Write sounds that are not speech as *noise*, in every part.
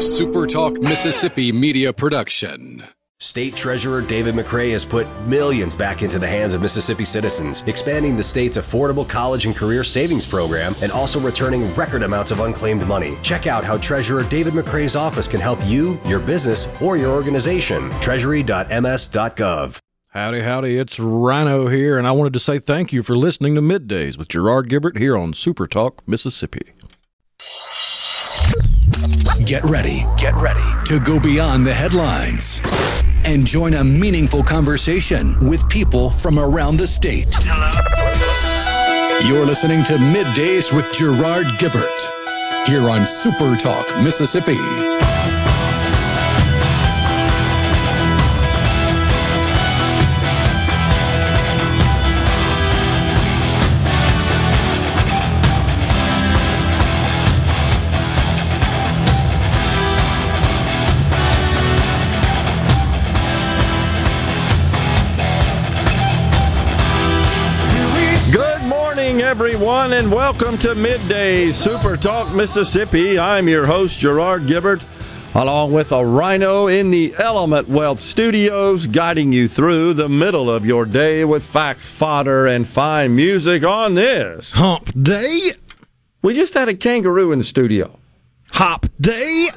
a SuperTalk Mississippi media production. State Treasurer David McRae has put millions back into the hands of Mississippi citizens, expanding the state's affordable college and career savings program and also returning record amounts of unclaimed money. Check out how Treasurer David McRae's office can help you, your business, or your organization. Treasury.ms.gov. Howdy, howdy, it's Rhino here, and I wanted to say thank you for listening to Middays with Gerard Gibert here on Super Talk, Mississippi. Get ready, get ready to go beyond the headlines and join a meaningful conversation with people from around the state. Hello. You're listening to Middays with Gerard Gibert here on Super Talk, Mississippi. Everyone, and welcome to Midday Super Talk Mississippi. I'm your host, Gerard Gibert, along with a rhino in the Element Wealth Studios, guiding you through the middle of your day with facts, fodder, and fine music on this Hump Day. We just had a kangaroo in the studio. Hop Day. *laughs*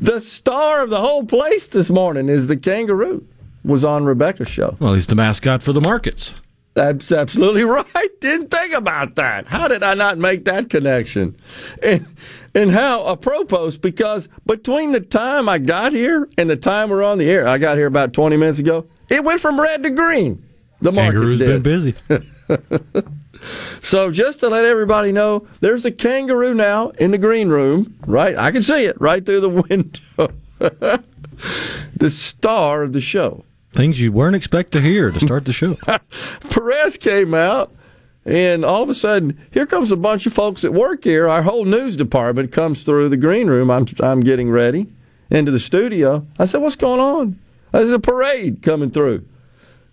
the star of the whole place this morning is the kangaroo was on Rebecca's show. Well, he's the mascot for the markets. That's absolutely *laughs* right. Didn't think about that. How did I not make that connection? And and how apropos because between the time I got here and the time we're on the air, I got here about 20 minutes ago. It went from red to green. The market's been busy. *laughs* so just to let everybody know, there's a kangaroo now in the green room. Right, I can see it right through the *laughs* window. the star of the show. Things you weren't expect to hear to start the show. *laughs* Perez came out, and all of a sudden, here comes a bunch of folks that work here. Our whole news department comes through the green room. I'm I'm getting ready into the studio. I said, "What's going on?" There's a parade coming through,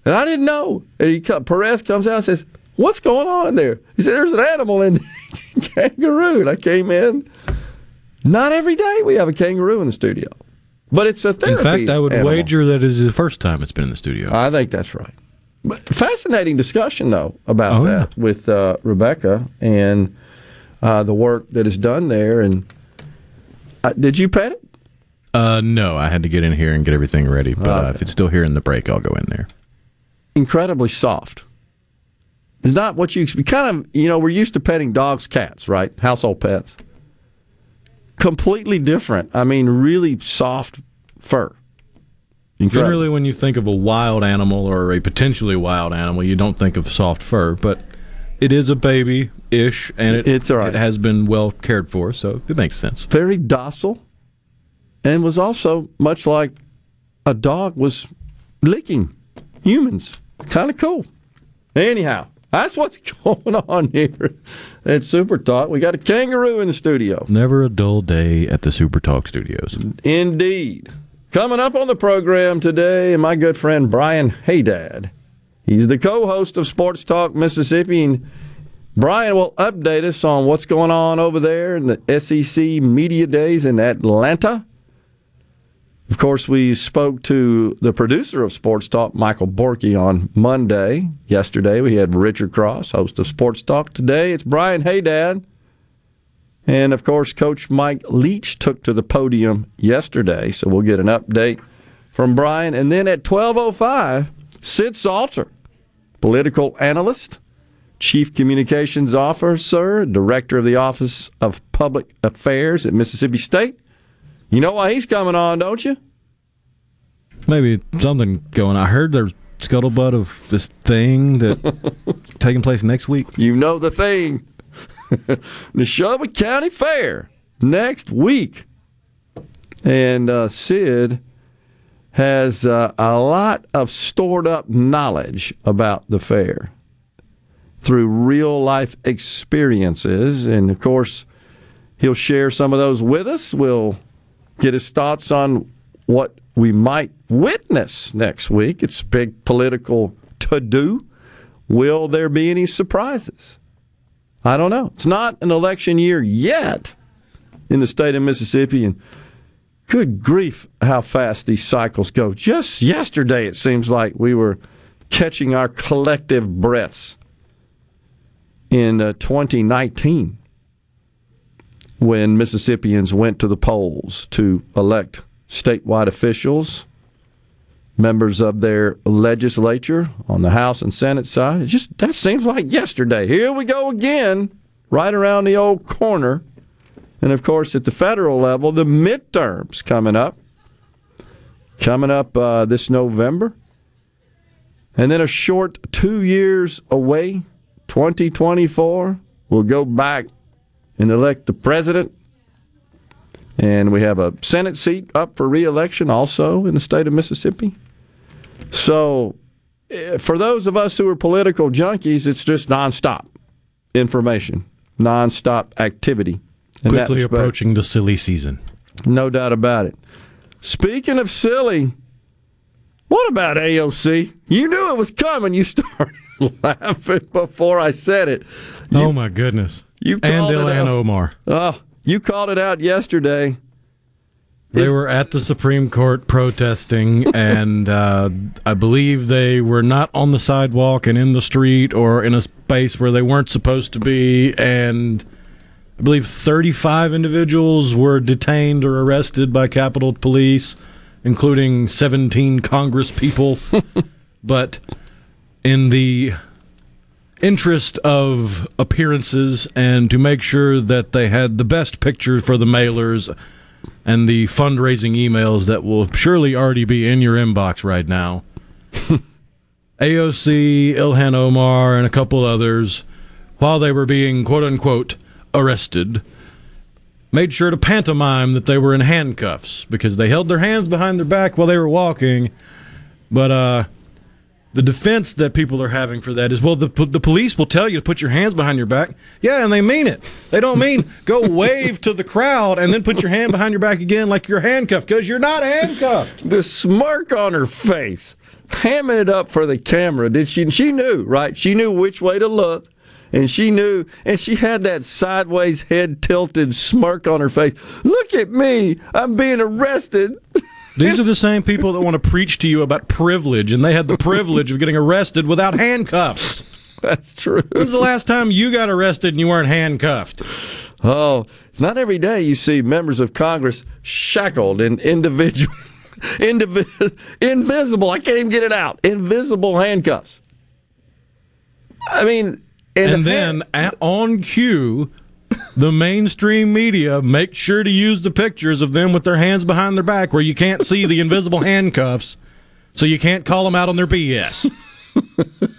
and I didn't know. And he Perez comes out and says, "What's going on in there?" He said, "There's an animal in there, *laughs* kangaroo." And I came in. Not every day we have a kangaroo in the studio. But it's a therapy. In fact, I would animal. wager that is the first time it's been in the studio. I think that's right. But fascinating discussion though about oh, that yeah. with uh, Rebecca and uh, the work that is done there. And uh, did you pet it? Uh, no, I had to get in here and get everything ready. But uh, if it's still here in the break, I'll go in there. Incredibly soft. It's not what you kind of you know we're used to petting dogs, cats, right? Household pets completely different. I mean, really soft fur. Incredible. Generally, when you think of a wild animal or a potentially wild animal, you don't think of soft fur, but it is a baby ish, and it, it's it has been well cared for, so it makes sense. Very docile, and was also much like a dog was licking humans. Kind of cool. Anyhow, that's what's *laughs* going on here at Super Talk. We got a kangaroo in the studio. Never a dull day at the Super Talk studios. Indeed. Coming up on the program today, my good friend Brian Hadad. He's the co-host of Sports Talk Mississippi. And Brian will update us on what's going on over there in the SEC Media Days in Atlanta. Of course, we spoke to the producer of Sports Talk, Michael Borky, on Monday. Yesterday, we had Richard Cross, host of Sports Talk. Today, it's Brian Hadad. And of course, Coach Mike Leach took to the podium yesterday, so we'll get an update from Brian. And then at 12.05, Sid Salter, political analyst, chief communications officer, director of the Office of Public Affairs at Mississippi State, you know why he's coming on, don't you? Maybe something going. I heard there's scuttlebutt of this thing that *laughs* taking place next week. You know the thing, the *laughs* Neshoba County Fair next week, and uh, Sid has uh, a lot of stored up knowledge about the fair through real life experiences, and of course, he'll share some of those with us. We'll get his thoughts on what we might witness next week. It's big political to do. Will there be any surprises? I don't know. It's not an election year yet in the state of Mississippi, and good grief, how fast these cycles go. Just yesterday, it seems like we were catching our collective breaths in uh, 2019 when Mississippians went to the polls to elect statewide officials, members of their legislature on the House and Senate side. It just that seems like yesterday. Here we go again, right around the old corner. And of course, at the federal level, the midterms coming up, coming up uh, this November, and then a short two years away, 2024, we'll go back and elect the president. And we have a Senate seat up for reelection also in the state of Mississippi. So, eh, for those of us who are political junkies, it's just nonstop information, nonstop activity. Quickly approaching the silly season. No doubt about it. Speaking of silly, what about AOC? You knew it was coming. You *laughs* started laughing before I said it. You, oh my goodness! You and Ilhan Omar. Oh, you called it out yesterday. They were at the Supreme Court protesting, *laughs* and uh, I believe they were not on the sidewalk and in the street or in a space where they weren't supposed to be. And I believe 35 individuals were detained or arrested by Capitol Police, including 17 Congress people. *laughs* but in the interest of appearances and to make sure that they had the best picture for the mailers and the fundraising emails that will surely already be in your inbox right now. *laughs* AOC, Ilhan Omar, and a couple others, while they were being quote unquote arrested, made sure to pantomime that they were in handcuffs because they held their hands behind their back while they were walking. But uh, the defense that people are having for that is well the, the police will tell you to put your hands behind your back. Yeah and they mean it. They don't mean *laughs* go wave to the crowd and then put your hand behind your back again like you're handcuffed because you're not handcuffed. The smirk on her face hamming it up for the camera. Did she she knew right? She knew which way to look and she knew and she had that sideways head tilted smirk on her face. Look at me. I'm being arrested *laughs* These are the same people that want to preach to you about privilege, and they had the privilege of getting arrested without handcuffs. That's true. When's the last time you got arrested and you weren't handcuffed? Oh, it's not every day you see members of Congress shackled and individual, *laughs* indivi- invisible. I can't even get it out. Invisible handcuffs. I mean, and then at, on cue, the mainstream media make sure to use the pictures of them with their hands behind their back where you can't see the invisible *laughs* handcuffs, so you can't call them out on their BS. *laughs*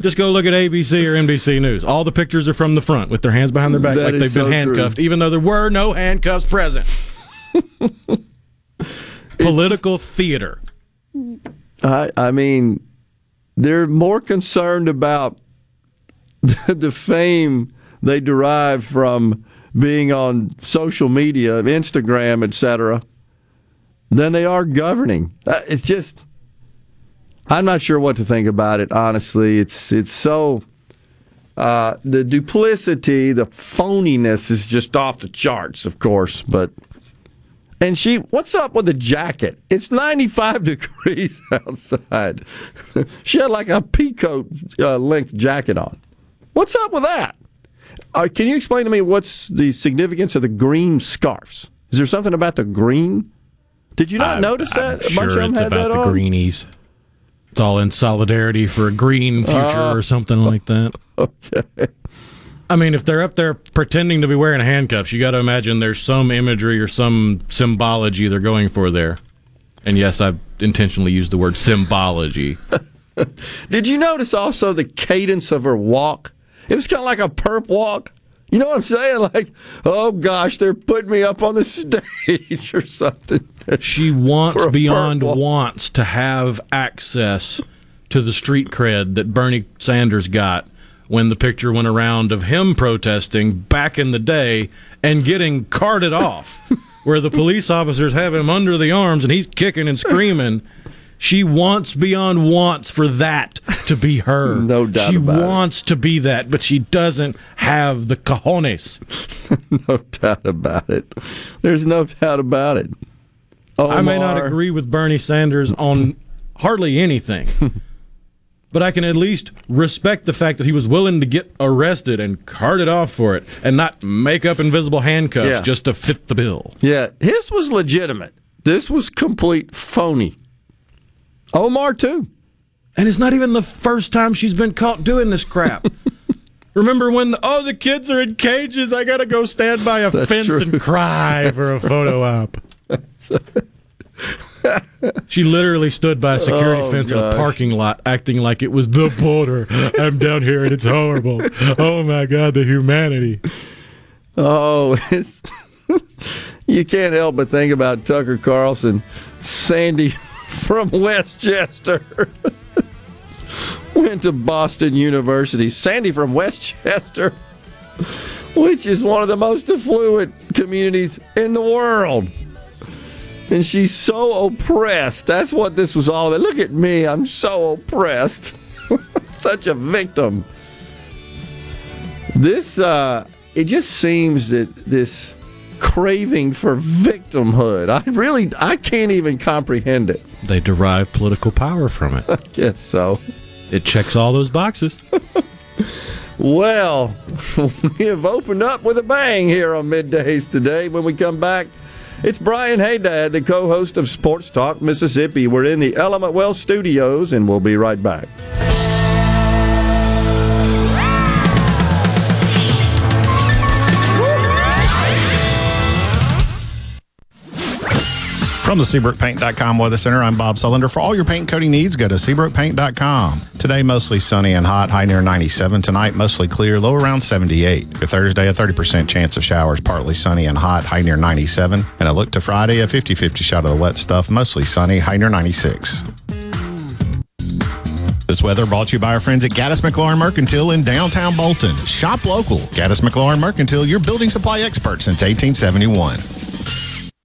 Just go look at ABC or NBC News. All the pictures are from the front with their hands behind their back that like they've so been handcuffed, true. even though there were no handcuffs present. *laughs* Political theater. I, I mean, they're more concerned about the fame they derive from being on social media, Instagram, etc., than they are governing. Uh, it's just, I'm not sure what to think about it. Honestly, it's it's so uh, the duplicity, the phoniness is just off the charts, of course. But and she, what's up with the jacket? It's 95 *laughs* degrees *laughs* outside. *laughs* she had like a peacoat uh, length jacket on. What's up with that? Uh, can you explain to me what's the significance of the green scarves? Is there something about the green? Did you not I'm, notice that? I'm a bunch sure of them had about that the on? greenies. It's all in solidarity for a green future uh, or something like that. *laughs* Okay. I mean, if they're up there pretending to be wearing handcuffs, you got to imagine there's some imagery or some symbology they're going for there. And yes, I've intentionally used the word symbology. *laughs* Did you notice also the cadence of her walk? It was kind of like a perp walk. You know what I'm saying? Like, oh gosh, they're putting me up on the *laughs* stage or something. She wants beyond wants to have access to the street cred that Bernie Sanders got when the picture went around of him protesting back in the day and getting carted off, *laughs* where the police officers have him under the arms and he's kicking and screaming. She wants beyond wants for that to be her. *laughs* no doubt She about wants to be that, but she doesn't have the cojones. *laughs* no doubt about it. There's no doubt about it. I may not agree with Bernie Sanders on hardly anything, *laughs* but I can at least respect the fact that he was willing to get arrested and carted off for it and not make up invisible handcuffs Yeah. just to fit the bill. Yeah, his was legitimate. This was complete phony. Omar too. And it's not even the first time she's been caught doing this crap. *laughs* Remember when, oh, the kids are in cages. I got to go stand by a That's fence true. and cry for a photo op. she literally stood by a security Oh, fence in a parking lot acting like it was the border. *laughs* I'm down here and it's horrible. Oh my God, the humanity. Oh, *laughs* it's you can't help but think about Tucker Carlson, Sandy from Westchester. *laughs* Went to Boston University. Sandy from Westchester, which is one of the most affluent communities in the world. And she's so oppressed. That's what this was all about. Look at me. I'm so oppressed. *laughs* Such a victim. This, uh, it just seems that this craving for victimhood, I really, I can't even comprehend it. They derive political power from it. *laughs* I guess so. It checks all those boxes. *laughs* Well, *laughs* we have opened up with a bang here on middays today. When we come back, it's Brian Hadad, the co host of Sports Talk Mississippi. We're in the Element Wealth studios, and we'll be right back. From the SeabrookPaint.com Weather Center, I'm Bob Sullender. For all your paint coating needs, go to SeabrookPaint.com. Today, mostly sunny and hot, high near 97. Tonight, mostly clear, low around 78. For Thursday, a 30% chance of showers, partly sunny and hot, high near 97. And a look to Friday, a 50 50 shot of the wet stuff, mostly sunny, high near 96. This weather brought to you by our friends at Gaddis McLaurin Mercantile in downtown Bolton. Shop local. Gaddis McLaurin Mercantile, your building supply expert since 1871.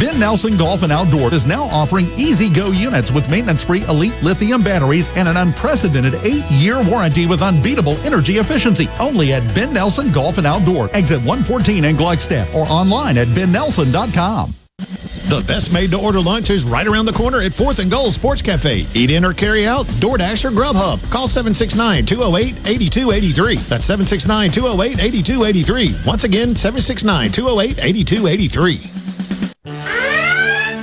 Ben Nelson Golf and Outdoor is now offering easy go units with maintenance free elite lithium batteries and an unprecedented eight year warranty with unbeatable energy efficiency. Only at Ben Nelson Golf and Outdoor, exit 114 in Gluckstadt or online at bennelson.com. The best made to order lunch is right around the corner at 4th and Gold Sports Cafe. Eat in or carry out, DoorDash or Grubhub. Call 769 208 8283. That's 769 208 8283. Once again, 769 208 8283. Hi,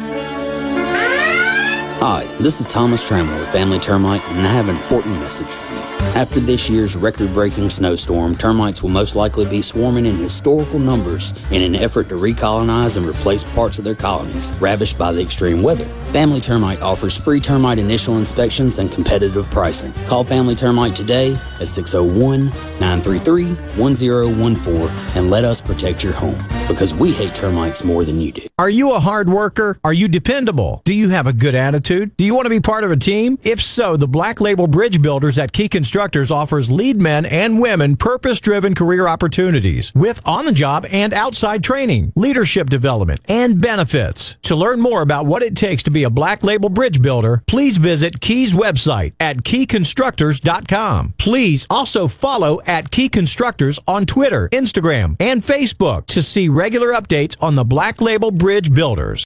this is Thomas Trammell with Family Termite, and I have an important message for you. After this year's record breaking snowstorm, termites will most likely be swarming in historical numbers in an effort to recolonize and replace parts of their colonies ravished by the extreme weather. Family Termite offers free termite initial inspections and competitive pricing. Call Family Termite today at 601 933 1014 and let us protect your home because we hate termites more than you do. Are you a hard worker? Are you dependable? Do you have a good attitude? Do you want to be part of a team? If so, the Black Label Bridge Builders at Key Constructors offers lead men and women purpose driven career opportunities with on the job and outside training, leadership development, and benefits. To learn more about what it takes to be a Black Label Bridge Builder, please visit Key's website at keyconstructors.com. Please also follow at Key Constructors on Twitter, Instagram, and Facebook to see regular updates on the Black Label Bridge Builders.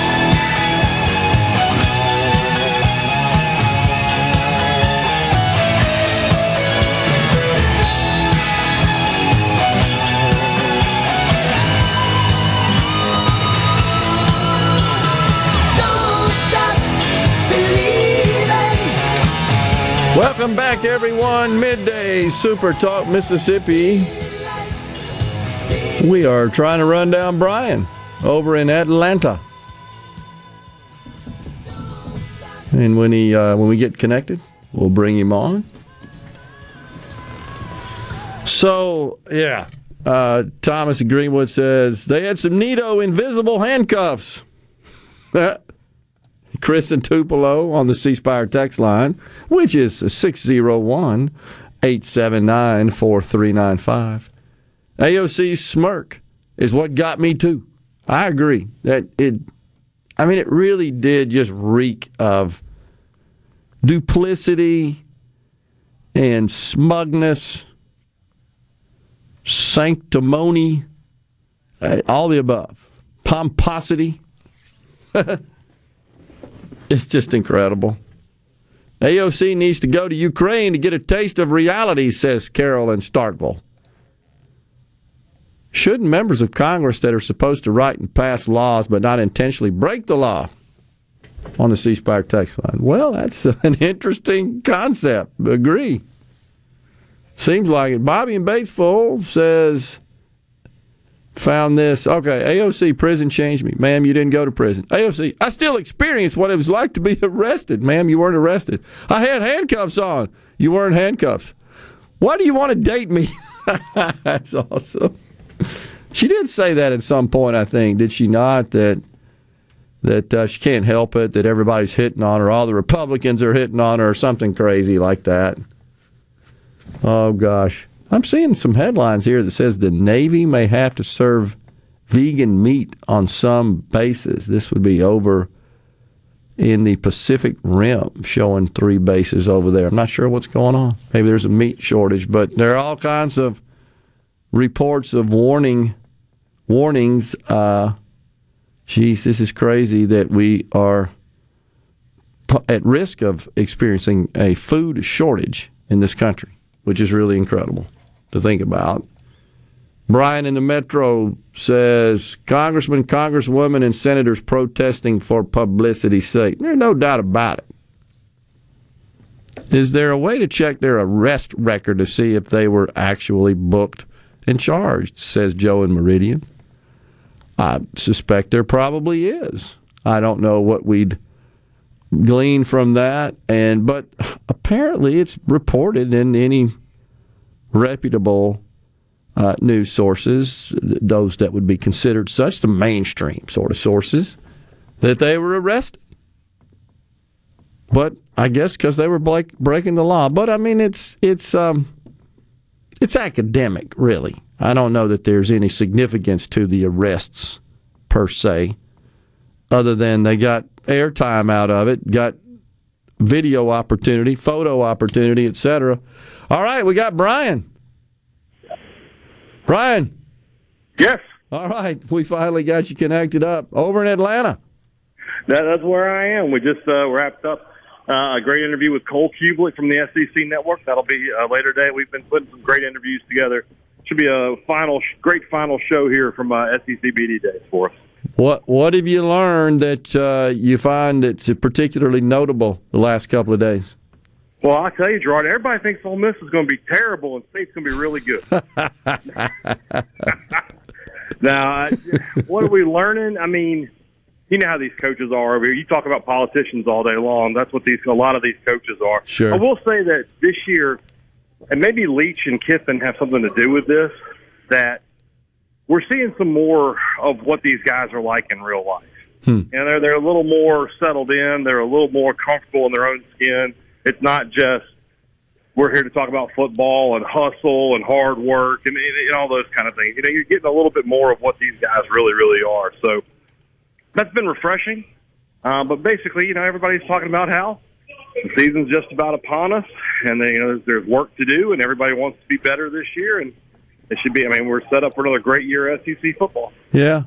Welcome back, everyone. Midday Super Talk Mississippi. We are trying to run down Brian over in Atlanta. And when he uh, when we get connected, we'll bring him on. So yeah, uh, Thomas Greenwood says they had some neato invisible handcuffs. *laughs* Chris and Tupelo on the C Spire text line, which is 601 879 4395. AOC smirk is what got me too. I agree that it, I mean, it really did just reek of duplicity and smugness, sanctimony, uh, all the above, pomposity. *laughs* It's just incredible. AOC needs to go to Ukraine to get a taste of reality, says Carol in Starkville. Shouldn't members of Congress that are supposed to write and pass laws but not intentionally break the law on the C Spire text line? Well, that's *laughs* an interesting concept. Agree. Seems like it. Bobby in Batesville says found this. Okay, AOC prison changed me. Ma'am, you didn't go to prison. AOC, I still experienced what it was like to be *laughs* arrested. Ma'am, you weren't arrested. I had handcuffs on. You weren't handcuffs. Why do you want to date me? *laughs* That's awesome. She did say that at some point, I think, did she not? That that uh, she can't help it, that everybody's hitting on her, all the Republicans are hitting on her, or something crazy like that. Oh gosh. I'm seeing some headlines here that says the Navy may have to serve vegan meat on some bases. This would be over in the Pacific Rim, showing three bases over there. I'm not sure what's going on. Maybe there's a meat shortage, but there are all kinds of reports of warning warnings. Uh, geez, this is crazy that we are at risk of experiencing a food shortage in this country, which is really incredible to think about. Brian in the Metro says Congressmen, Congresswomen, and senators protesting for publicity's sake. There's no doubt about it. Is there a way to check their arrest record to see if they were actually booked and charged? Says Joe in Meridian. I suspect there probably is. I don't know what we'd glean from that, and but apparently it's reported in any reputable uh, news sources, those that would be considered such, the mainstream sort of sources, that they were arrested. But I guess because they were break, breaking the law. But I mean, it's it's um, it's academic, really. I don't know that there's any significance to the arrests per se, other than they got airtime out of it, got video opportunity, photo opportunity, etc. All right, we got Brian. Brian. Yes. All right, we finally got you connected up over in Atlanta. That, that's where I am. We just uh, wrapped up uh, a great interview with Cole Cubelic from the SEC Network. That'll be a later day. We've been putting some great interviews together. Should be a final, great final show here from uh, SEC BD days for us. What What have you learned that uh, you find that's particularly notable the last couple of days? Well, I'll tell you, Gerard, everybody thinks Ole Miss is going to be terrible and State's going to be really good. *laughs* *laughs* now, what are we learning? I mean, you know how these coaches are over here. You talk about politicians all day long. That's what these a lot of these coaches are. Sure. I will say that this year, and maybe Leach and Kiffin have something to do with this, that we're seeing some more of what these guys are like in real life. Hmm. And they're they're a little more settled in. They're a little more comfortable in their own skin. It's not just we're here to talk about football and hustle and hard work and, and all those kind of things. You know, you're getting a little bit more of what these guys really, really are. So that's been refreshing. Uh, but basically, you know, everybody's talking about how the season's just about upon us, and they, you know, there's, there's work to do, and everybody wants to be better this year, and it should be. I mean, we're set up for another great year SEC football. Yeah.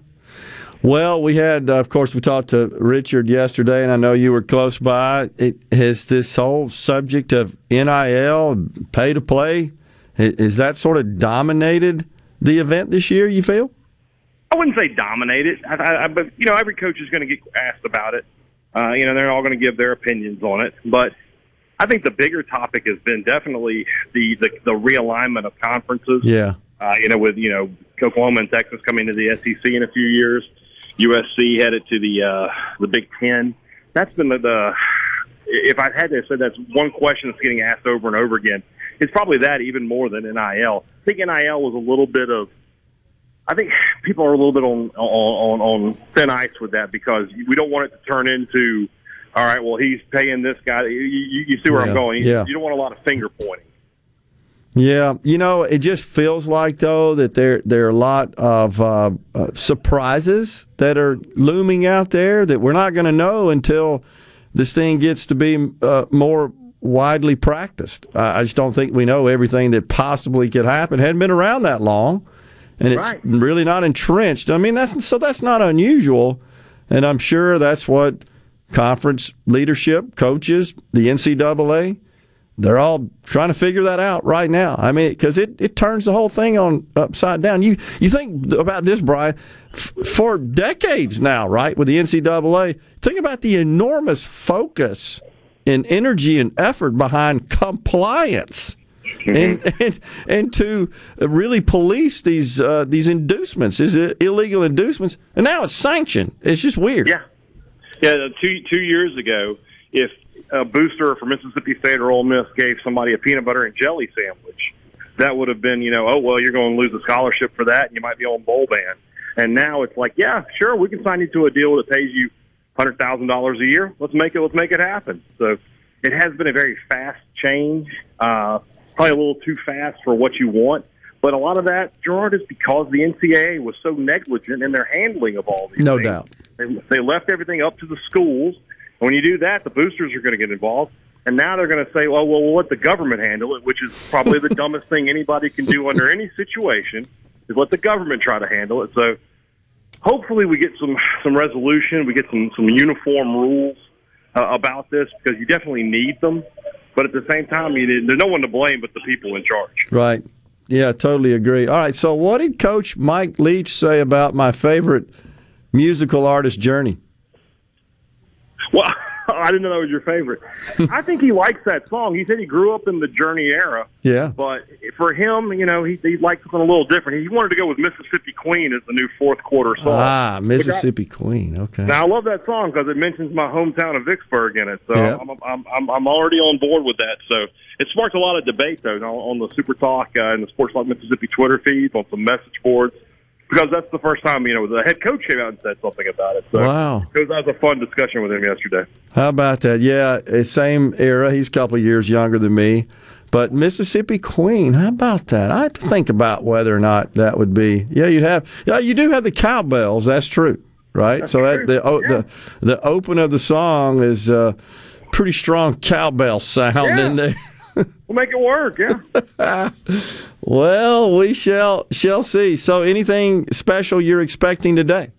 Well, we had, uh, of course, we talked to Richard yesterday, and I know you were close by. It, has this whole subject of NIL, pay to play, is that sort of dominated the event this year? You feel? I wouldn't say dominated, I, I, but you know, every coach is going to get asked about it. Uh, you know, they're all going to give their opinions on it, but I think the bigger topic has been definitely the the, the realignment of conferences. Yeah. Uh, you know, with you know Oklahoma and Texas coming to the SEC in a few years, USC headed to the uh, the Big Ten. That's been the, the if I had to say that's one question that's getting asked over and over again. It's probably that even more than NIL. I think NIL was a little bit of I think people are a little bit on on on thin ice with that because we don't want it to turn into, all right, well he's paying this guy. You, you, you see where Yeah, I'm going? You, yeah. you don't want a lot of finger pointing. Yeah, you know, it just feels like though that there there are a lot of uh, uh, surprises that are looming out there that we're not going to know until this thing gets to be uh, more widely practiced. I I just don't think we know everything that possibly could happen. Hadn't been around that long, and it's Right. really not entrenched. I mean, that's so that's not unusual, and I'm sure that's what conference leadership, coaches, the NCAA they're all trying to figure that out right now. I mean, because it, it turns the whole thing on upside down. You you think about this, Brian, f- for decades now, right? With the NCAA, think about the enormous focus and energy and effort behind compliance. And, and and to really police these uh, these inducements, these illegal inducements, and now it's sanctioned. It's just weird. Yeah, yeah. Two two years ago, if a booster for Mississippi State or Ole Miss gave somebody a peanut butter and jelly sandwich, that would have been, you know, oh well, you're going to lose a scholarship for that, and you might be on bowl ban. And now it's like, yeah, sure, we can sign you to a deal that pays you hundred thousand dollars a year. Let's make it. Let's make it happen. So it has been a very fast change. Uh, probably a little too fast for what you want. But a lot of that, Gerard, is because the NCAA was so negligent in their handling of all these No things. doubt. They, they left everything up to the schools. And when you do that, the boosters are going to get involved. And now they're going to say, well, well, we'll let the government handle it, which is probably the *laughs* dumbest thing anybody can do under any situation is let the government try to handle it. So hopefully we get some, some resolution. We get some, some uniform rules uh, about this because you definitely need them. But at the same time, you, there's no one to blame but the people in charge. Right. Yeah, totally agree. All right. So, what did Coach Mike Leach say about my favorite musical artist journey? Well, *laughs* I didn't know that was your favorite. I think he likes that song. He said he grew up in the Journey era. Yeah. But for him, you know, he, he liked something a little different. He wanted to go with Mississippi Queen as the new fourth quarter song. Ah, Which I- Mississippi Queen. Okay. now I love that song because it mentions my hometown of Vicksburg in it. So Yeah. I'm, I'm I'm I'm already on board with that. So it sparked a lot of debate though on, on the Super Talk uh, and the Sports Talk Mississippi Twitter feeds on some message boards because that's the first time you know the head coach came out and said something about it. So Wow. it was, that was a fun discussion with him yesterday. How about that? Yeah, uh, same era. He's a couple of years younger than me. But Mississippi Queen, how about that? I have to think about whether or not that would be. Yeah, you have. Yeah, you do have the cowbells. That's true, right? so that the oh, the the open of the song is uh, pretty strong cowbell sound in there. *laughs* We'll make it work. Yeah. *laughs* Well, we shall shall see. So, anything special you're expecting today?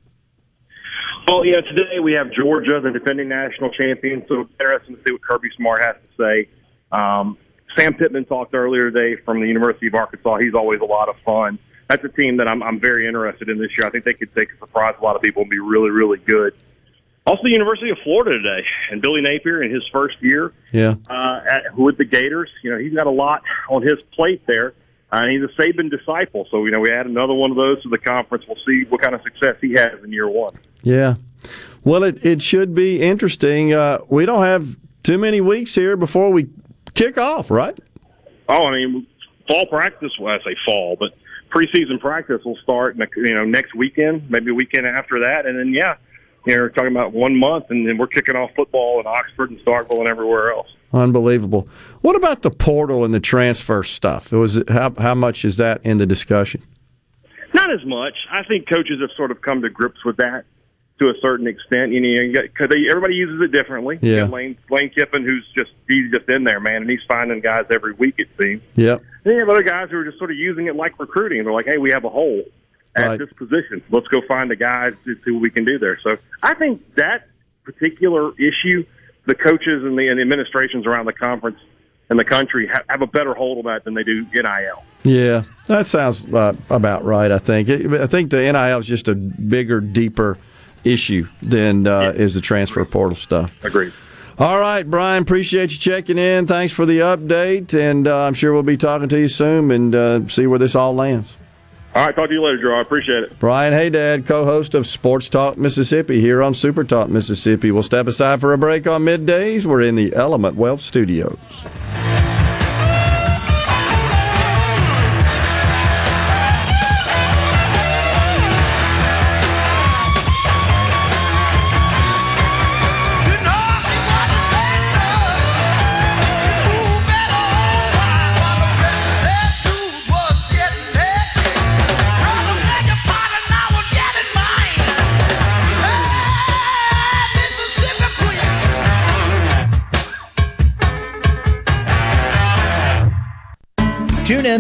Well, yeah, today we have Georgia, the defending national champion. So it's interesting to see what Kirby Smart has to say. Um, Sam Pittman talked earlier today from the University of Arkansas. He's always a lot of fun. That's a team that I'm, I'm very interested in this year. I think they could take a surprise a lot of people and be really, really good. Also, the University of Florida today, and Billy Napier in his first year Yeah. uh, at, with the Gators. You know, he's got a lot on his plate there. Uh, and he's a Saban disciple. So, you know, we add another one of those to the conference. We'll see what kind of success he has in year one. Yeah. Well, it, it should be interesting. Uh, we don't have too many weeks here before we kick off, right? Oh, I mean, fall practice. Well, I say fall, but preseason practice will start. You know, next weekend, maybe a weekend after that, and then yeah, you know, we're talking about one month, and then we're kicking off football in Oxford and Starkville and everywhere else. Unbelievable. What about the portal and the transfer stuff? Was it, how how much is that in the discussion? Not as much. I think coaches have sort of come to grips with that to a certain extent. You know, you got, cause they, everybody uses it differently. You Yeah. got Lane Lane Kiffin, who's just he's just in there, man, and he's finding guys every week. It seems. Yep. Then you have other guys who are just sort of using it like recruiting. They're like, hey, we have a hole at Right. this position. Let's go find a guy to see what we can do there. So I think that particular issue, the coaches and the, and the administrations around the conference and the country have, have a better hold on that than they do NIL. Yeah, that sounds uh, about right. I think. I think the NIL is just a bigger, deeper issue than uh, is the transfer portal stuff. Agreed. All right, Brian. Appreciate you checking in. Thanks for the update, and uh, I'm sure we'll be talking to you soon and uh, see where this all lands. All right, talk to you later, Joe. I appreciate it. Brian Hadad, co-host of Sports Talk Mississippi here on Super Talk Mississippi. We'll step aside for a break on middays. We're in the Element Wealth Studios.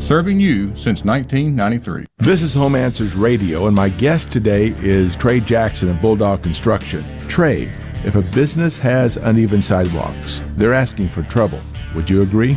serving you since 1993. This is Home Answers Radio, and my guest today is Trey Jackson of Bulldog Construction. Trey, if a business has uneven sidewalks, they're asking for trouble. Would you agree?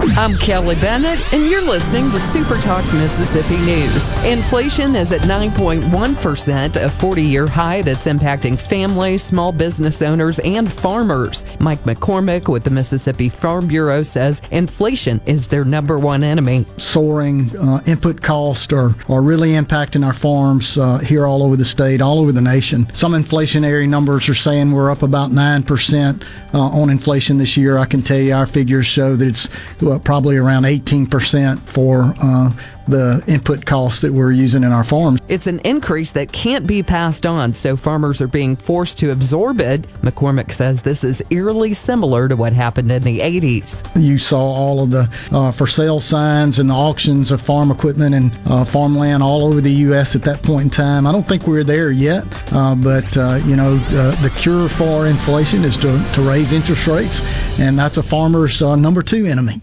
I'm Kelly Bennett, and you're listening to Super Talk Mississippi News. Inflation is at 9.1%, a 40 year high that's impacting families, small business owners, and farmers. Mike McCormick with the Mississippi Farm Bureau says inflation is their number one enemy. Soaring uh, input costs are, are really impacting our farms uh, here all over the state, all over the nation. Some inflationary numbers are saying we're up about 9% uh, on inflation this year. I can tell you our figures show that it's well, probably around 18% for uh, the input costs that we're using in our farms. It's an increase that can't be passed on, so farmers are being forced to absorb it. McCormick says this is eerily similar to what happened in the 80s. You saw all of the uh, for sale signs and the auctions of farm equipment and uh, farmland all over the U.S. at that point in time. I don't think we're there yet, uh, but uh, you know the cure for inflation is to, to raise interest rates, and that's a farmer's uh, number two enemy.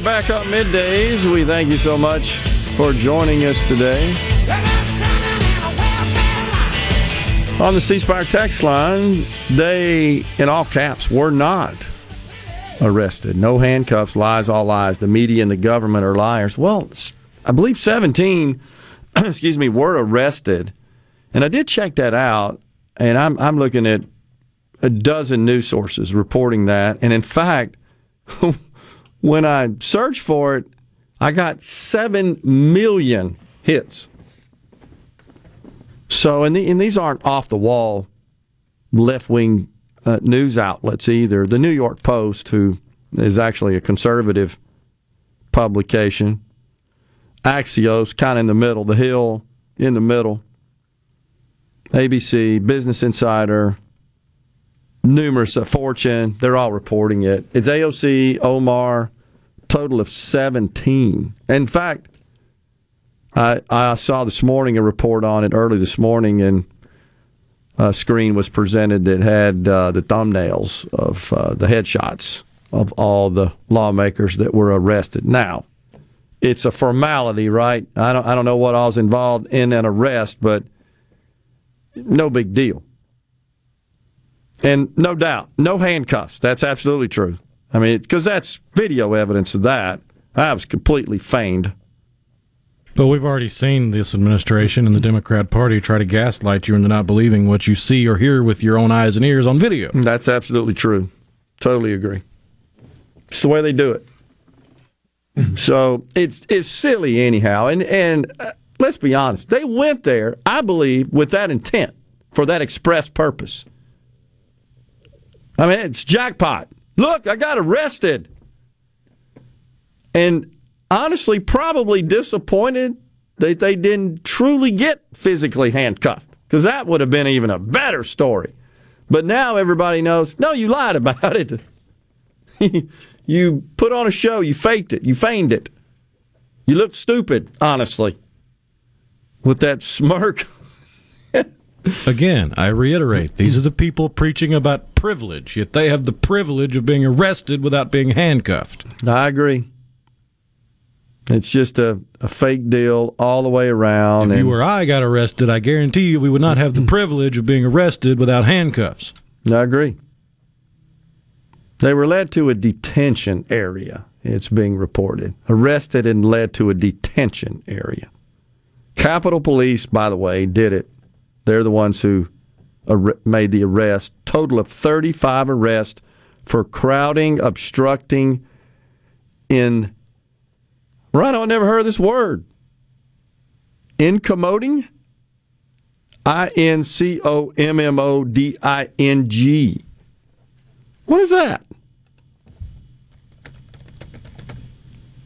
Back on middays. We thank you so much for joining us today. On the C Spire text line, they, in all caps, were not arrested. No handcuffs, lies, all lies. The media and the government are liars. Well, I believe 17, *clears throat* excuse me, were arrested. And I did check that out, and I'm, I'm looking at a dozen news sources reporting that. And in fact, *laughs* when I searched for it, I got 7 million hits. So, and, the, and these aren't off the wall left wing uh, news outlets either. The New York Post, who is actually a conservative publication, Axios, kind of in the middle, The Hill in the middle, ABC, Business Insider, numerous, uh, Fortune, they're all reporting it. It's AOC, Omar, total of 17. In fact, I, I saw this morning a report on it early this morning, and a screen was presented that had uh, the thumbnails of uh, the headshots of all the lawmakers that were arrested. Now, it's a formality, right? I don't, I don't know what all's involved in an arrest, but no big deal. And no doubt, no handcuffs. That's absolutely true. I mean, because that's video evidence of that. That was completely feigned. But we've already seen this administration and the Democrat Party try to gaslight you into not believing what you see or hear with your own eyes and ears on video. That's absolutely true. Totally agree. It's the way they do it. So it's it's silly anyhow. And and uh, let's be honest, they went there, I believe, with that intent for that express purpose. I mean, it's jackpot. Look, I got arrested. And honestly, probably disappointed that they didn't truly get physically handcuffed because that would have been even a better story. But now everybody knows no, you lied about it. *laughs* you put on a show, you faked it, you feigned it. You looked stupid, honestly, with that smirk. *laughs* Again, I reiterate, these are the people preaching about privilege, yet they have the privilege of being arrested without being handcuffed. I agree. It's just a, a fake deal all the way around. If you or I got arrested, I guarantee you we would not have the privilege of being arrested without handcuffs. I agree. They were led to a detention area, it's being reported. Arrested and led to a detention area. Capitol Police, by the way, did it. They're the ones who ar- made the arrest. Total of 35 arrests for crowding, obstructing, in. Right, I never heard this word. Incommoding? I N C O M M O D I N G. What is that?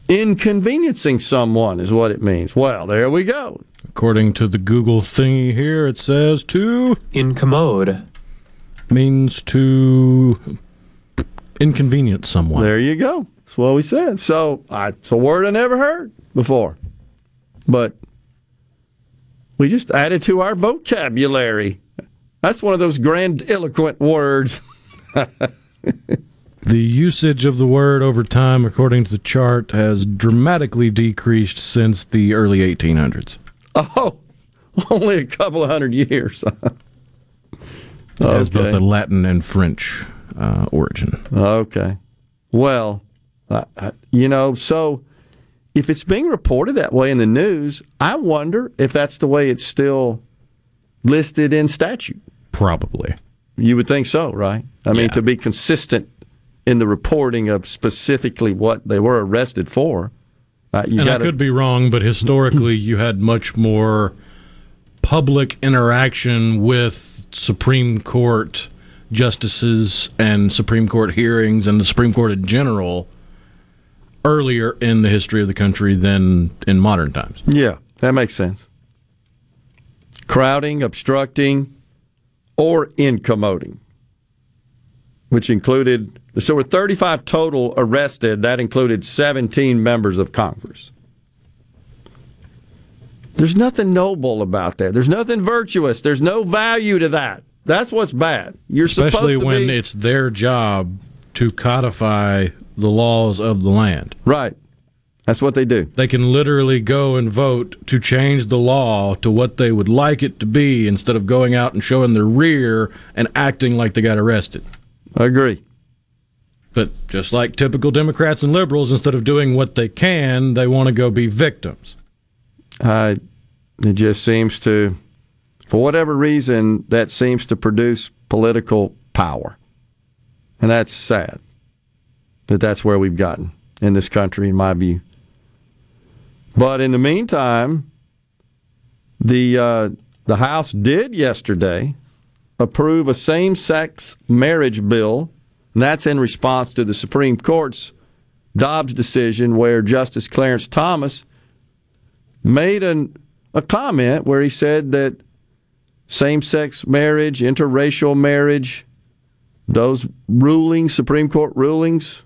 Inconveniencing someone is what it means. Well, there we go. According to the Google thingy here, it says to incommode means to inconvenience someone. There you go. That's what we said. So I, it's a word I never heard before, but we just added to our vocabulary. That's one of those grandiloquent words. *laughs* The usage of the word over time, according to the chart, has dramatically decreased since the early 1800s. Oh, *laughs* only a couple of hundred years. *laughs* It has both a Latin and French uh, origin. Okay. Well, uh, uh, you know, so if it's being reported that way in the news, I wonder if that's the way it's still listed in statute. Probably. You would think so, right? I mean, Yeah. to be consistent in the reporting of specifically what they were arrested for. Uh, and gotta, I could be wrong, but historically, you had much more public interaction with Supreme Court justices and Supreme Court hearings and the Supreme Court in general earlier in the history of the country than in modern times. Yeah, that makes sense. Crowding, obstructing, or incommoding, which included, so with 35 total arrested, that included 17 members of Congress. There's nothing noble about that. There's nothing virtuous. There's no value to that. That's what's bad. You're Especially supposed to when be, it's their job to codify the laws of the land. Right. That's what they do. They can literally go and vote to change the law to what they would like it to be instead of going out and showing their rear and acting like they got arrested. I agree. But just like typical Democrats and liberals, instead of doing what they can, they want to go be victims. Uh, it just seems to, for whatever reason, that seems to produce political power. And that's sad that that's where we've gotten in this country, in my view. But in the meantime, the uh, the House did yesterday approve a same-sex marriage bill, and that's in response to the Supreme Court's Dobbs decision, where Justice Clarence Thomas made an, a comment where he said that same-sex marriage, interracial marriage, those rulings, Supreme Court rulings,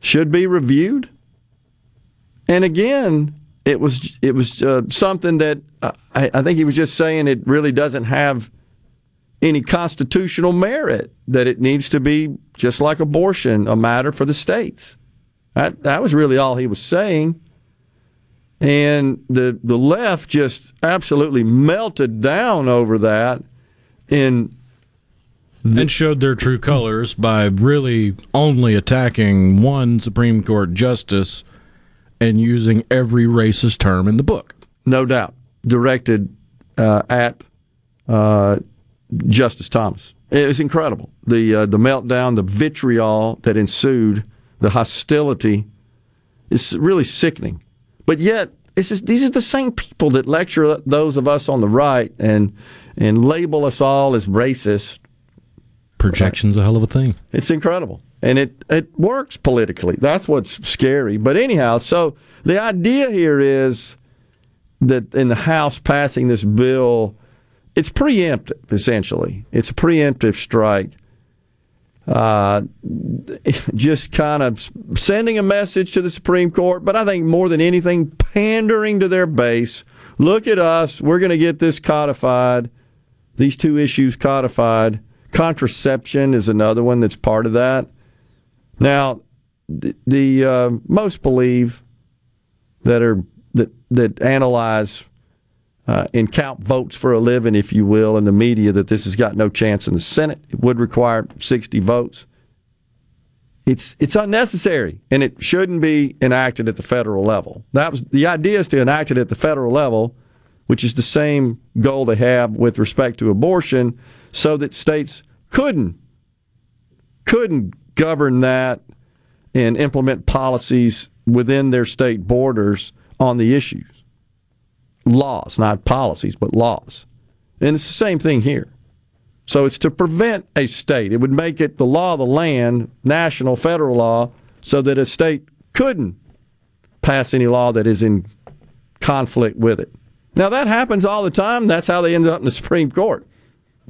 should be reviewed. And again, it was it was uh, something that uh, I, I think he was just saying it really doesn't have any constitutional merit. That it needs to be just like abortion, a matter for the states. That that was really all he was saying. And the the left just absolutely melted down over that. In and showed their true colors by really only attacking one Supreme Court justice and using every racist term in the book. no doubt, directed uh, at uh, Justice Thomas. It was incredible. The uh, the meltdown, the vitriol that ensued, the hostility It's really sickening. But yet, it's just, these are the same people that lecture those of us on the right and and label us all as racist. Projection's a hell of a thing. It's incredible. And it, it works politically. That's what's scary. But anyhow, so the idea here is that in the House passing this bill, it's preemptive, essentially. It's a preemptive strike. Uh, just kind of sending a message to the Supreme Court, but I think more than anything, pandering to their base. Look at us. We're going to get this codified, these two issues codified. Contraception is another one that's part of that. Now, the, the uh, most believe that are that that analyze uh, and count votes for a living, if you will, in the media that this has got no chance in the Senate. It would require 60 votes. It's it's unnecessary, and it shouldn't be enacted at the federal level. That was the idea is to enact it at the federal level, which is the same goal they have with respect to abortion, so that states couldn't couldn't govern that and implement policies within their state borders on the issues laws, not policies, but laws. And it's the same thing here. So it's to prevent a state. It would make it the law of the land, national, federal law, so that a state couldn't pass any law that is in conflict with it. Now that happens all the time. That's how they end up in the *laughs* Supreme Court.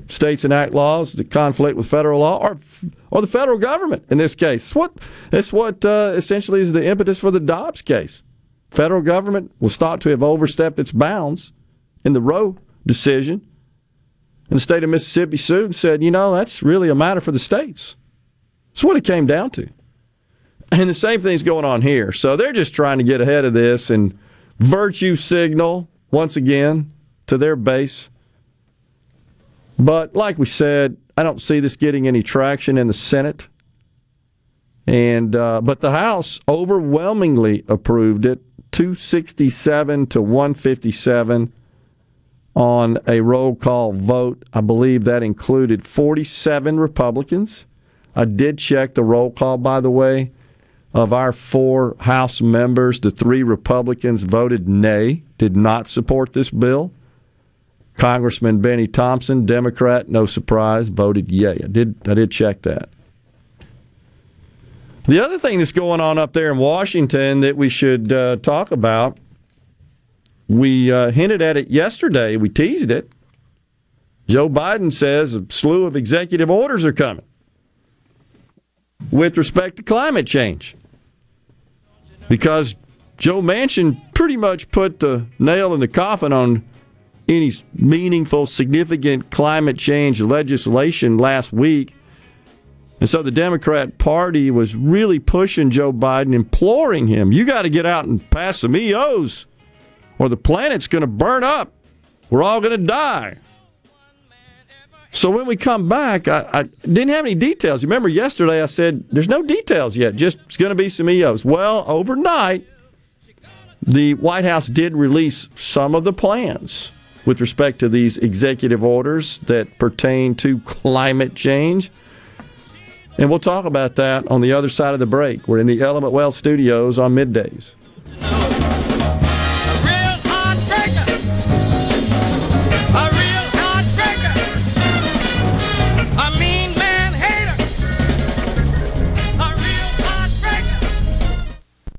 States enact laws that conflict with federal law, or or the federal government in this case. It's what it's what uh, essentially is the impetus for the Dobbs case federal government was thought to have overstepped its bounds in the Roe decision. And the state of Mississippi sued and said, you know, that's really a matter for the states. That's what it came down to. And the same thing's going on here. So they're just trying to get ahead of this and virtue signal once again to their base. But like we said, I don't see this getting any traction in the Senate. And uh, but the House overwhelmingly approved it 267 to 157 on a roll call vote. I believe that included 47 Republicans. I did check the roll call, by the way. Of our four House members, the three Republicans voted nay, did not support this bill. Congressman Benny Thompson, Democrat, no surprise, voted yay. I did I did check that. The other thing that's going on up there in Washington that we should uh, talk about, we uh, hinted at it yesterday, we teased it. Joe Biden says a slew of executive orders are coming with respect to climate change. Because Joe Manchin pretty much put the nail in the coffin on any meaningful, significant climate change legislation last week and so the Democrat Party was really pushing Joe Biden, imploring him, you got to get out and pass some EOs, or the planet's going to burn up. We're all going to die. So when we come back, I, I, didn't have any details. Remember yesterday I said there's no details yet, just it's going to be some EOs. Well, overnight, the White House did release some of the plans with respect to these executive orders that pertain to climate change. And we'll talk about that on the other side of the break. We're in the Element Wealth studios on middays.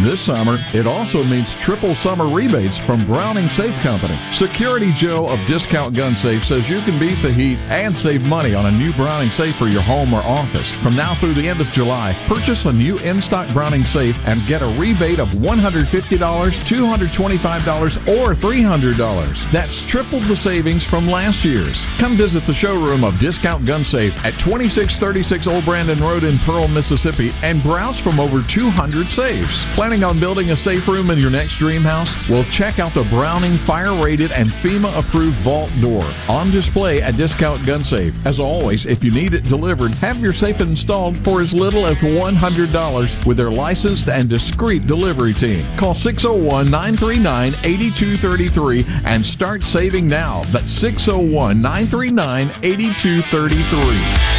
This summer, it also means triple summer rebates from Browning Safe Company. Security Joe of Discount Gun Safe says you can beat the heat and save money on a new Browning Safe for your home or office. From now through the end of July, purchase a new in stock Browning Safe and get a rebate of $150, $225, or $300. That's triple the savings from last year's. Come visit the showroom of Discount Gun Safe at 2636 Old Brandon Road in Pearl, Mississippi, and browse from over 200 safes. Planning on building a safe room in your next dream house? Well, check out the Browning fire rated and FEMA approved vault door on display at Discount Gun Safe. As always, if you need it delivered, have your safe installed for as little as $100 with their licensed and discreet delivery team. Call 601 939 8233 and start saving now. That's 601 939 8233.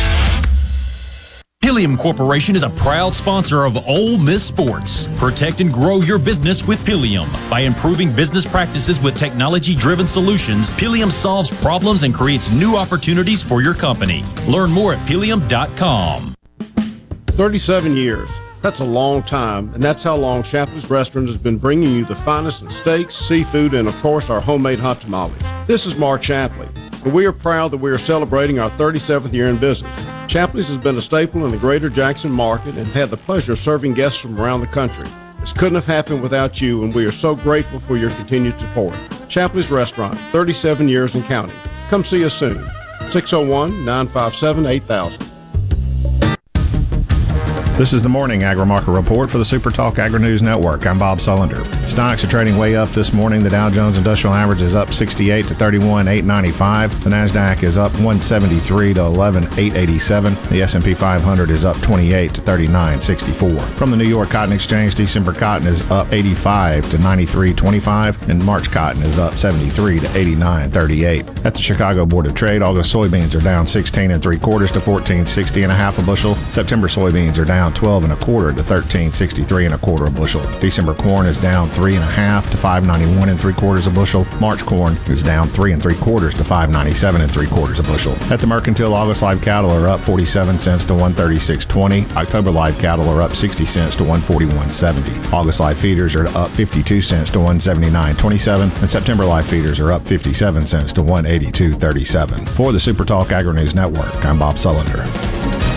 Pilium Corporation is a proud sponsor of Ole Miss Sports. Protect and grow your business with Pilium. By improving business practices with technology driven solutions, Pilium solves problems and creates new opportunities for your company. Learn more at pilium.com. 37 years. That's a long time, and that's how long Shapley's Restaurant has been bringing you the finest in steaks, seafood, and of course our homemade hot tamales. This is Mark Shapley, and we are proud that we are celebrating our 37th year in business. Shapley's has been a staple in the greater Jackson market and had the pleasure of serving guests from around the country. This couldn't have happened without you, and we are so grateful for your continued support. Shapley's Restaurant, 37 years in counting. Come see us soon. 601 957 8000. This is the morning agri-market report for the Super Talk Agri News Network. I'm Bob Sullender. Stocks are trading way up this morning. The Dow Jones Industrial Average is up 68 to 31 895. The Nasdaq is up 173 to 11 887. The S&P 500 is up 28 to 39 64. From the New York Cotton Exchange, December cotton is up 85 to 93 25, and March cotton is up 73 to 89 38. At the Chicago Board of Trade, August soybeans are down 16 and three quarters to 14.60 and a half a bushel. September soybeans are down 12 and a quarter to 13.63 and a quarter a bushel. December corn is down three and a half to 5.91 and three quarters a bushel. March corn is down three and three quarters to 5.97 and three quarters a bushel. At the Mercantile, August live cattle are up 47 cents to 136.20. October live cattle are up 60 cents to 141.70. August live feeders are up 52 cents to 179.27, and September live feeders are up 57 cents to 182.37. For the Super Talk Agri News Network, I'm Bob Sullender.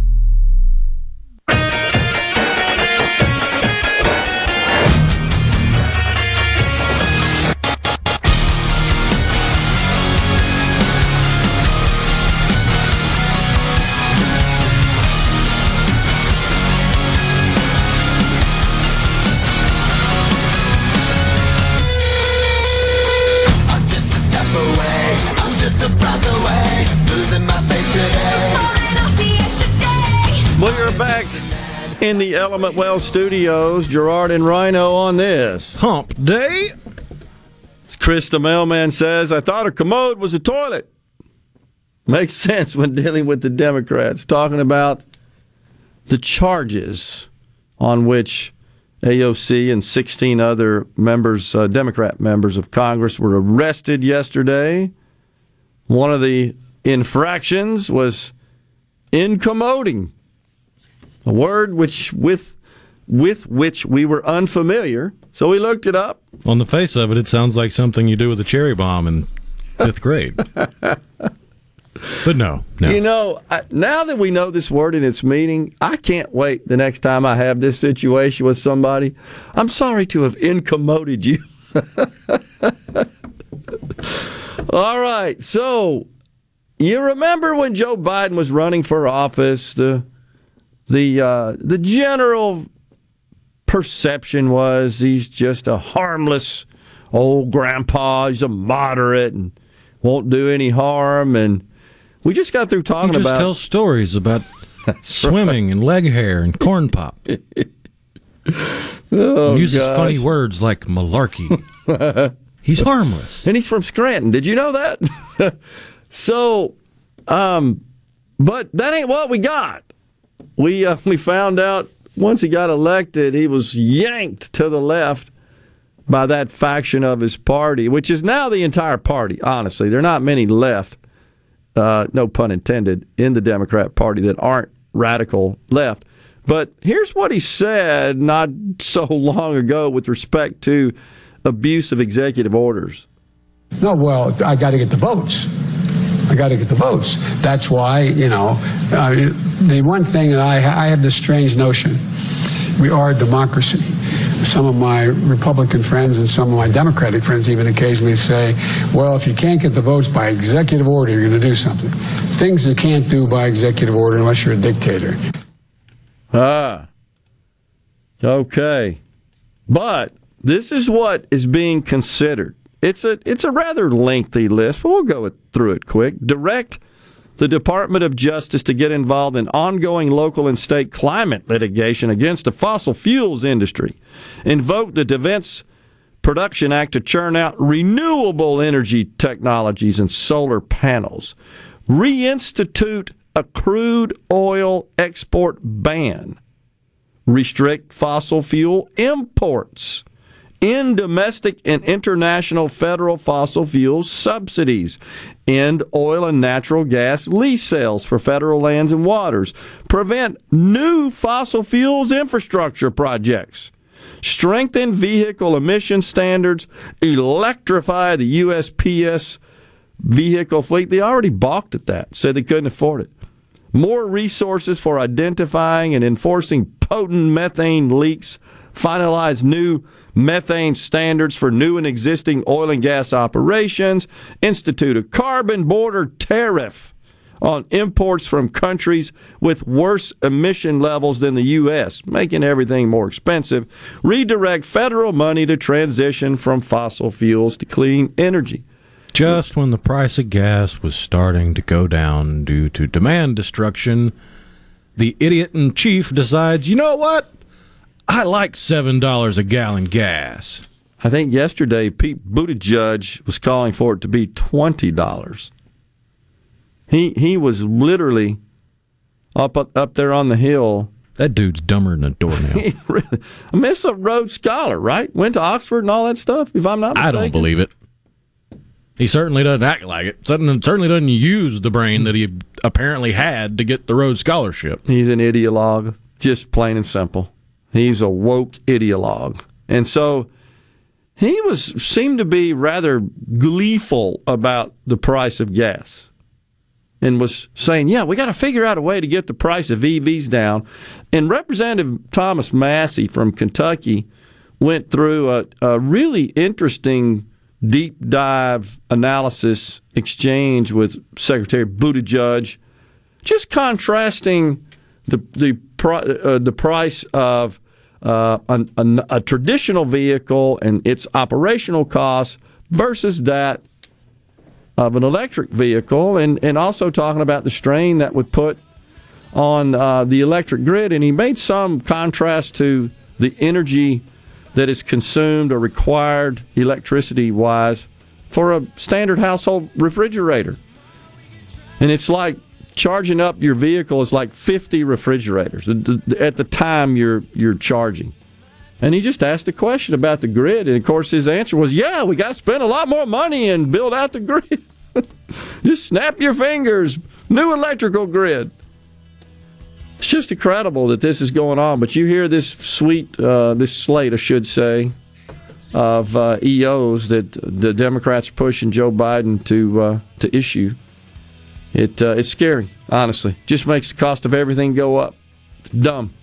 Back in the Element Wealth studios. Gerard and Rhino on this. Hump Day. Chris the mailman says, I thought a commode was a toilet. Makes sense when dealing with the Democrats, talking about the charges on which AOC and 16 other members, uh, Democrat members of Congress, were arrested yesterday. One of the infractions was incommoding, a word which with with which we were unfamiliar. So we looked it up. On the face of it, it sounds like something you do with a cherry bomb in fifth grade. *laughs* but no, no. You know, I, now that we know this word and its meaning, I can't wait the next time I have this situation with somebody. I'm sorry to have incommoded you. *laughs* All right. So you remember when Joe Biden was running for office, the the uh, the general perception was he's just a harmless old grandpa. He's a moderate and won't do any harm. And we just got through talking He just about tells stories about *laughs* swimming and leg hair and corn pop. *laughs* Oh, uses gosh. funny words like malarkey. *laughs* he's harmless. And he's from Scranton. Did you know that? so, um, but that ain't what we got. We uh, *laughs* we found out once he got elected, he was yanked to the left by that faction of his party, which is now the entire party. Honestly, there are not many left. Uh, no pun intended in the Democrat Party that aren't radical left. But here's what he said not *laughs* so long ago with respect to abuse of executive orders. No, well, I got to get the votes. I got to get the votes. That's why, you know, uh, the one thing that I, I have this strange notion we are a democracy. Some of my Republican friends and some of my Democratic friends even occasionally say, well, if you can't get the votes by executive order, you're going to do something. Things you can't do by executive order unless you're a dictator. Ah. Okay. But this is what is being considered. It's a it's a rather lengthy list, but we'll go through it quick. Direct the Department of Justice to get involved in ongoing local and state climate litigation against the fossil fuels industry. Invoke the Defense Production Act to churn out renewable energy technologies and solar panels. Reinstitute a crude oil export ban. Restrict fossil fuel imports. End domestic and international federal fossil fuel subsidies. End oil and natural gas lease sales for federal lands and waters. Prevent new fossil fuels infrastructure projects. Strengthen vehicle emission standards. Electrify the USPS vehicle fleet. They already balked at that, said they couldn't afford it. More resources for identifying and enforcing potent methane leaks. Finalize new methane standards for new and existing oil and gas operations. Institute a carbon border tariff on imports from countries with worse emission levels than the U.S., making everything more expensive. Redirect federal money to transition from fossil fuels to clean energy. Just when the price of gas was starting to go down due to demand destruction, the idiot in chief decides, you know what? I like $7 a gallon gas. I think yesterday Pete Buttigieg was calling for it to be twenty dollars. He he was literally up up there on the hill. That dude's dumber than a doornail. *laughs* Really, I mean, it's a Rhodes Scholar, right? Went to Oxford and all that stuff. If I'm not mistaken. I don't believe it. He certainly doesn't act like it. Certainly doesn't use the brain that he apparently had to get the Rhodes Scholarship. He's an ideologue, just plain and simple. He's a woke ideologue, and so he was seemed to be rather gleeful about the price of gas, and was saying, "Yeah, we got to figure out a way to get the price of EVs down." And Representative Thomas Massie from Kentucky went through a, a really interesting deep dive analysis exchange with Secretary Buttigieg, just contrasting the the uh, the price of uh, an, an, a traditional vehicle and its operational costs versus that of an electric vehicle, and and also talking about the strain that would put on uh, the electric grid. And he made some contrast to the energy that is consumed or required electricity wise for a standard household refrigerator. And it's like charging up your vehicle is like 50 refrigerators at the time you're you're charging. And he just asked a question about the grid, and of course his answer was, "Yeah, we got to spend a lot more money and build out the grid. *laughs* just snap your fingers, new electrical grid." It's just incredible that this is going on. But you hear this sweet, uh, this slate, I should say, of uh, EOs that the Democrats pushing Joe Biden to uh, to issue. It uh, it's scary, honestly. Just makes the cost of everything go up. It's dumb.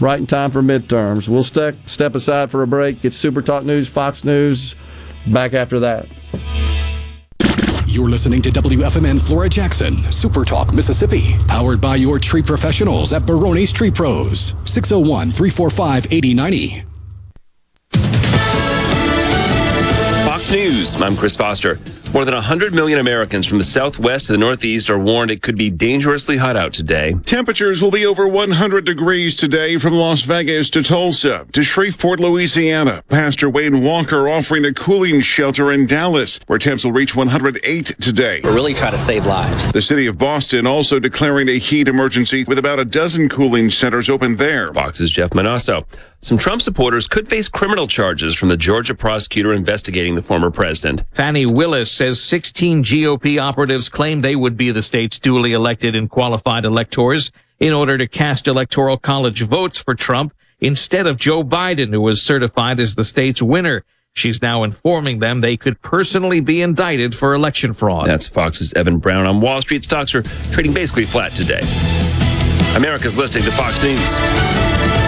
Right in time for midterms. We'll step step aside for a break. It's Super Talk News, Fox News. Back after that. You're listening to WFMN Flora Jackson, Super Talk, Mississippi, powered by your tree professionals at Barone's Tree Pros, 601 345 8090. Fox News. I'm Chris Foster. More than 100 million Americans from the southwest to the northeast are warned it could be dangerously hot out today. Temperatures will be over 100 degrees today from Las Vegas to Tulsa to Shreveport, Louisiana. Pastor Wayne Walker offering a cooling shelter in Dallas, where temps will reach 108 today. We're really trying to save lives. The city of Boston also declaring a heat emergency with about a dozen cooling centers open there. Fox's Jeff Monosso. Some Trump supporters could face criminal charges from the Georgia prosecutor investigating the former president. Fani Willis says 16 GOP operatives claim they would be the state's duly elected and qualified electors in order to cast electoral college votes for Trump instead of Joe Biden, who was certified as the state's winner. She's now informing them they could personally be indicted for election fraud. That's Fox's Evan Brown on Wall Street. Stocks are trading basically flat today. America's listening to Fox News.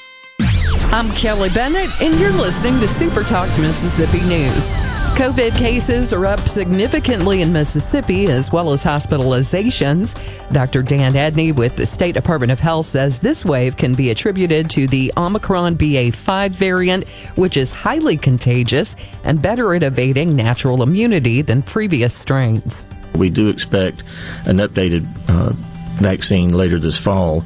I'm Kelly Bennett, and you're listening to Super Talk Mississippi News. COVID cases are up significantly in Mississippi as well as hospitalizations. Dr. Dan Edney with the State Department of Health says this wave can be attributed to the Omicron BA5 variant, which is highly contagious and better at evading natural immunity than previous strains. We do expect an updated uh, vaccine later this fall.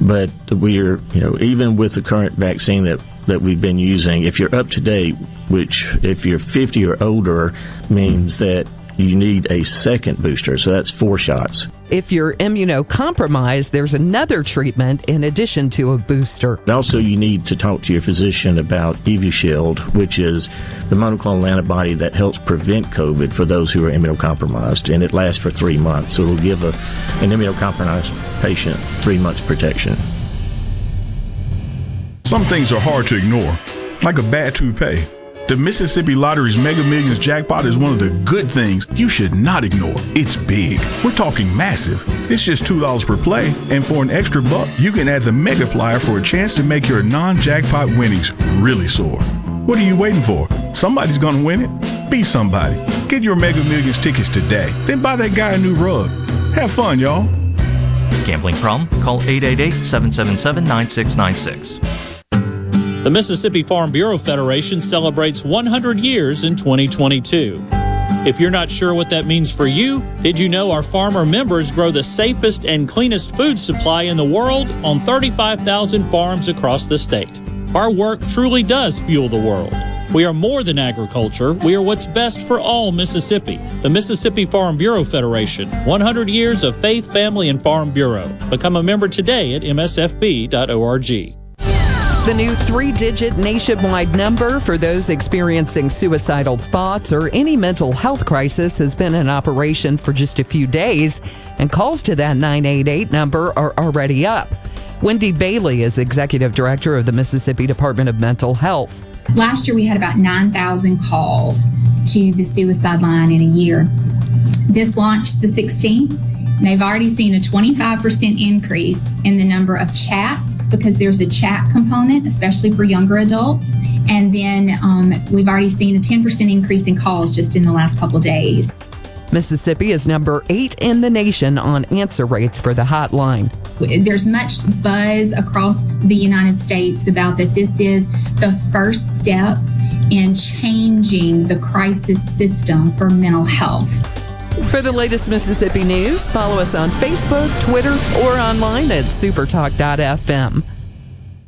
But we're, you know, even with the current vaccine that, that we've been using, if you're up to date, which if you're 50 or older means that you need a second booster. So that's four shots. If you're immunocompromised, there's another treatment in addition to a booster. Also, you need to talk to your physician about Evusheld, which is the monoclonal antibody that helps prevent COVID for those who are immunocompromised, and it lasts for three months. So it'll give a, an immunocompromised patient three months protection. Some things are hard to ignore, like a bad toupee. The Mississippi Lottery's Mega Millions jackpot is one of the good things you should not ignore. It's big. We're talking massive. It's just $2 per play, and for an extra buck, you can add the Mega Megaplier for a chance to make your non-jackpot winnings really soar. What are you waiting for? Somebody's gonna win it. Be somebody. Get your Mega Millions tickets today. Then buy that guy a new rug. Have fun, y'all. Gambling problem? Call 888 777 9696. The Mississippi Farm Bureau Federation celebrates 100 years in 2022. If you're not sure what that means for you, did you know our farmer members grow the safest and cleanest food supply in the world on 35,000 farms across the state? Our work truly does fuel the world. We are more than agriculture. We are what's best for all Mississippi. The Mississippi Farm Bureau Federation. 100 years of faith, family, and farm bureau. Become a member today at msfb.org. The new three digit nationwide number for those experiencing suicidal thoughts or any mental health crisis has been in operation for just a few days, and calls to that 988 number are already up. Wendy Bailey is executive director of the Mississippi Department of Mental Health. Last year, we had about 9,000 calls to the suicide line in a year. This launched the 16th. And they've already seen a 25% increase in the number of chats because there's a chat component, especially for younger adults. And then um, we've already seen a 10% increase in calls just in the last couple days. Mississippi is number eight in the nation on answer rates for the hotline. There's much buzz across the United States about that this is the first step in changing the crisis system for mental health. For the latest Mississippi news, follow us on Facebook, Twitter, or online at supertalk.fm.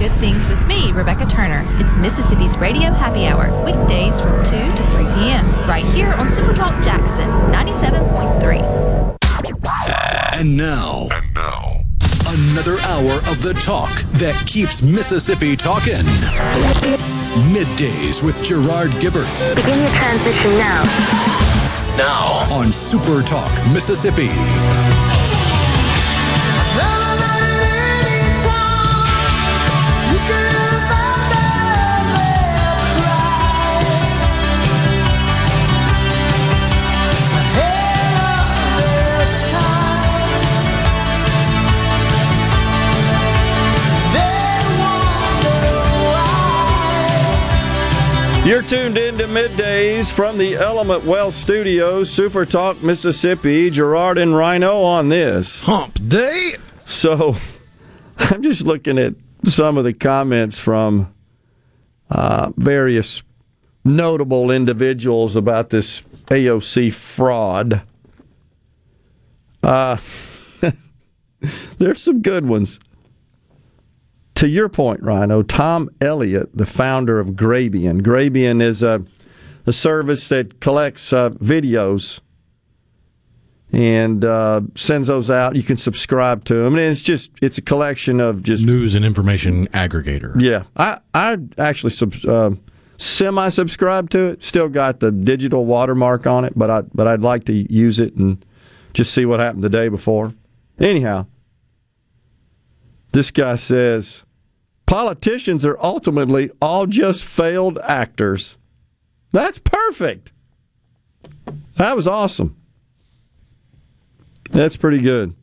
Tune in to Good Things with me, Rebecca Turner. It's Mississippi's Radio Happy Hour, weekdays from 2 to 3 p.m. right here on Supertalk Jackson 97.3. And now, and now, another hour of the talk that keeps Mississippi talking. Middays with Gerard Gibert. Begin your transition now. Now on Super Talk Mississippi. You're tuned in to middays from the Element Wealth Studios, Super Talk, Mississippi. Gerard and Rhino on this hump day. So, *laughs* I'm just looking at some of the comments from uh, various notable individuals about this AOC fraud. Uh, *laughs* there's some good ones to your point, Rhino, Tom Elliott, the founder of Grabien. Grabien is a, a service that collects uh, videos and uh, sends those out. You can subscribe to them, and it's just it's a collection of just news and information aggregator. Yeah, I I actually sub, uh, semi subscribe to it. Still got the digital watermark on it, but I but I'd like to use it and just see what happened the day before. Anyhow, this guy says politicians are ultimately all just failed actors. That's perfect. That was awesome. That's pretty good.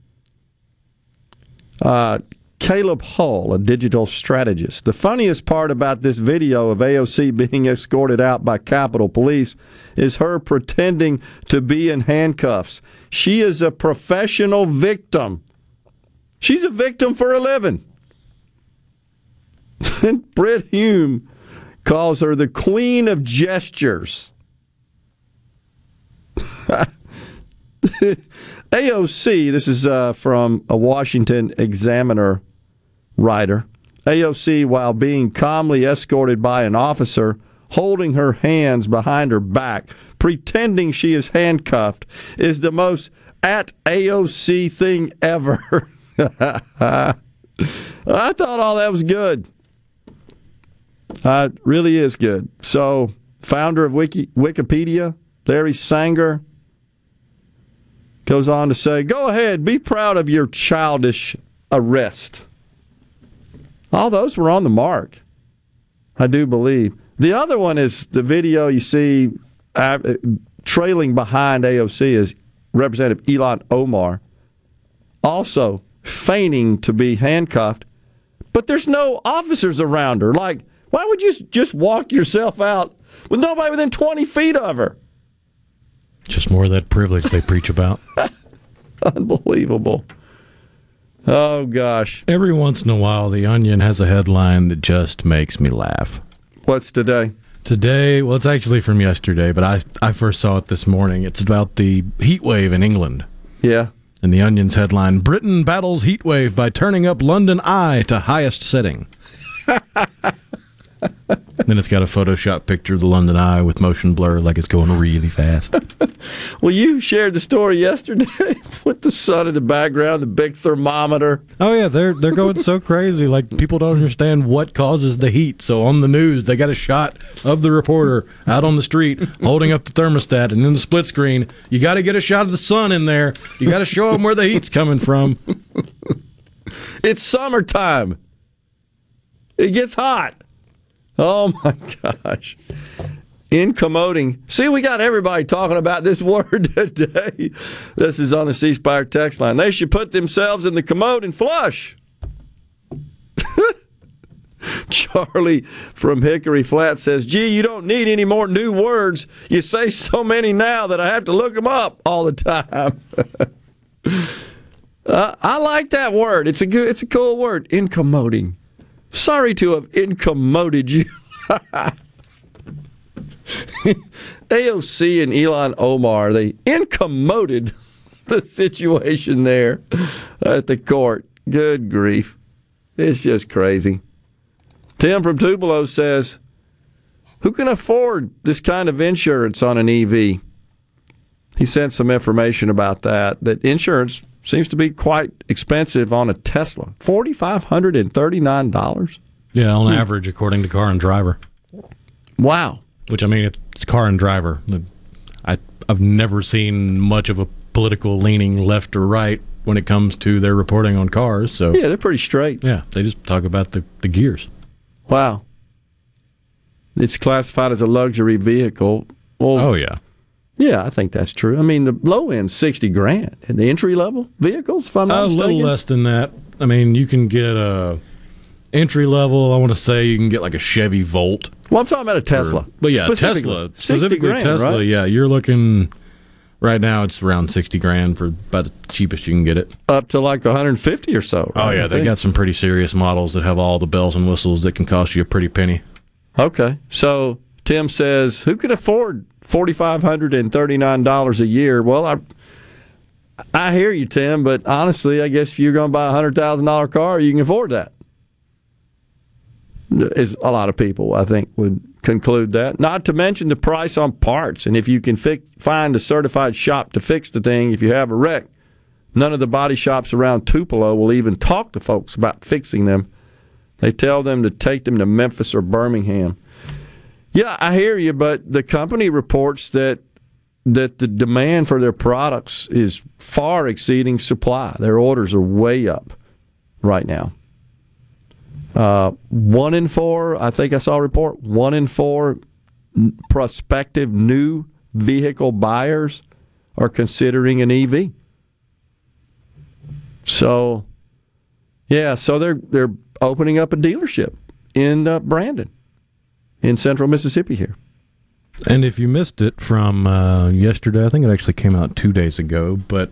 Uh, Caleb Hull, a digital strategist. The funniest part about this video of AOC *laughs* being escorted out by Capitol Police is her pretending to be in handcuffs. She is a professional victim. She's a victim for a living. *laughs* And Brit Hume calls her the queen of gestures. *laughs* AOC, this is uh, from a Washington Examiner writer. AOC, while being calmly escorted by an officer, holding her hands behind her back, pretending she is handcuffed, is the most at AOC thing ever. *laughs* I thought all that was good. Uh, it really is good. So, founder of Wiki, Wikipedia, Larry Sanger, goes on to say, Go ahead, be proud of your childish arrest. All those were on the mark, I do believe. The other one is the video you see uh, trailing behind AOC is Representative Ilhan Omar, also feigning to be handcuffed, but there's no officers around her. Like, why would you just walk yourself out with nobody within 20 feet of her? Just more of that privilege they preach about. *laughs* Unbelievable. Oh, gosh. Every once in a while, The Onion has a headline that just makes me laugh. What's today? Today, well, it's actually from yesterday, but I, I first saw it this morning. It's about the heat wave in England. Yeah. And The Onion's headline Britain battles heat wave by turning up London Eye to highest setting. *laughs* Then it's got a Photoshop picture of the London Eye with motion blur, like it's going really fast. *laughs* well, you shared the story yesterday *laughs* with the sun in the background, the big thermometer. Oh yeah, they're they're going so crazy. Like people don't understand what causes the heat. So on the news, they got a shot of the reporter out on the street holding up the thermostat, and then the split screen, you got to get a shot of the sun in there. You got to show them where the heat's coming from. *laughs* It's summertime. It gets hot. Oh my gosh. Incommoding. See, we got everybody talking about this *laughs* word today. This is on the C Spire text line. They should put themselves in the commode and flush. *laughs* Charlie from Hickory Flat says, Gee, you don't need any more new words. You say so many now that I have to look them up all the time. *laughs* uh, I like that word. It's a good, it's a cool word. Incommoding. Sorry to have incommoded you. *laughs* AOC and Ilhan Omar, they incommoded *laughs* the situation there at the court. Good grief. It's just crazy. Tim from Tupelo says, Who can afford this kind of insurance on an EV? He sent some information about that, that insurance seems to be quite expensive on a Tesla. $4,539? Yeah, on Hmm. average, according to Car and Driver. Wow. Which I mean, it's Car and Driver. I I've never seen much of a political leaning left or right when it comes to their reporting on cars. So Yeah, they're pretty straight. yeah, they just talk about the, the gears. Wow. It's classified as a luxury vehicle. Well, Oh yeah. Yeah, I think that's true. I mean, the low end 60 grand. And the entry level vehicles, if I'm not a mistaken? little less than that. I mean, you can get a entry level. I want to say you can get like a Chevy Volt. Well, I'm talking about a Tesla. Or- but yeah, Specifically. Tesla 60 specifically grand, Tesla. right? Yeah, you're looking right now. It's around sixty grand for about the cheapest you can get it. Up to like 150 or so. Oh yeah, I they think. got some pretty serious models that have all the bells and whistles that can cost you a pretty penny. Okay. So Tim says, who could afford $4,539 a year? Well, I I hear you, Tim, but honestly, I guess if you're going to buy a $100,000 car, you can afford that. Is a lot of people, I think, would conclude that. Not to mention the price on parts. And if you can fi- find a certified shop to fix the thing if you have a wreck, none of the body shops around Tupelo will even talk to folks about fixing them. They tell them to take them to Memphis or Birmingham. Yeah, I hear you, but the company reports that that the demand for their products is far exceeding supply. Their orders are way up right now. Uh, one in four, I think I saw a report. One in four prospective new vehicle buyers are considering an EV. So, yeah, so they're they're opening up a dealership in uh, Brandon, in Central Mississippi here. And if you missed it from uh, yesterday, I think it actually came out two days ago. But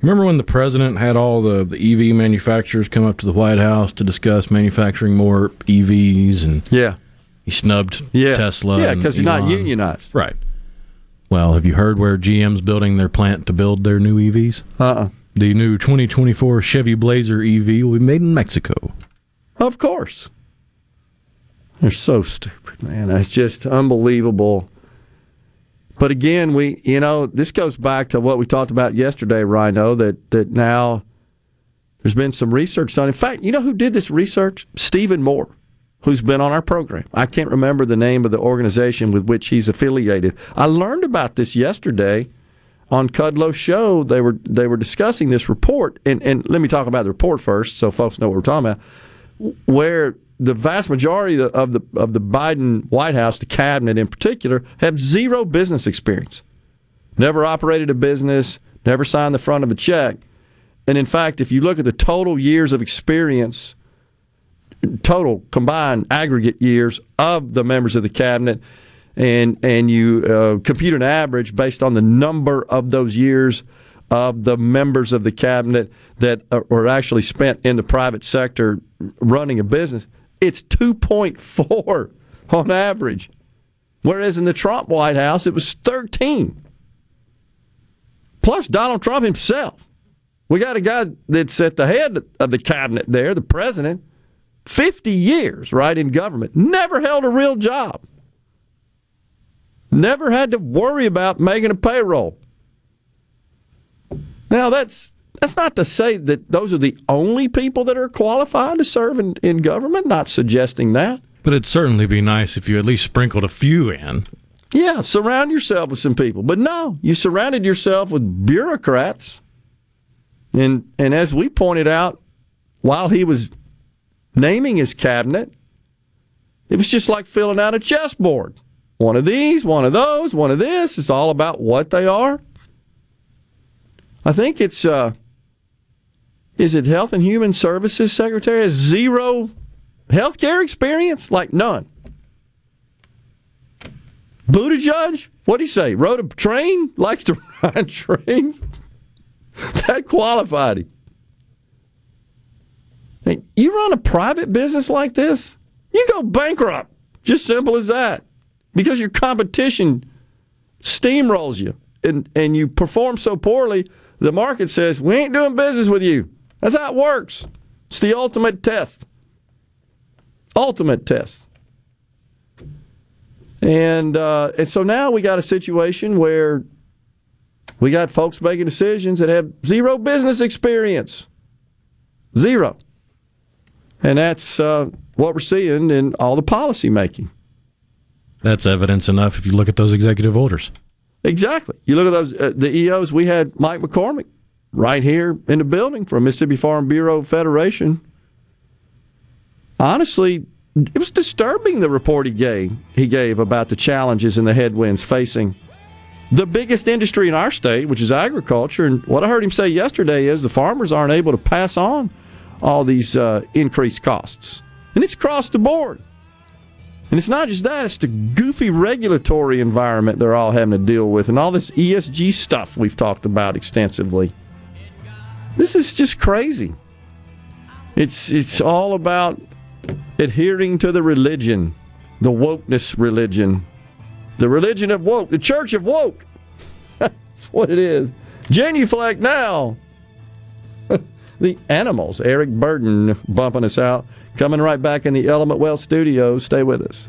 remember when the president had all the, the EV manufacturers come up to the White House to discuss manufacturing more EVs, and yeah, he snubbed Yeah. Tesla. Yeah, and 'cause he's not unionized. Right. Well, have you heard where GM's building their plant to build their new EVs? Uh-uh. The new 2024 Chevy Blazer EV will be made in Mexico. Of course. They're so stupid, man. That's just unbelievable. But again, we you know, this goes back to what we talked about yesterday, Rhino, that that now there's been some research done. In fact, you know who did this research? Stephen Moore, who's been on our program. I can't remember the name of the organization with which he's affiliated. I learned about this yesterday on Kudlow's show. They were they were discussing this report, and and let me talk about the report first, so folks know what we're talking about where the vast majority of the of the Biden White House, the cabinet in particular, have zero business experience. Never operated a business, never signed the front of a check. And in fact, if you look at the total years of experience, total combined aggregate years of the members of the cabinet, and and you uh, compute an average based on the number of those years of the members of the cabinet that are, are actually spent in the private sector running a business, it's 2.4 *laughs* on average. Whereas in the Trump White House, it was 13. Plus Donald Trump himself. We got a guy that's at the head of the cabinet there, the president, 50 years, right, in government, never held a real job. Never had to worry about making a payroll. Now, that's that's not to say that those are the only people that are qualified to serve in, in government, not suggesting that. But it'd certainly be nice if you at least sprinkled a few in. Yeah, surround yourself with some people. But no, you surrounded yourself with bureaucrats. And and as we pointed out, while he was naming his cabinet, it was just like filling out a chessboard. One of these, one of those, one of this. It's all about what they are. I think it's uh, is it Health and Human Services Secretary has zero healthcare experience, like none. Buttigieg, what do you say? Rode a train, *laughs* likes to ride trains. that qualified him. You run a private business like this, you go bankrupt. Just simple as that. Because your competition steamrolls you and, and you perform so poorly, the market says, We ain't doing business with you. That's how it works. It's the ultimate test. Ultimate test. And uh, and so now we got a situation where we got folks making decisions that have zero business experience. Zero. And that's uh, what we're seeing in all the policy making. That's evidence enough if you look at those executive orders. Exactly. You look at those uh, the EOs. We had Mike McCormick right here in the building from Mississippi Farm Bureau Federation. Honestly, it was disturbing the report he gave. He gave about the challenges and the headwinds facing the biggest industry in our state, which is agriculture. And what I heard him say yesterday is the farmers aren't able to pass on all these uh, increased costs, and it's across the board. And it's not just that, it's the goofy regulatory environment they're all having to deal with and all this ESG stuff we've talked about extensively. This is just crazy. It's it's all about adhering to the religion, the wokeness religion, the religion of woke, the church of woke. *laughs* That's what it is. Genuflect now. *laughs* the animals. Eric Burdon bumping us out. Coming right back in the Element Wealth studios. Stay with us.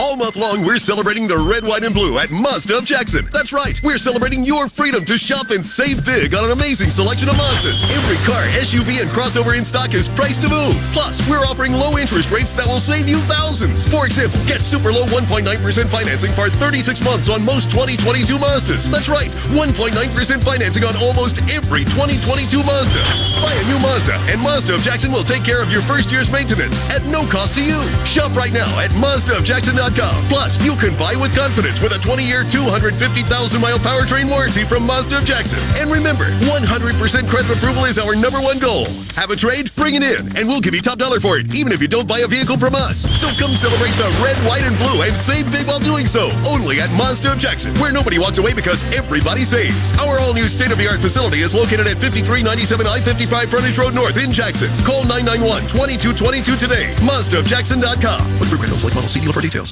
All month long, we're celebrating the red, white, and blue at Mazda of Jackson. That's right, we're celebrating your freedom to shop and save big on an amazing selection of Mazdas. Every car, SUV, and crossover in stock is priced to move. Plus, we're offering low interest rates that will save you thousands. For example, get super low 1.9% financing for 36 months on most 2022 Mazdas. That's right, 1.9% financing on almost every 2022 Mazda. Buy a new Mazda, and Mazda of Jackson will take care of your first year's maintenance at no cost to you. Shop right now at MazdaofJackson.com. Plus, you can buy with confidence with a 20-year, 250,000-mile powertrain warranty from Mazda of Jackson. And remember, 100% credit approval is our number one goal. Have a trade? Bring it in, and we'll give you top dollar for it, even if you don't buy a vehicle from us. So come celebrate the red, white, and blue and save big while doing so. Only at Mazda of Jackson, where nobody walks away because everybody saves. Our all-new state-of-the-art facility is located at 5397 I-55 Frontage Road North in Jackson. Call 991-2222 today. MazdaofJackson.com. Look for model. See dealer for details.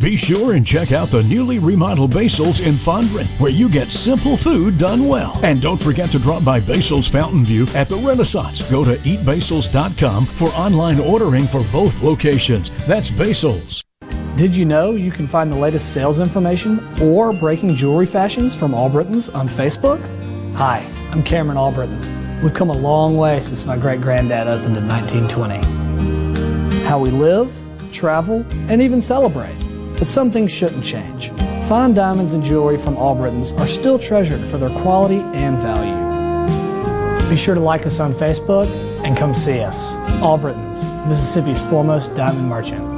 Be sure and check out the newly remodeled Basil's in Fondren, where you get simple food done well. And don't forget to drop by Basil's Fountain View at the Renaissance. Go to eatbasils.com for online ordering for both locations. That's Basil's. Did you know you can find the latest sales information or breaking jewelry fashions from Albritton's on Facebook? Hi, I'm Cameron Albritton. We've come a long way since my great granddad opened in 1920. How we live, travel, and even celebrate. But some things shouldn't change. Fine diamonds and jewelry from Albritton's are still treasured for their quality and value. Be sure to like us on Facebook and come see us. Albritton's, Mississippi's foremost diamond merchant.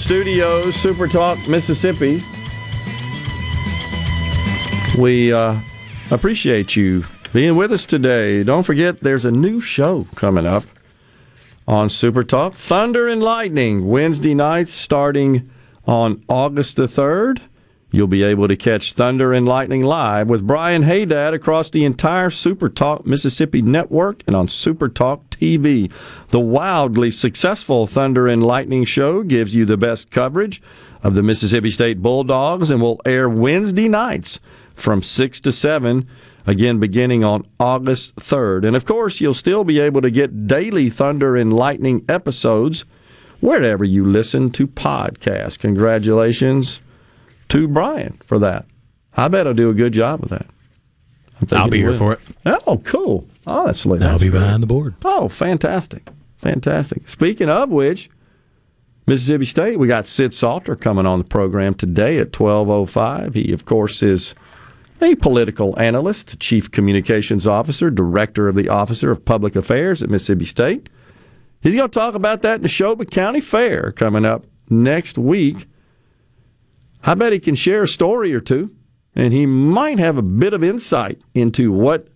Studios, Super Talk, Mississippi. We uh, appreciate you being with us today. Don't forget, there's a new show coming up on Super Talk Thunder and Lightning, Wednesday nights starting on August the 3rd. You'll be able to catch Thunder and Lightning live with Brian Hadad across the entire Super Talk Mississippi network and on Super Talk TV. The wildly successful Thunder and Lightning show gives you the best coverage of the Mississippi State Bulldogs and will air Wednesday nights from 6 to 7, again beginning on August 3rd. And of course, you'll still be able to get daily Thunder and Lightning episodes wherever you listen to podcasts. Congratulations to Brian for that. I bet I'll do a good job with that. I'll be here will. for it. Oh, cool. Honestly, I'll be great. behind the board. Oh, fantastic. Fantastic. Speaking of which, Mississippi State, we got Sid Salter coming on the program today at 12.05. He, of course, is a political analyst, chief communications officer, director of the Officer of Public Affairs at Mississippi State. He's going to talk about that in the Neshoba County Fair coming up next week. I bet he can share a story or two, and he might have a bit of insight into what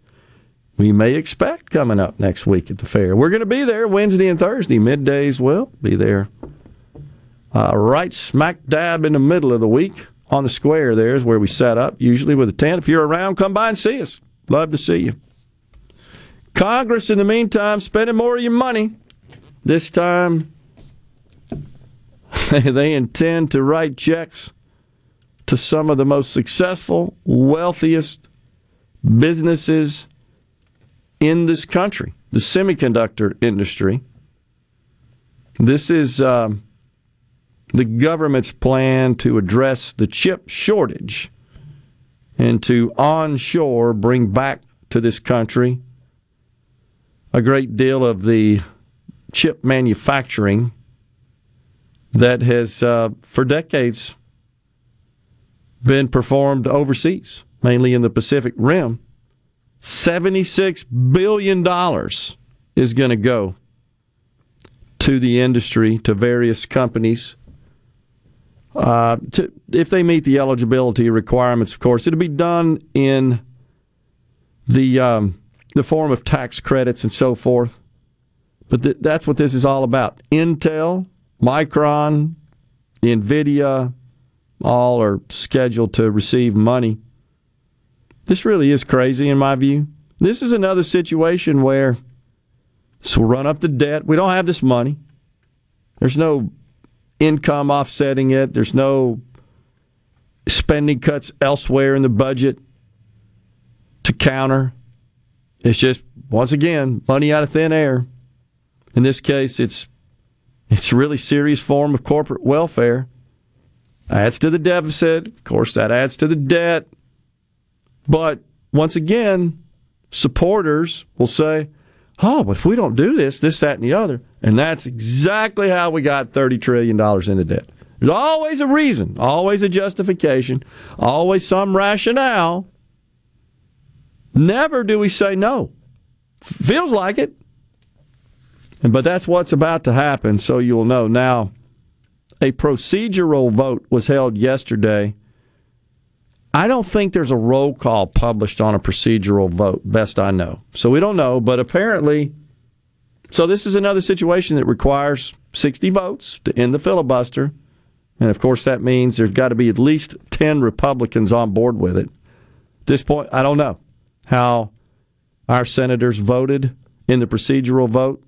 we may expect coming up next week at the fair. We're going to be there Wednesday and Thursday, middays. Well, be there uh, right smack dab in the middle of the week on the square. There is where we set up, usually with a tent. If you're around, come by and see us. Love to see you. Congress, in the meantime, spending more of your money. This time, *laughs* they intend to write checks to some of the most successful, wealthiest businesses in this country, the semiconductor industry. This is um, the government's plan to address the chip shortage and to onshore bring back to this country a great deal of the chip manufacturing that has, uh, for decades, been performed overseas, mainly in the Pacific Rim. $76 billion is going to go to the industry, to various companies. Uh, to, if they meet the eligibility requirements, of course, it'll be done in the um, the form of tax credits and so forth. But th- that's what this is all about. Intel, Micron, Nvidia, all are scheduled to receive money. This really is crazy in my view. This is another situation where so we'll run up the debt. We don't have this money. There's no income offsetting it. There's no spending cuts elsewhere in the budget to counter. It's just once again, money out of thin air. In this case, it's it's a really serious form of corporate welfare. Adds to the deficit. Of course, that adds to the debt. But once again, supporters will say, oh, but if we don't do this, this, that, and the other. And that's exactly how we got $30 trillion into debt. There's always a reason, always a justification, always some rationale. Never do we say no. Feels like it. But that's what's about to happen, so you'll know. Now, a procedural vote was held yesterday. I don't think there's a roll call published on a procedural vote, best I know. So we don't know, but apparently so this is another situation that requires 60 votes to end the filibuster. And of course that means there's got to be at least 10 Republicans on board with it. At this point, I don't know how our senators voted in the procedural vote.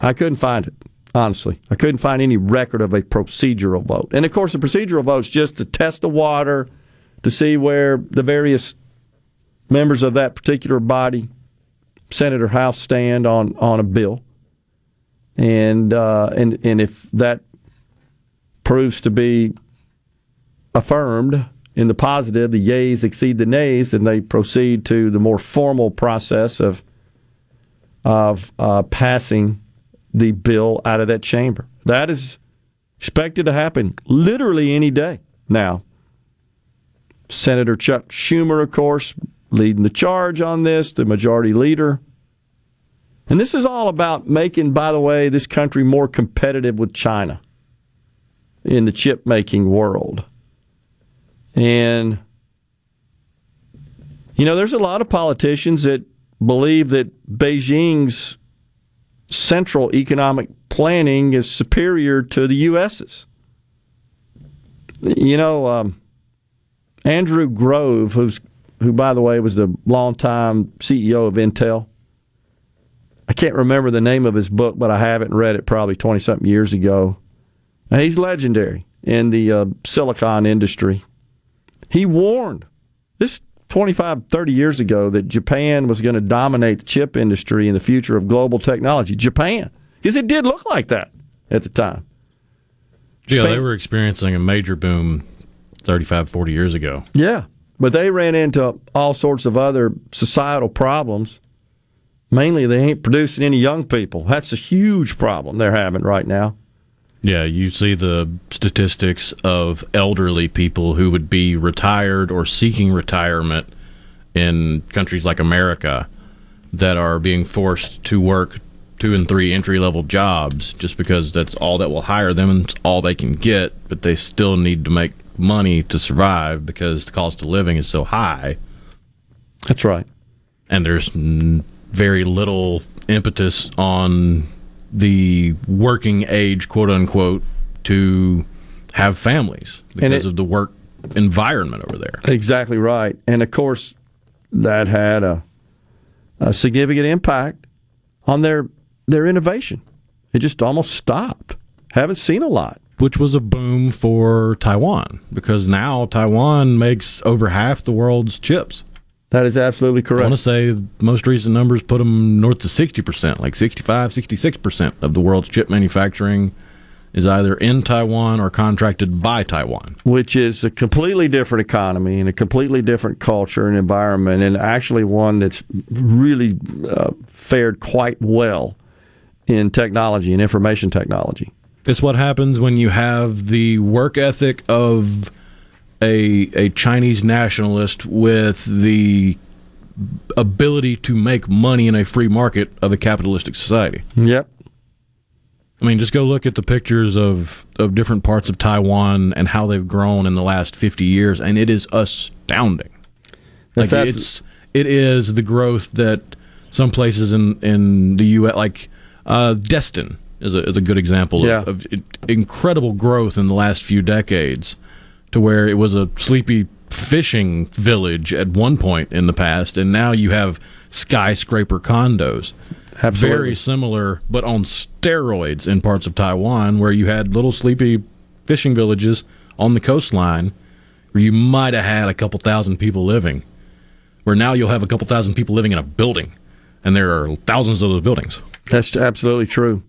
I couldn't find it, honestly. I couldn't find any record of a procedural vote. And of course, the procedural vote is just to test the water, to see where the various members of that particular body, Senate or House, stand on, on a bill. And, uh, and, and if that proves to be affirmed in the positive, the yays exceed the nays, then they proceed to the more formal process of of uh, passing the bill out of that chamber. That is expected to happen literally any day now. Senator Chuck Schumer, of course, leading the charge on this, the majority leader. And this is all about making, by the way, this country more competitive with China in the chip making world. And, you know, there's a lot of politicians that believe that Beijing's central economic planning is superior to the U.S.'s. You know, um, Andrew Grove, who's who, by the way, was the longtime CEO of Intel. I can't remember the name of his book, but I haven't read it probably 20 something years ago. Now, he's legendary in the uh, silicon industry. He warned this 25, 30 years ago that Japan was going to dominate the chip industry in the future of global technology. Japan. Because it did look like that at the time. Yeah, Japan- they were experiencing a major boom 35, 40 years ago. Yeah, but they ran into all sorts of other societal problems. Mainly, they ain't producing any young people. That's a huge problem they're having right now. Yeah, you see the statistics of elderly people who would be retired or seeking retirement in countries like America that are being forced to work two and three entry level jobs just because that's all that will hire them and it's all they can get, but they still need to make money to survive because the cost of living is so high. That's right. And there's very little impetus on the working age, quote unquote, to have families because it- of the work environment over there. Exactly right. And of course, that had a, a significant impact on their their innovation. It just almost stopped. Haven't seen a lot. Which was a boom for Taiwan because now Taiwan makes over half the world's chips. That is absolutely correct. I want to say most recent numbers put them north of 60%, like 65, 66% of the world's chip manufacturing is either in Taiwan or contracted by Taiwan. which is a completely different economy and a completely different culture and environment, and actually one that's really uh, fared quite well in technology and information technology. It's what happens when you have the work ethic of a a Chinese nationalist with the ability to make money in a free market of a capitalistic society. Yep. I mean, just go look at the pictures of, of different parts of Taiwan and how they've grown in the last 50 years, and it is astounding. Like That's abso- it's it is the growth that some places in, in the U.S. like uh, Destin is a, is a good example Yeah. of, of incredible growth in the last few decades, to where it was a sleepy fishing village at one point in the past, and now you have skyscraper condos. Absolutely. Very similar, but on steroids in parts of Taiwan, where you had little sleepy fishing villages on the coastline where you might have had a couple thousand people living. Where now you'll have a couple thousand people living in a building and there are thousands of those buildings. That's absolutely true.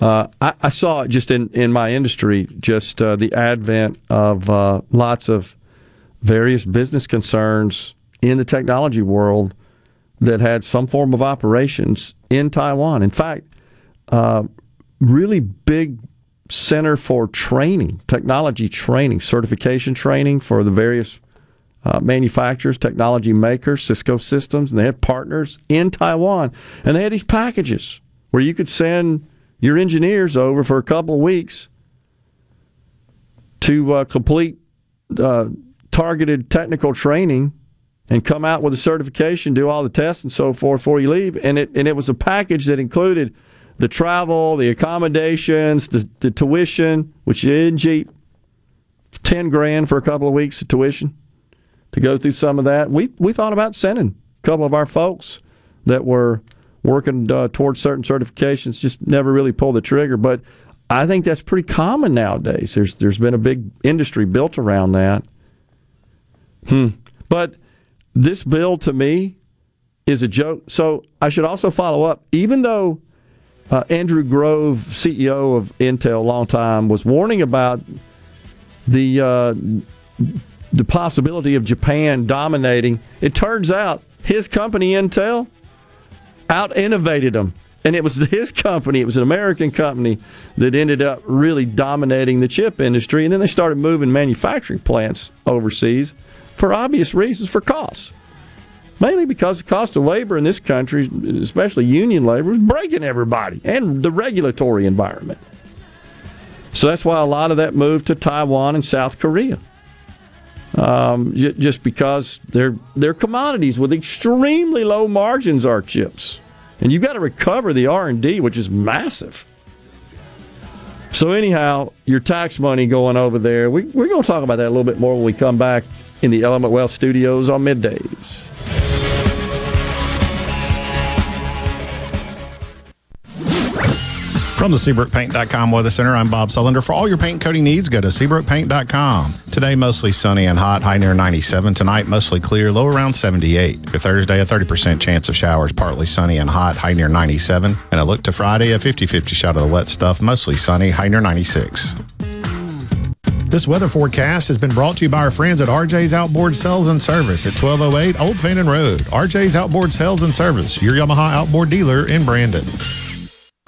Uh, I, I, saw just in, in my industry, just uh, the advent of uh, lots of various business concerns in the technology world that had some form of operations in Taiwan. In fact, uh, really big center for training, technology training, certification training for the various uh, manufacturers, technology makers, Cisco Systems, and they had partners in Taiwan. And they had these packages where you could send your engineers over for a couple of weeks to uh, complete uh, targeted technical training and come out with a certification, do all the tests and so forth before you leave. And it and it was a package that included the travel, the accommodations, the, the tuition, which isn't cheap. Ten grand for a couple of weeks of tuition to go through some of that. We we thought about sending a couple of our folks that were working uh, towards certain certifications, just never really pull the trigger. But I think that's pretty common nowadays. There's there's been a big industry built around that. Hmm. But this bill to me is a joke. So I should also follow up, even though uh, Andrew Grove, CEO of Intel, a long time, was warning about the uh, the possibility of Japan dominating. It turns out his company Intel out innovated them. And it was *laughs* his company, it was an American company that ended up really dominating the chip industry. And then they started moving manufacturing plants overseas for obvious reasons for costs. Mainly because the cost of labor in this country, especially union labor, is breaking everybody and the regulatory environment. So that's why a lot of that moved to Taiwan and South Korea. Um, j- just because they're they're commodities with extremely low margins are chips, and you've got to recover the R and D, which is massive. So anyhow, your tax money going over there, we, we're going to talk about that a little bit more when we come back in the Element Wealth Studios on middays. From the SeabrookPaint.com Weather Center, I'm Bob Sullender. For all your paint coating needs, go to SeabrookPaint.com. Today, mostly sunny and hot, high near 97. Tonight, mostly clear, low around 78. For Thursday, a 30% chance of showers, partly sunny and hot, high near 97. And a look to Friday, a 50 50 shot of the wet stuff, mostly sunny, high near 96. This weather forecast has been brought to you by our friends at RJ's Outboard Sales and Service at 1208 Old Fannin Road. RJ's Outboard Sales and Service, your Yamaha outboard dealer in Brandon.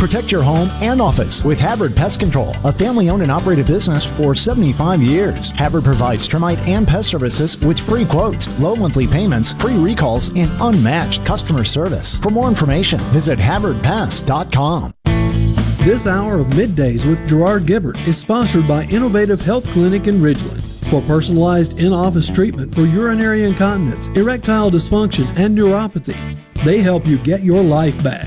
Protect your home and office with Havard Pest Control, a family owned and operated business for 75 years. Havard provides termite and pest services with free quotes, low monthly payments, free recalls, and unmatched customer service. For more information, visit HavardPest.com. This hour of Middays with Gerard Gibert is sponsored by Innovative Health Clinic in Ridgeland. For personalized in office treatment for urinary incontinence, erectile dysfunction, and neuropathy, they help you get your life back.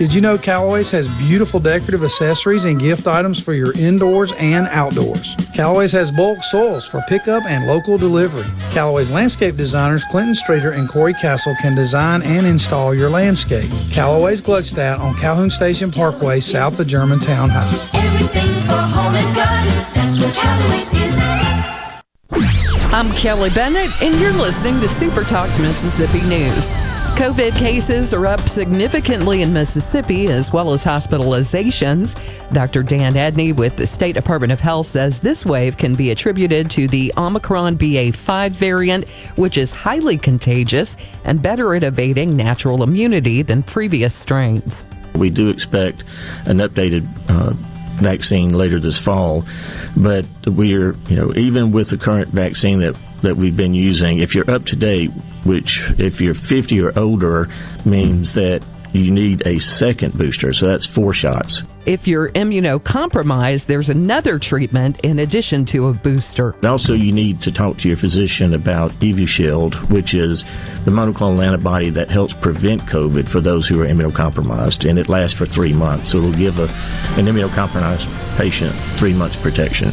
Did you know Callaway's has beautiful decorative accessories and gift items for your indoors and outdoors? Callaway's has bulk soils for pickup and local delivery. Callaway's landscape designers Clinton Streeter and Corey Castle can design and install your landscape. Callaway's Gluckstadt on Calhoun Station Parkway, south of Germantown High. Everything for home and garden, that's what Callaway's is. I'm Kelly Bennett, and you're listening to Super Talk Mississippi News. COVID cases are up significantly in Mississippi as well as hospitalizations. Dr. Dan Edney with the State Department of Health says this wave can be attributed to the Omicron BA5 variant, which is highly contagious and better at evading natural immunity than previous strains. We do expect an updated uh, vaccine later this fall, but we're, you know, even with the current vaccine that, that we've been using, if you're up to date, which if you're 50 or older means that you need a second booster, so that's four shots. If you're immunocompromised, there's another treatment in addition to a booster. Also, you need to talk to your physician about Evusheld, which is the monoclonal antibody that helps prevent COVID for those who are immunocompromised, and it lasts for three months. So it'll give a, an immunocompromised patient three months protection.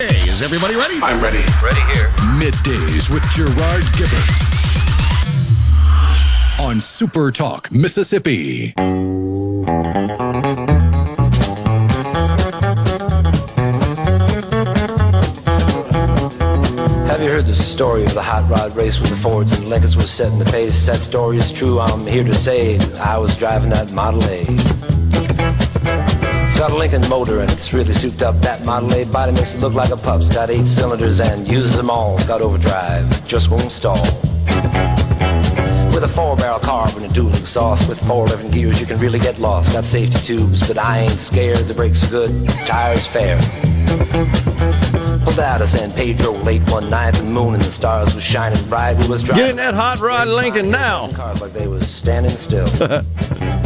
Hey, is everybody ready? I'm ready. Ready here. Middays with Gerard Gibert on Super Talk, Mississippi. Have you heard the story of the hot rod race when the Fords and Lincolns was setting the pace? That story is true, I'm here to say I was driving that Model A. Got a Lincoln motor and it's really souped up. That Model A body makes it look like a pup's. Got eight cylinders and uses them all. Got overdrive, just won't stall. With a four barrel carb and a dual exhaust with four living gears, you can really get lost. Got safety tubes, but I ain't scared. The brakes are good, tires fair. Pulled out of San Pedro late one night. The moon and the stars was shining bright. We was driving. Get in that hot rod Lincoln now. Cars like they was standing still. *laughs*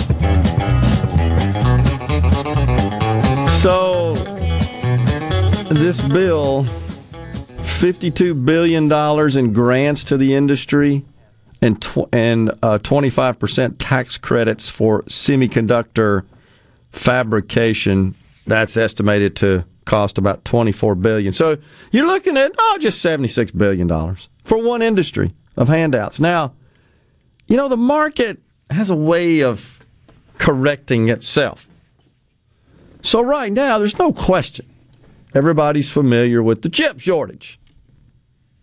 So, this bill, $52 billion in grants to the industry and, tw- and uh, 25% tax credits for semiconductor fabrication. That's estimated to cost about 24 billion. So you're looking at oh just 76 billion dollars for one industry of handouts. Now, you know the market has a way of correcting itself. So right now, there's no question. Everybody's familiar with the chip shortage.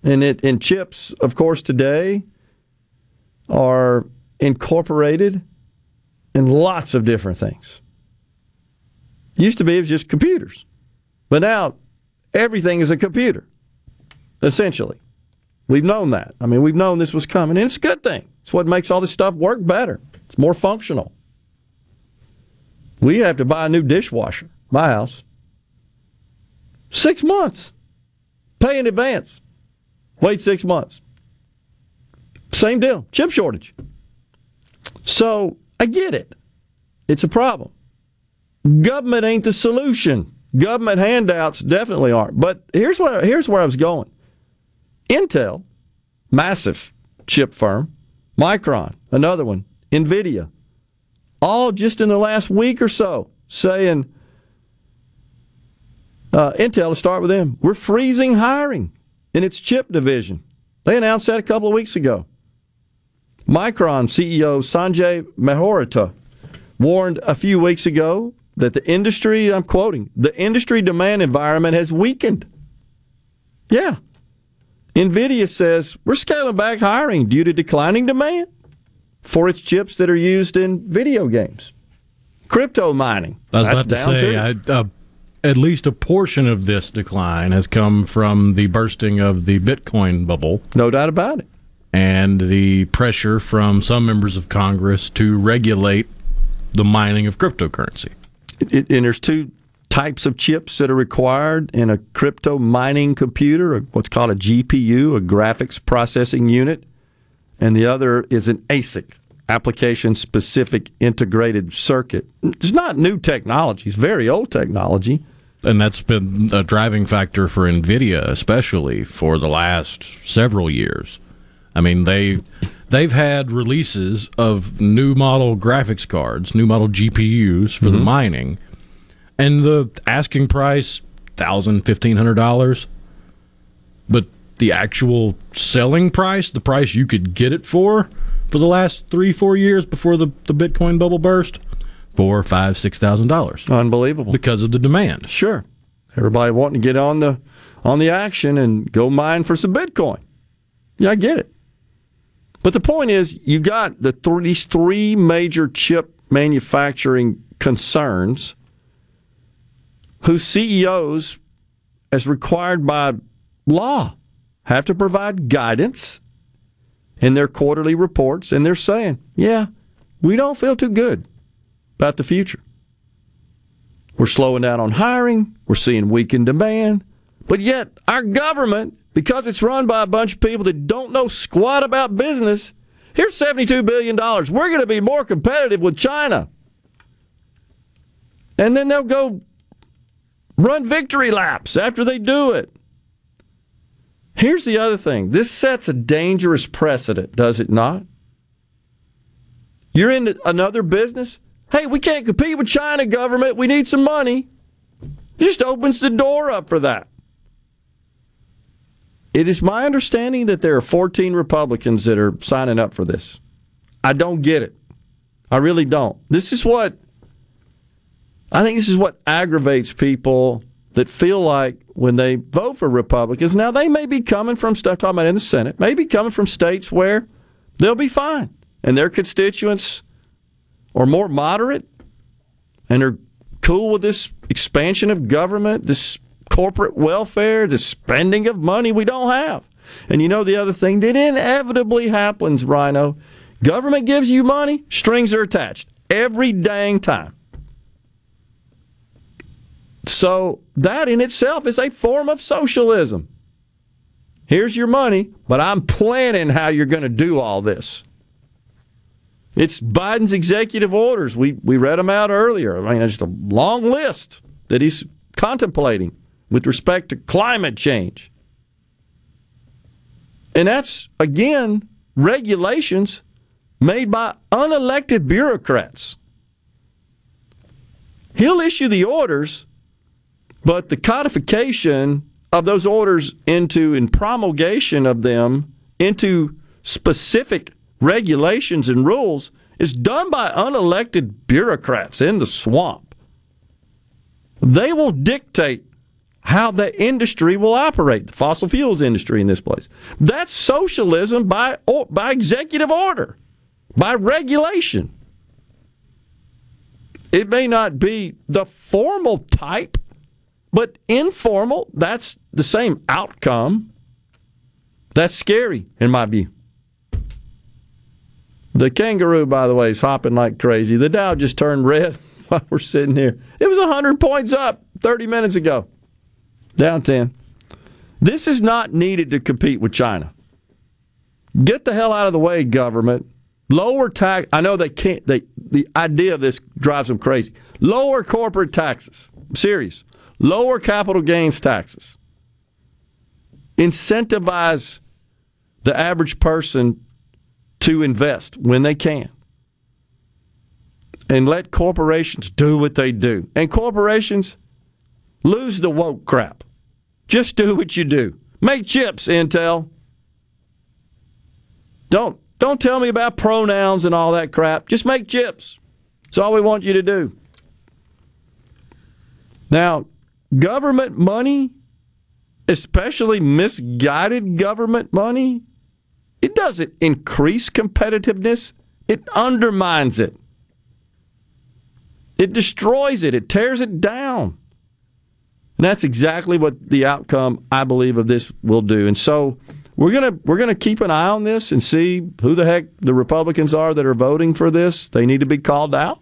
And it and chips, of course, today are incorporated in lots of different things. Used to be it was just computers. But now everything is a computer, essentially. We've known that. I mean, we've known this was coming, and it's a good thing. It's what makes all this stuff work better. It's more functional. We have to buy a new dishwasher, my house. Six months. Pay in advance. Wait six months. Same deal. Chip shortage. So I get it. It's a problem. Government ain't the solution. Government handouts definitely aren't. But here's where here's where I was going. Intel, massive chip firm, Micron, another one, Nvidia, all just in the last week or so saying uh, Intel, to start with them, we're freezing hiring in its chip division. They announced that a couple of weeks ago. Micron CEO Sanjay Mehrotra warned a few weeks ago that the industry, I'm quoting, the industry demand environment has weakened. Yeah. NVIDIA says we're scaling back hiring due to declining demand for its chips that are used in video games. Crypto mining. I was that's about to say. I, uh, at least a portion of this decline has come from the bursting of the Bitcoin bubble. No doubt about it. And the pressure from some members of Congress to regulate the mining of cryptocurrency. It, and there's two types of chips that are required in a crypto mining computer, what's called a GPU, a graphics processing unit, and the other is an ASIC, application specific integrated circuit. It's not new technology, it's very old technology. And that's been a driving factor for NVIDIA, especially for the last several years. I mean, they they've had releases of new model graphics cards, new model GPUs for the mm-hmm. mining, and the asking price thousand fifteen hundred dollars, the actual selling price, the price you could get it for, for the last three four years before the the Bitcoin bubble burst, four five six thousand dollars. Unbelievable because of the demand. Sure, everybody wanting to get on the on the action and go mine for some Bitcoin. Yeah, I get it. But the point is, you got the th- these three major chip manufacturing concerns whose CEOs, as required by law, have to provide guidance in their quarterly reports, and they're saying, yeah, we don't feel too good about the future. We're slowing down on hiring, we're seeing weakened demand, but yet our government, because it's run by a bunch of people that don't know squat about business, here's $72 billion. We're going to be more competitive with China. And then they'll go run victory laps after they do it. Here's the other thing this sets a dangerous precedent, does it not? You're in another business. Hey, we can't compete with China government. We need some money. Just opens the door up for that. It is my understanding that there are 14 Republicans that are signing up for this. I don't get it. I really don't. This is what I think this is what aggravates people that feel like when they vote for Republicans, now they may be coming from stuff talking about in the Senate, maybe coming from states where they'll be fine and their constituents are more moderate and are cool with this expansion of government, this corporate welfare, this spending of money we don't have. And you know the other thing that inevitably happens, Rhino, government gives you money, strings are attached every dang time. So that in itself is a form of socialism. Here's your money, but I'm planning how you're going to do all this. It's Biden's executive orders. We we read them out earlier. I mean, it's just a long list that he's contemplating with respect to climate change. And that's again regulations made by unelected bureaucrats. He'll issue the orders, but the codification of those orders into and promulgation of them into specific regulations and rules is done by unelected bureaucrats in the swamp. They will dictate how the industry will operate, the fossil fuels industry in this place. That's socialism by, by executive order, by regulation. It may not be the formal type, but informal, that's the same outcome. That's scary, in my view. The kangaroo, by the way, is hopping like crazy. The Dow just turned red *laughs* while we're sitting here. It was 100 points up 30 minutes ago, down 10. This is not needed to compete with China. Get the hell out of the way, government. Lower tax. I know they can't. They the idea of this drives them crazy. Lower corporate taxes. I'm serious. Lower capital gains taxes. Incentivize the average person to invest when they can. And let corporations do what they do. And corporations lose the woke crap. Just do what you do. Make chips, Intel. Don't don't tell me about pronouns and all that crap. Just make chips. That's all we want you to do. Now, government money, especially misguided government money, it doesn't increase competitiveness, it undermines it. It destroys it, it tears it down. And that's exactly what the outcome, I believe, of this will do. And so we're gonna we're gonna keep an eye on this and see who the heck the Republicans are that are voting for this. They need to be called out.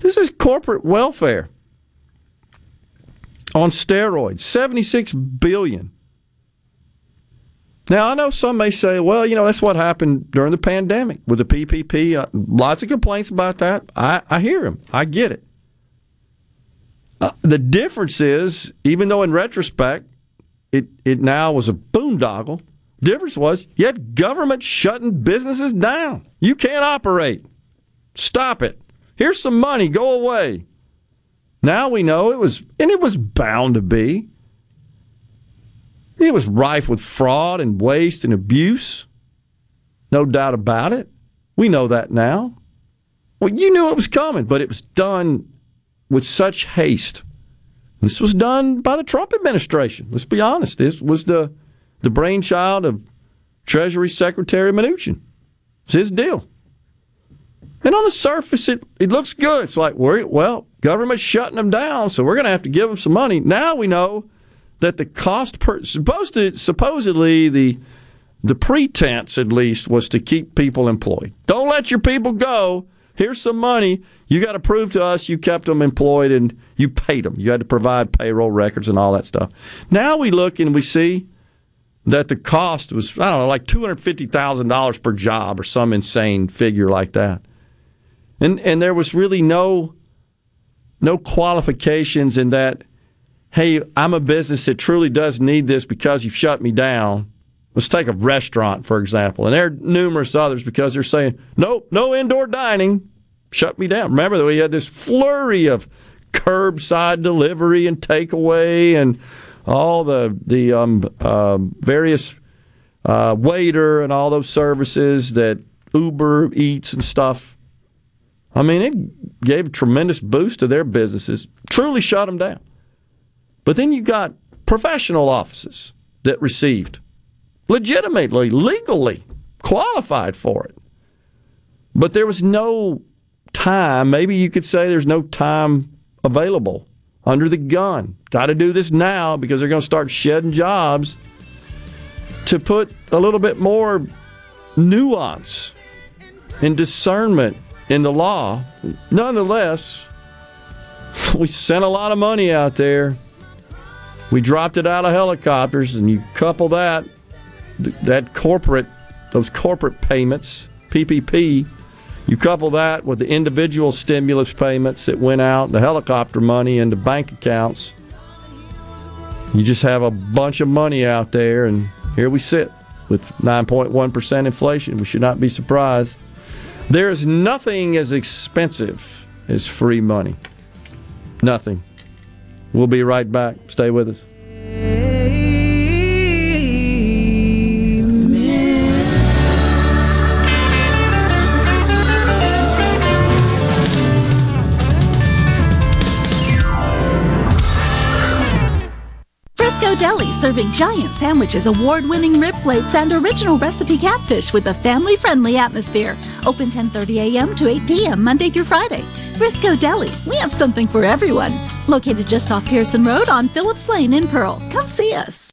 This is corporate welfare on steroids, seventy six billion. Now I know some may say, well, you know that's what happened during the pandemic with the PPP. Uh, lots of complaints about that. I, I hear them. I get it. Uh, the difference is, even though in retrospect it, it now was a boondoggle. Difference was you had government shutting businesses down. You can't operate. Stop it. Here's some money. Go away. Now we know it was, and it was bound to be. It was rife with fraud and waste and abuse. No doubt about it. We know that now. Well, you knew it was coming, but it was done with such haste this was done by the Trump administration. Let's be honest. This was the the brainchild of Treasury Secretary Mnuchin. It's his deal. And on the surface, it, it looks good. It's like, well, government's shutting them down, so we're going to have to give them some money. Now we know that the cost per supposed to supposedly the the pretense at least was to keep people employed. Don't let your people go. Here's some money. You got to prove to us you kept them employed and you paid them. You had to provide payroll records and all that stuff. Now we look and we see that the cost was, I don't know, like $250,000 per job or some insane figure like that. And, and there was really no, no qualifications in that, hey, I'm a business that truly does need this because you've shut me down. Let's take a restaurant, for example. And there are numerous others because they're saying, nope, no indoor dining shut me down. Remember that we had this flurry of curbside delivery and takeaway and all the the um, uh, various uh, waiter and all those services that Uber Eats and stuff. I mean, it gave a tremendous boost to their businesses. Truly shut them down. But then you got professional offices that received legitimately, legally qualified for it. But there was no time. Maybe you could say there's no time available under the gun. Got to do this now because they're going to start shedding jobs to put a little bit more nuance and discernment in the law. Nonetheless, *laughs* we sent a lot of money out there. We dropped it out of helicopters, and you couple that that corporate those corporate payments, PPP you couple that with the individual stimulus payments that went out, the helicopter money into bank accounts. You just have a bunch of money out there, and here we sit with 9.1% inflation. We should not be surprised. There is nothing as expensive as free money. Nothing. We'll be right back. Stay with us. Serving giant sandwiches, award winning rib plates, and original recipe catfish with a family friendly atmosphere. Open 10:30 a.m. to 8 p.m. Monday through Friday. Briscoe Deli, we have something for everyone. Located just off Pearson Road on Phillips Lane in Pearl. Come see us.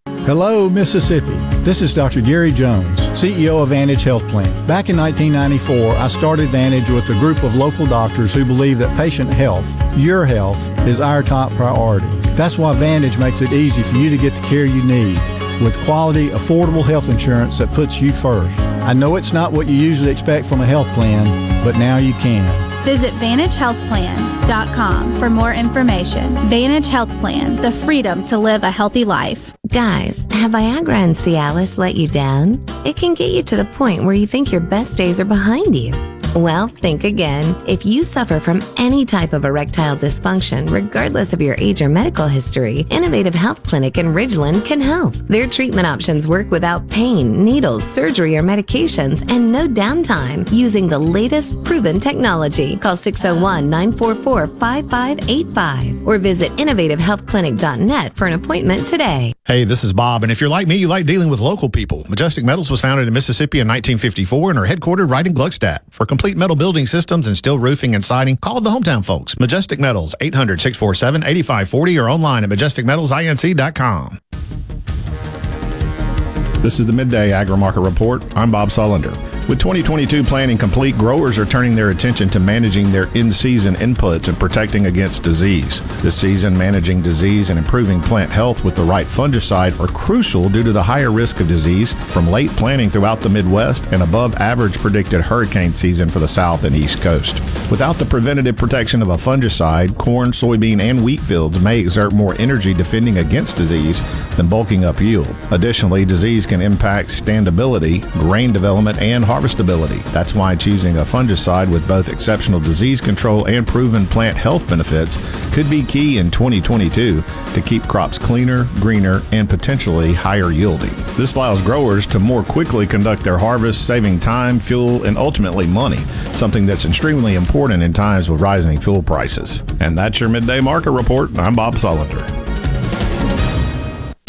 Hello, Mississippi. This is Dr. Gary Jones, CEO of Vantage Health Plan. Back in 1994, I started Vantage with a group of local doctors who believe that patient health, your health, is our top priority. That's why Vantage makes it easy for you to get the care you need with quality, affordable health insurance that puts you first. I know it's not what you usually expect from a health plan, but now you can. Visit VantageHealthPlan.com for more information. Vantage Health Plan, the freedom to live a healthy life. Guys, have Viagra and Cialis let you down? It can get you to the point where you think your best days are behind you. Well, think again. If you suffer from any type of erectile dysfunction, regardless of your age or medical history, Innovative Health Clinic in Ridgeland can help. Their treatment options work without pain, needles, surgery, or medications, and no downtime using the latest proven technology. Call 601 944 5585 or visit innovativehealthclinic.net for an appointment today. Hey, this is Bob, and if you're like me, you like dealing with local people. Majestic Metals was founded in Mississippi in 1954 and are headquartered right in Gluckstadt. For complete metal building systems and steel roofing and siding, call the hometown folks. Majestic Metals, 800 647 8540 or online at majesticmetalsinc.com. This is the Midday Agri Market Report. I'm Bob Sullender. With 2022 planning complete, growers are turning their attention to managing their in-season inputs and protecting against disease. This season, managing disease and improving plant health with the right fungicide are crucial due to the higher risk of disease from late planting throughout the Midwest and above average predicted hurricane season for the South and East Coast. Without the preventative protection of a fungicide, corn, soybean, and wheat fields may exert more energy defending against disease than bulking up yield. Additionally, disease can impact standability, grain development, and harvestability. That's why choosing a fungicide with both exceptional disease control and proven plant health benefits could be key in 2022 to keep crops cleaner, greener, and potentially higher yielding. This allows growers to more quickly conduct their harvest, saving time, fuel, and ultimately money, something that's extremely important in times with rising fuel prices. And that's your midday market report. I'm Bob Sullender.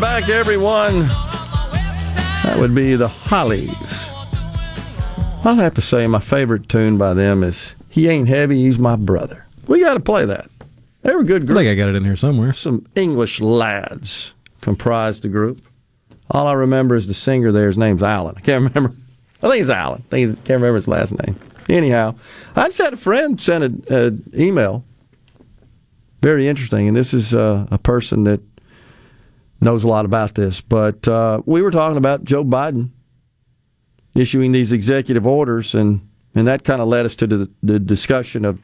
Welcome back, everyone. That would be the Hollies. I'll have to say, my favorite tune by them is "He Ain't Heavy, He's My Brother." We got to play that. They were a good group. I think I got it in here somewhere. Some English lads comprised the group. All I remember is the singer there. His name's Alan. I can't remember. I think it's Alan. I think he's, can't remember his last name. Anyhow, I just had a friend send an email. Very interesting, and this is uh, a person that knows a lot about this. But uh, we were talking about Joe Biden issuing these executive orders, and and that kind of led us to the, the discussion of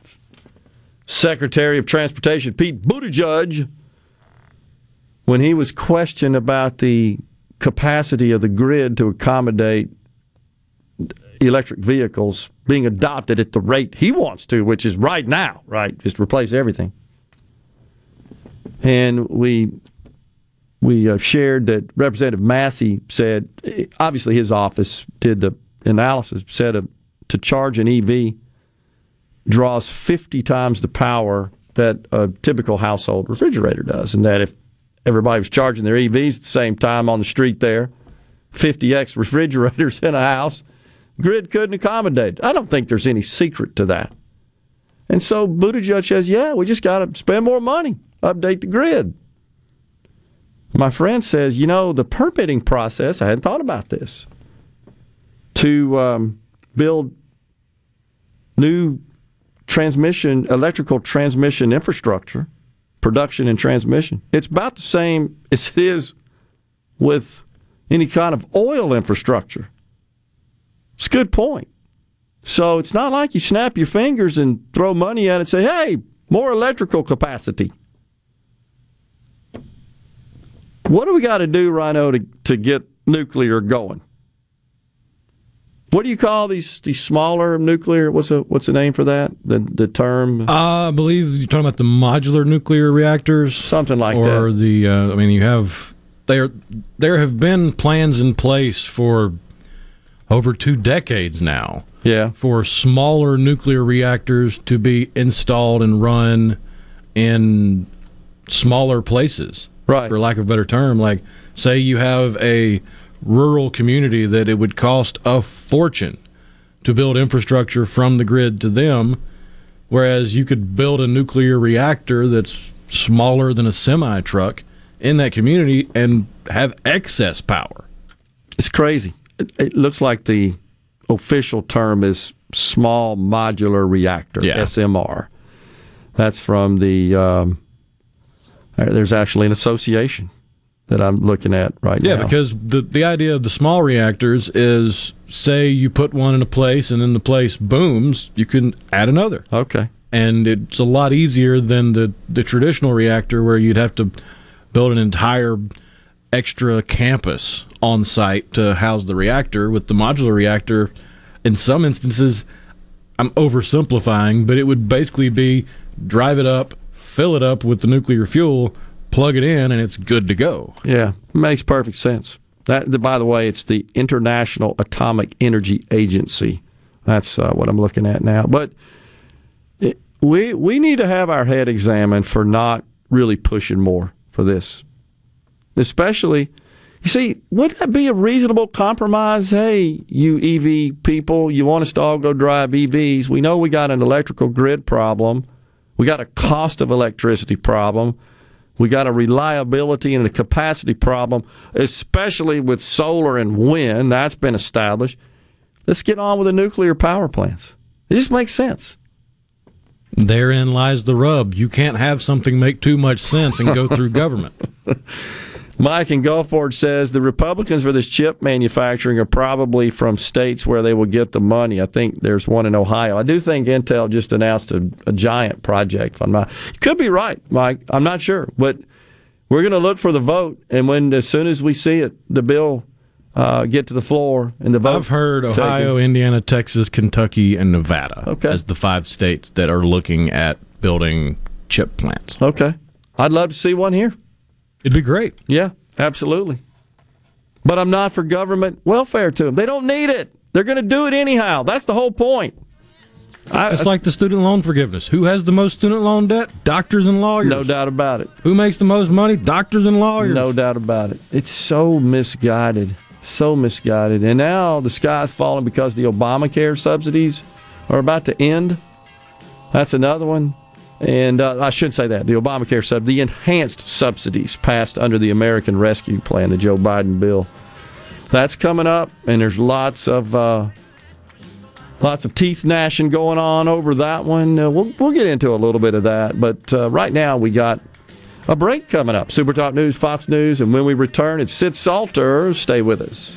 Secretary of Transportation Pete Buttigieg when he was questioned about the capacity of the grid to accommodate electric vehicles being adopted at the rate he wants to, which is right now, right? Just replace everything. And we we uh, shared that Representative Massie said, obviously his office did the analysis, said uh, to charge an EV draws 50 times the power that a typical household refrigerator does, and that if everybody was charging their EVs at the same time on the street there, 50x refrigerators *laughs* in a house, grid couldn't accommodate. I don't think there's any secret to that. And so Buttigieg says, yeah, we just got to spend more money, update the grid. My friend says, you know, the permitting process, I hadn't thought about this, to um, build new transmission, electrical transmission infrastructure, production and transmission, it's about the same as it is with any kind of oil infrastructure. It's a good point. So it's not like you snap your fingers and throw money at it and say, hey, more electrical capacity. What do we got to do, Rhino, to, to get nuclear going? What do you call these these smaller nuclear? What's a what's the name for that? The the term? Uh, I believe you're talking about the modular nuclear reactors, something like or that. Or the uh, I mean, you have there there have been plans in place for over two decades now. Yeah. For smaller nuclear reactors to be installed and run in smaller places. Right. For lack of a better term, like say you have a rural community that it would cost a fortune to build infrastructure from the grid to them, whereas you could build a nuclear reactor that's smaller than a semi truck in that community and have excess power. It's crazy. It, looks like the official term is small modular reactor, Yeah. SMR. That's from the. Um, there's actually an association that I'm looking at right Yeah, now. Yeah, because the the idea of the small reactors is say you put one in a place and then the place booms, you can add another. Okay. And it's a lot easier than the the traditional reactor where you'd have to build an entire extra campus on site to house the reactor with the modular reactor in some instances I'm oversimplifying, but it would basically be drive it up, fill it up with the nuclear fuel, plug it in and it's good to go. Yeah, makes perfect sense. That, by the way, it's the International Atomic Energy Agency. That's uh, what I'm looking at now. But it, we we need to have our head examined for not really pushing more for this, especially. You see, would that be a reasonable compromise? Hey, you EV people, you want us to all go drive EVs. We know we got an electrical grid problem. We got a cost of electricity problem. We got a reliability and a capacity problem, especially with solar and wind. That's been established. Let's get on with the nuclear power plants. It just makes sense. Therein lies the rub. You can't have something make too much sense and go through government. *laughs* Mike in Gulfport says the Republicans for this chip manufacturing are probably from states where they will get the money. I think there's one in Ohio. I do think Intel just announced a, a giant project. Not, you could be right, Mike. I'm not sure, but we're going to look for the vote, and when as soon as we see it, the bill uh, get to the floor and the vote. I've heard taken. Ohio, Indiana, Texas, Kentucky, and Nevada Okay. as the five states that are looking at building chip plants. Okay. I'd love to see one here. It'd be great. Yeah, absolutely. But I'm not for government welfare to them. They don't need it. They're going to do it anyhow. That's the whole point. I- it's like the student loan forgiveness. Who has the most student loan debt? Doctors and lawyers. No doubt about it. Who makes the most money? Doctors and lawyers. No doubt about it. It's so misguided. So misguided. And now the sky's falling because the Obamacare subsidies are about to end. That's another one. And uh, I shouldn't say that the Obamacare sub, the enhanced subsidies passed under the American Rescue Plan, the Joe Biden bill. That's coming up, and there's lots of uh, lots of teeth gnashing going on over that one. Uh, we'll we'll get into a little bit of that, but uh, right now we got a break coming up. Super Talk News, Fox News, and when we return, it's Sid Salter. Stay with us.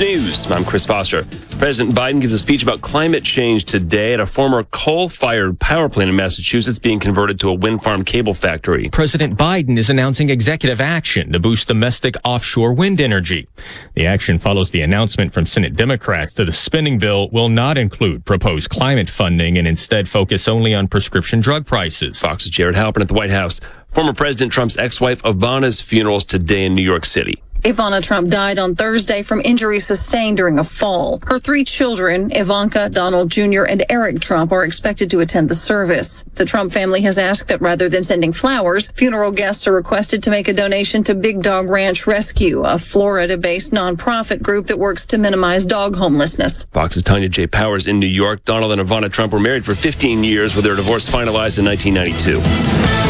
News. I'm Chris Foster. President Biden gives a speech about climate change today at a former coal-fired power plant in Massachusetts being converted to a wind farm cable factory. President Biden is announcing executive action to boost domestic offshore wind energy. The action follows the announcement from Senate Democrats that a spending bill will not include proposed climate funding and instead focus only on prescription drug prices. Fox's Jared Halpern at the White House. Former President Trump's ex-wife Ivana's funerals today in New York City. Ivana Trump died on Thursday from injuries sustained during a fall. Her three children, Ivanka, Donald Jr., and Eric Trump, are expected to attend the service. The Trump family has asked that rather than sending flowers, funeral guests are requested to make a donation to Big Dog Ranch Rescue, a Florida-based nonprofit group that works to minimize dog homelessness. Fox's Tonya J. Powers in New York. Donald and Ivana Trump were married for 15 years with their divorce finalized in 1992.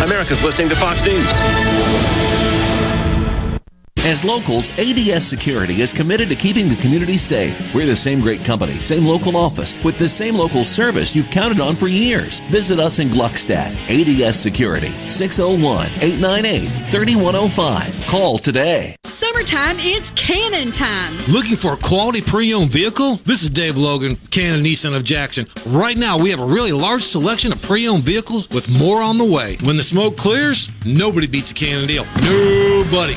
America's listening to Fox News. As locals, ADS Security is committed to keeping the community safe. We're the same great company, same local office, with the same local service you've counted on for years. Visit us in Gluckstadt. ADS Security, 601 898 3105. Call today. Summertime is Cannon time. Looking for a quality pre-owned vehicle? This is Dave Logan, Cannon Nissan of Jackson. Right now, we have a really large selection of pre-owned vehicles with more on the way. When the smoke clears, nobody beats a Cannon deal. Nobody.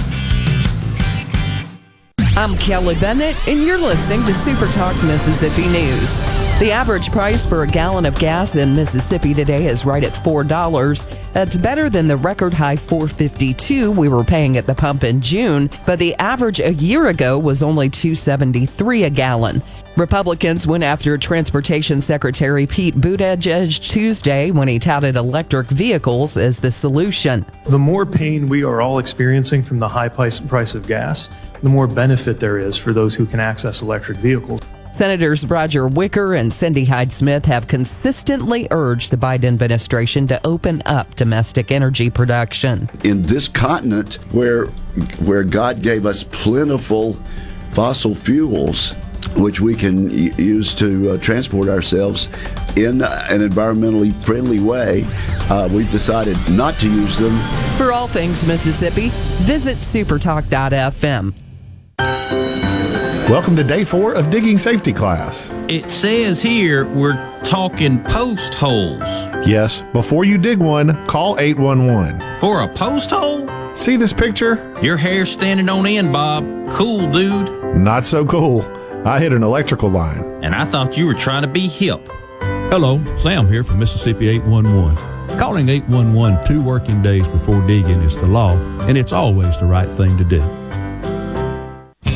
I'm Kelly Bennett, and you're listening to Super Talk Mississippi News. The average price for a gallon of gas in Mississippi today is right at $4. That's better than the record high 452 we were paying at the pump in June, but the average a year ago was only 273 a gallon. Republicans went after Transportation Secretary Pete Buttigieg Tuesday when he touted electric vehicles as the solution. The more pain we are all experiencing from the high price, price of gas, the more benefit there is for those who can access electric vehicles. Senators Roger Wicker and Cindy Hyde Smith have consistently urged the Biden administration to open up domestic energy production. in this continent where where God gave us plentiful fossil fuels which we can use to uh, transport ourselves in an environmentally friendly way uh, we've decided not to use them For all things Mississippi, visit supertalk.fm. Welcome to day four of digging safety class. It says here we're talking post holes. Yes, before you dig one, call 811. For a post hole? See this picture? Your hair's standing on end, Bob. Cool, dude. Not so cool. I hit an electrical line. And I thought you were trying to be hip. Hello, Sam here from Mississippi 811. Calling 811 two working days before digging is the law, and it's always the right thing to do.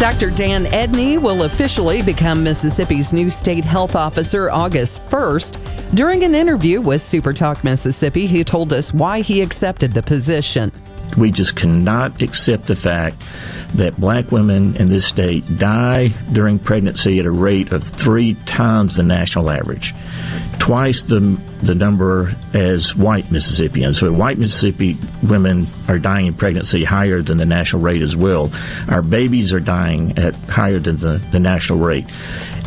Dr. Dan Edney will officially become Mississippi's new state health officer August 1st. During an interview with SuperTalk Mississippi, he told us why he accepted the position. We just cannot accept the fact that black women in this state die during pregnancy at a rate of three times the national average, twice the the number as white Mississippians. So white Mississippi women are dying in pregnancy higher than the national rate as well. Our babies are dying at higher than the, the national rate.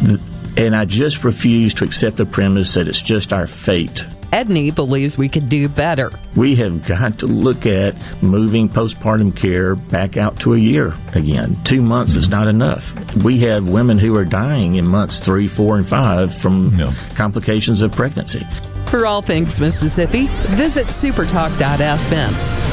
The, and I just refuse to accept the premise that it's just our fate Edney believes we could do better. We have got to look at moving postpartum care back out to a year again. Two months is not enough. We have women who are dying in months three, four, and five from complications of pregnancy. For all things Mississippi, visit supertalk.fm.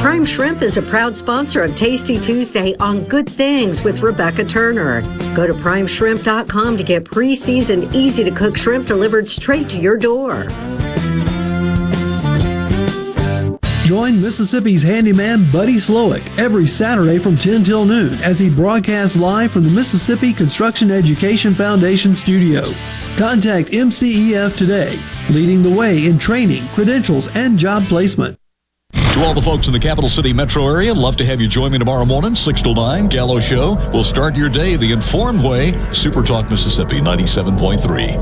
Prime Shrimp is a proud sponsor of Tasty Tuesday on Good Things with Rebecca Turner. Go to primeshrimp.com to get pre seasoned, easy to cook shrimp delivered straight to your door. Join Mississippi's handyman Buddy Slowick every Saturday from 10 till noon as he broadcasts live from the Mississippi Construction Education Foundation studio. Contact MCEF today, leading the way in training, credentials, and job placement. To all the folks in the capital city metro area, love to have you join me tomorrow morning, 6 to 9, Gallo Show. We'll start your day the informed way. Super Talk Mississippi 97.3.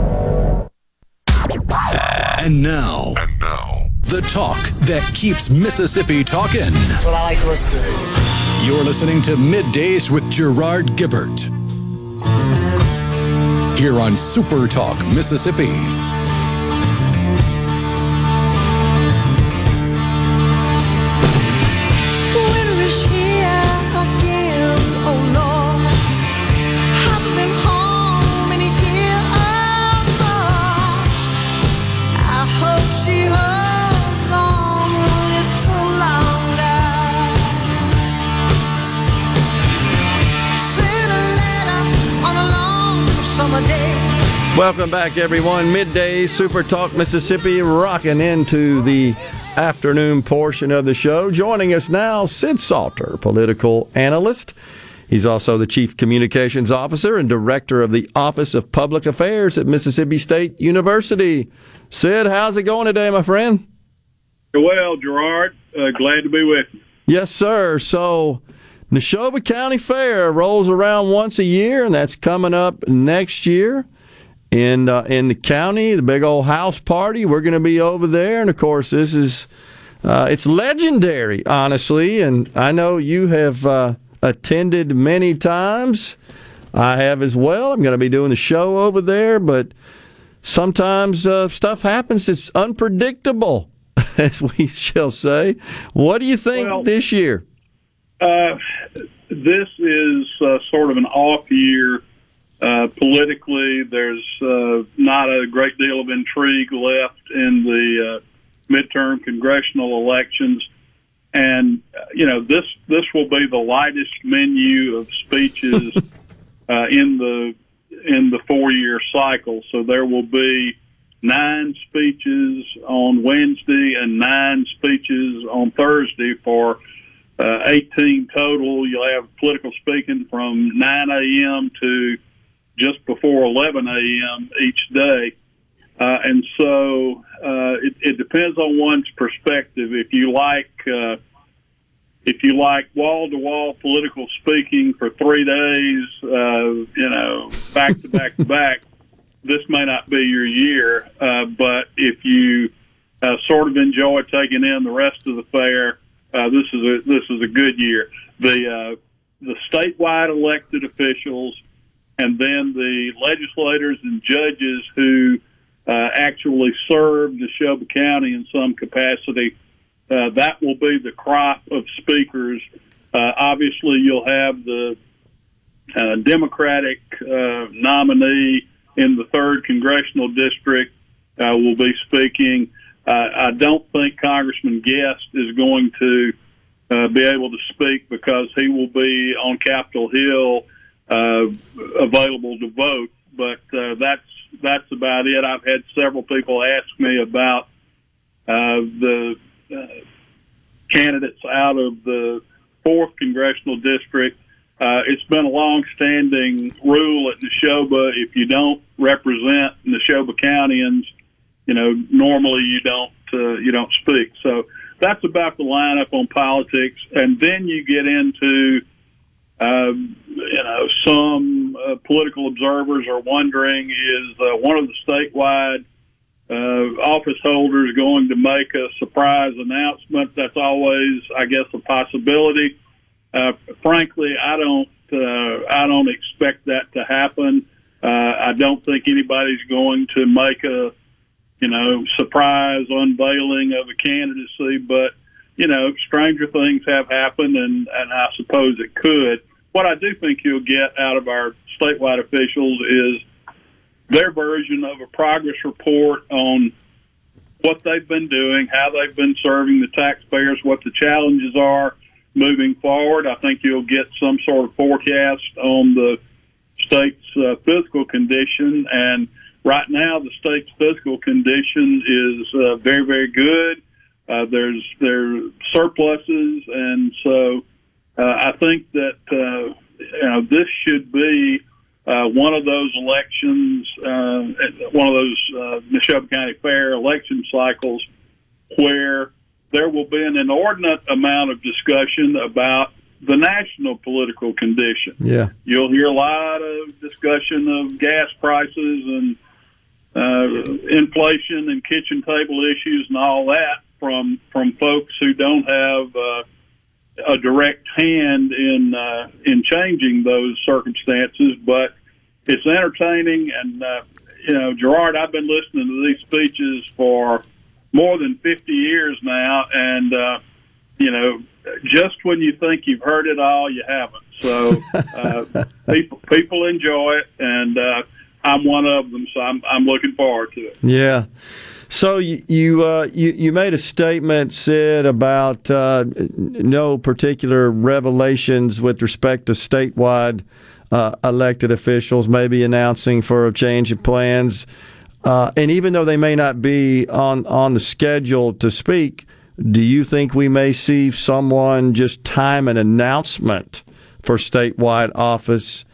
And now, and now, the talk that keeps Mississippi talking. That's what I like to listen to. You're listening to Middays with Gerard Gibert. Here on Super Talk Mississippi. Welcome back, everyone. Midday Super Talk Mississippi, rocking into the afternoon portion of the show. Joining us now, Sid Salter, political analyst. He's also the Chief Communications Officer and Director of the Office of Public Affairs at Mississippi State University. Sid, how's it going today, my friend? Well, Gerard, uh, glad to be with you. Yes, sir. So, Neshoba County Fair rolls around once a year, and that's coming up next year in uh, in the county. The big old house party. We're going to be over there, and of course, this is uh, it's legendary, honestly. And I know you have uh, attended many times. I have as well. I'm going to be doing the show over there, but sometimes uh, stuff happens. It's unpredictable, *laughs* as we shall say. What do you think Well- this year? Uh, this is uh, sort of an off year uh, politically. There's uh, not a great deal of intrigue left in the uh, midterm congressional elections, and uh, you know this this will be the lightest menu of speeches *laughs* uh, in the in the four year cycle. So there will be nine speeches on Wednesday and nine speeches on Thursday for uh, 18 total. You'll have political speaking from 9 a.m. to just before 11 a.m. each day. Uh, and so uh, it, it depends on one's perspective. If you like, uh, if you like wall to wall political speaking for three days, uh, you know, back to back to back, *laughs* this may not be your year. Uh, but if you uh, sort of enjoy taking in the rest of the fair, this is a this is a good year. The the statewide elected officials, and then the legislators and judges who uh, actually serve Neshoba County in some capacity uh, that will be the crop of speakers. Uh, obviously, you'll have the uh, Democratic uh, nominee in the third congressional district uh, will be speaking. I don't think Congressman Guest is going to be able to speak because he will be on Capitol Hill available to vote. But uh, that's that's about it. I've had several people ask me about uh, the uh, candidates out of the fourth congressional district. Uh, it's been a long-standing rule at Neshoba: if you don't represent Neshoba Countyans, you know normally you don't uh, you don't speak. So that's about the lineup on politics, and then you get into um, you know some uh, political observers are wondering is uh, one of the statewide uh, office holders going to make a surprise announcement? That's always, I guess, a possibility. Uh, frankly, I don't uh, I don't expect that to happen. Uh, I don't think anybody's going to make a you know surprise unveiling of a candidacy, but you know stranger things have happened, and and I suppose it could. What I do think you'll get out of our statewide officials is their version of a progress report on what they've been doing, how they've been serving the taxpayers, what the challenges are moving forward. I think you'll get some sort of forecast on the state's uh, fiscal condition. And right now, the state's fiscal condition is uh, very, very good. Uh, there's there surpluses, and so uh, I think that uh, you know this should be uh, one of those elections, uh, one of those uh, Neshoba County Fair election cycles where there will be an inordinate amount of discussion about the national political condition. Yeah. You'll hear a lot of discussion of gas prices and uh, inflation and kitchen table issues and all that from from folks who don't have uh, a direct hand in uh, in changing those circumstances, but it's entertaining. And uh, you know, Gerard, I've been listening to these speeches for more than fifty years now, and uh, you know, just when you think you've heard it all, you haven't. So uh, *laughs* people people enjoy it, and uh, I'm one of them. So I'm I'm looking forward to it. Yeah. So you you uh, you, you made a statement said about uh, no particular revelations with respect to statewide uh, elected officials, maybe announcing for a change of plans, uh, and even though they may not be on on the schedule to speak, do you think we may see someone just time an announcement for statewide office?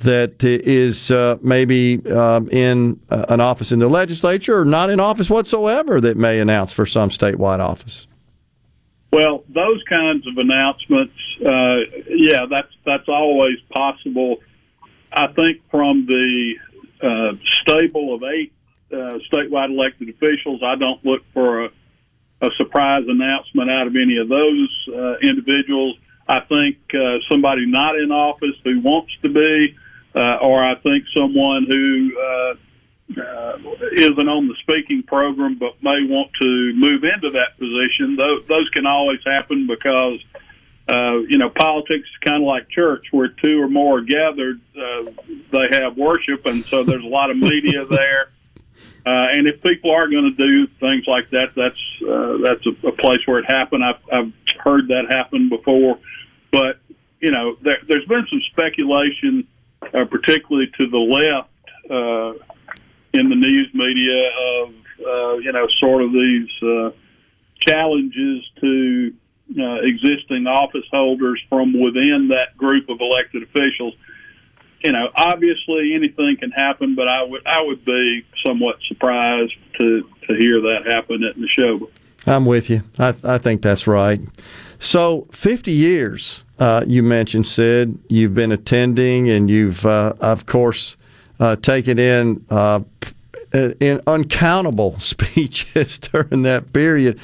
That is uh, maybe um, in uh, an office in the legislature or not in office whatsoever that may announce for some statewide office? Well, those kinds of announcements, uh, yeah, that's that's always possible. I think from the uh, stable of eight uh, statewide elected officials, I don't look for a, a surprise announcement out of any of those uh, individuals. I think uh, somebody not in office who wants to be, uh, or I think someone who uh, uh, isn't on the speaking program but may want to move into that position. Those, those can always happen because, uh, you know, politics is kind of like church where two or more are gathered, uh, they have worship, and so there's a lot of media there. Uh, and if people are going to do things like that, that's uh, that's a, a place where it happened. I've, I've heard that happen before, but you know, there, there's been some speculation, uh, particularly to the left, uh, in the news media of uh, you know sort of these uh, challenges to existing office holders from within that group of elected officials. You know, obviously anything can happen, but I would I would be somewhat surprised to to hear that happen at Neshoba. I'm with you. I, I think that's right. So, 50 years, uh, you mentioned, Sid, you've been attending, and you've, uh, of course, uh, taken in uh, in uncountable *laughs* speeches during that period.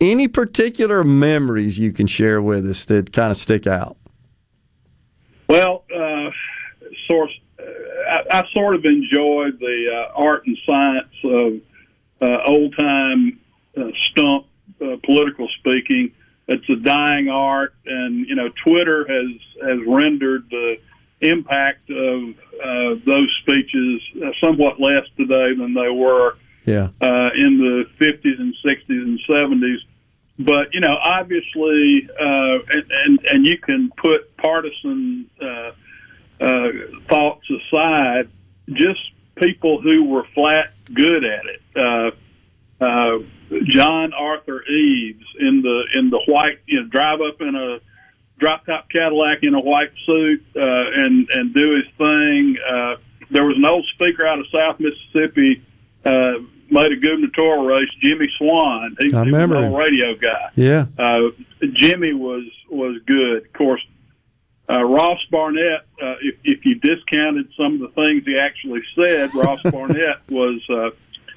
Any particular memories you can share with us that kind of stick out? Well, uh, source, I, I sort of enjoy the uh, art and science of uh, old time uh, stump uh, political speaking. It's a dying art, and you know, Twitter has has rendered the impact of uh, those speeches uh, somewhat less today than they were Yeah. uh, in the 50s and 60s and 70s. But you know, obviously, uh, and, and and you can put partisan uh, uh, thoughts aside. Just people who were flat good at it. John Arthur Eaves in the in the white, you know, drive up in a drop top Cadillac in a white suit uh, and and do his thing. Uh, there was an old speaker out of South Mississippi uh, made a gubernatorial race, Jimmy Swan. He, I he was remember an old radio guy. Yeah. Uh, Jimmy was was good. Of course, uh, Ross Barnett. Uh, if, if you discounted some of the things he actually said, Ross *laughs* Barnett was uh,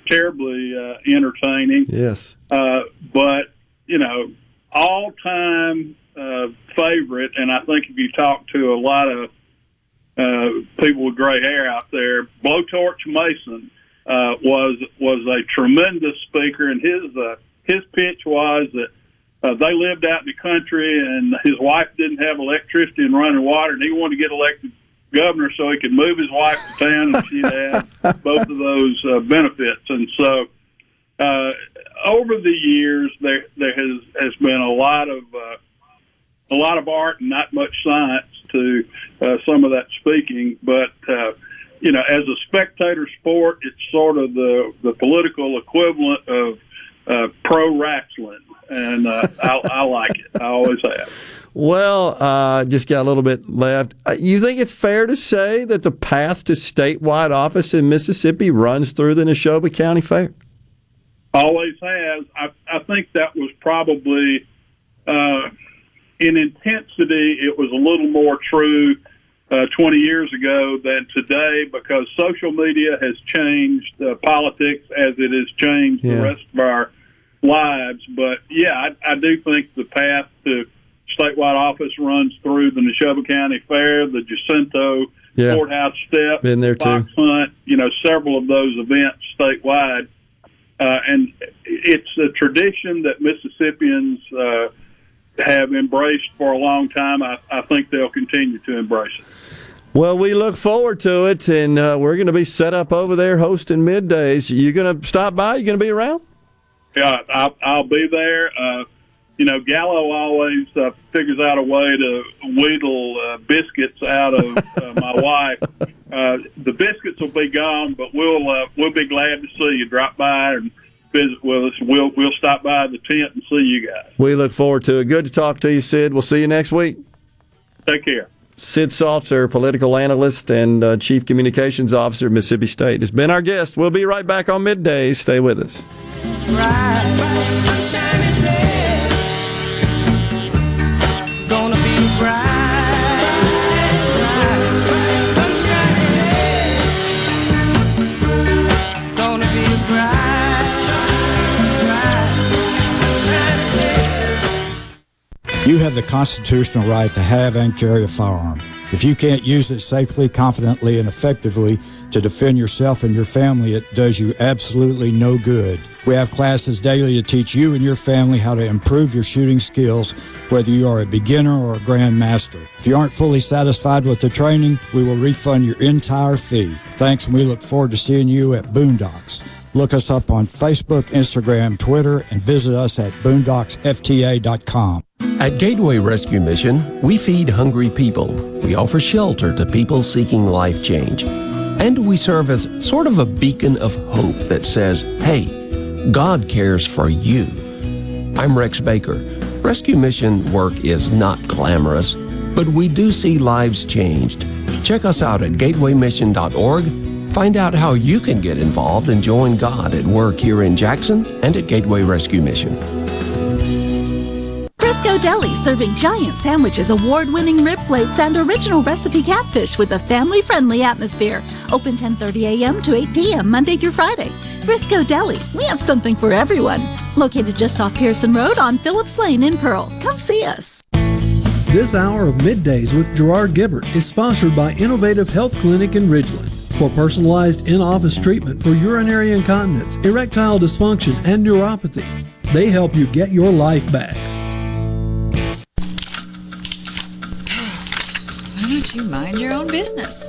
terribly uh, entertaining. Yes. Uh, but you know, all time uh, favorite, and I think if you talk to a lot of uh, people with gray hair out there, Blowtorch Mason uh, was was a tremendous speaker, and his uh, his pitch was that uh, they lived out in the country, and his wife didn't have electricity and running water, and he wanted to get elected governor so he could move his wife to town, and she'd have *laughs* both of those uh, benefits. And so, uh, over the years, there there has has been a lot of uh, a lot of art and not much science to uh, some of that speaking, but. Uh, you know, as a spectator sport, it's sort of the the political equivalent of uh, pro wrestling, and uh, I, I like it. I always have. Well, uh, just got a little bit left. Uh, You think it's fair to say that the path to statewide office in Mississippi runs through the Neshoba County Fair? Always has. I, I think that was probably uh, in intensity. It was a little more true uh, 20 years ago than today because social media has changed uh, politics as it has changed Yeah. the rest of our lives. But yeah, I, I do think the path to statewide office runs through the Neshoba County Fair, the Jacinto Yeah. Courthouse Step, Been there, too. Fox Hunt. You know, several of those events statewide, uh, and it's a tradition that Mississippians. Uh, have embraced for a long time. I, I think they'll continue to embrace it. Well, we look forward to it, and uh, we're going to be set up over there hosting middays. You going to stop by? You going to be around? Yeah, I'll, I'll be there. Uh, you know, Gallo always uh, figures out a way to wheedle uh, biscuits out of uh, my *laughs* wife. Uh, the biscuits will be gone, but we'll uh, we'll be glad to see you. Drop by and visit with us. We'll we'll stop by the tent and see you guys. We look forward to it. Good to talk to you, Sid. We'll see you next week. Take care. Sid Salter, political analyst and uh, chief communications officer at Mississippi State, has been our guest. We'll be right back on midday. Stay with us. Sunshiny day. You have the constitutional right to have and carry a firearm. If you can't use it safely, confidently, and effectively to defend yourself and your family, it does you absolutely no good. We have classes daily to teach you and your family how to improve your shooting skills, whether you are a beginner or a grandmaster. If you aren't fully satisfied with the training, we will refund your entire fee. Thanks, and we look forward to seeing you at Boondocks. Look us up on Facebook, Instagram, Twitter, and visit us at boondocksfta.com. At Gateway Rescue Mission, we feed hungry people. We offer shelter to people seeking life change. And we serve as sort of a beacon of hope that says, hey, God cares for you. I'm Rex Baker. Rescue Mission work is not glamorous, but we do see lives changed. Check us out at gatewaymission.org. Find out how you can get involved and join God at work here in Jackson and at Gateway Rescue Mission. Frisco Deli serving giant sandwiches, award winning rib plates, and original recipe catfish with a family friendly atmosphere. Open 10:30 a.m. to 8 p.m. Monday through Friday. Frisco Deli, we have something for everyone. Located just off Pearson Road on Phillips Lane in Pearl. Come see us. This hour of middays with Gerard Gibert is sponsored by Innovative Health Clinic in Ridgeland. For personalized in office treatment for urinary incontinence, erectile dysfunction, and neuropathy, They help you get your life back. Why don't you mind your own business?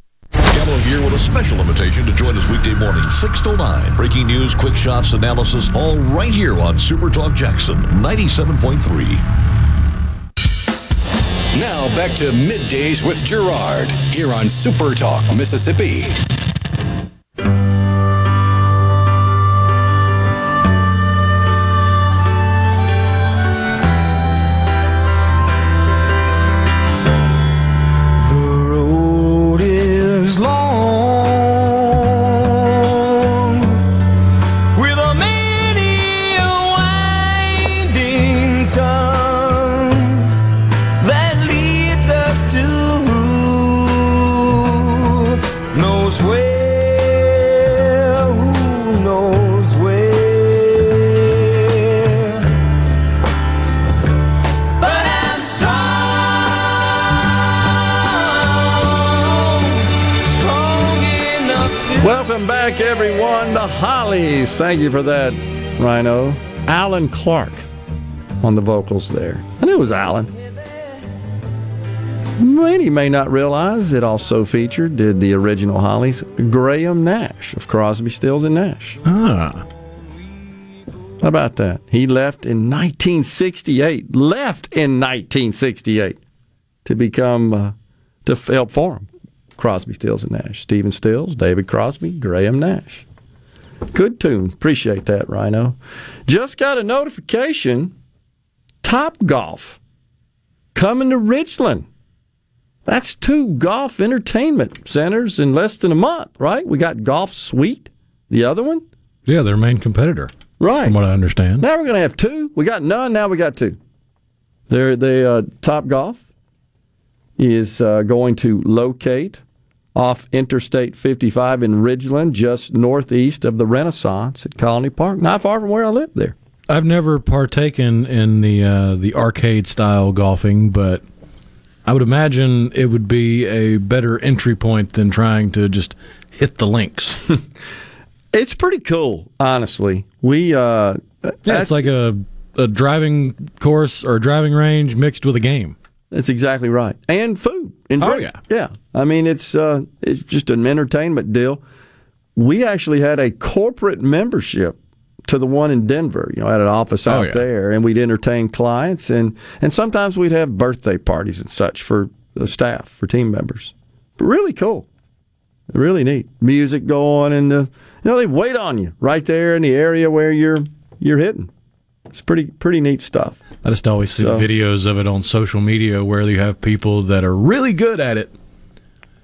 Here with a special invitation to join us weekday morning, 6 to 9. Breaking news, quick shots, analysis, all right here on Super Talk Jackson 97.3. Now back to middays with Gerard here on Super Talk, Mississippi. Thank you for that, Rhino. Allan Clarke on the vocals there. I knew it was Allan. Many may not realize it also featured, did the original Hollies, Graham Nash of Crosby, Stills, and Nash. Ah. How about that? He left in 1968. Left in 1968 to become, uh, to help form Crosby, Stills, and Nash. Stephen Stills, David Crosby, Graham Nash. Good tune. Appreciate that, Rhino. Just got a notification Top Golf coming to Richland. That's two golf entertainment centers in less than a month, right? We got Golf Suite, the other one. Yeah, their main competitor. Right. From what I understand. Now we're going to have two. We got none. Now we got two. They're, the uh, Top Golf is uh, going to locate off Interstate 55 in Ridgeland, just northeast of the Renaissance at Colony Park, not far from where I live there. I've never partaken in the uh, the arcade style golfing, but I would imagine it would be a better entry point than trying to just hit the links. *laughs* It's pretty cool, honestly. We uh, yeah, it's like a a driving course or a driving range mixed with a game. That's exactly right. And food and Oh, drink. yeah. I mean, it's uh, it's just an entertainment deal. We actually had a corporate membership to the one in Denver. You know, had an office Oh, out yeah. there, and we'd entertain clients, and and sometimes we'd have birthday parties and such for the staff, for team members. Really cool. Really neat. Music going, and the you know they wait on you right there in the area where you're you're hitting. It's pretty pretty neat stuff. I just always see So- videos of it on social media where you have people that are really good at it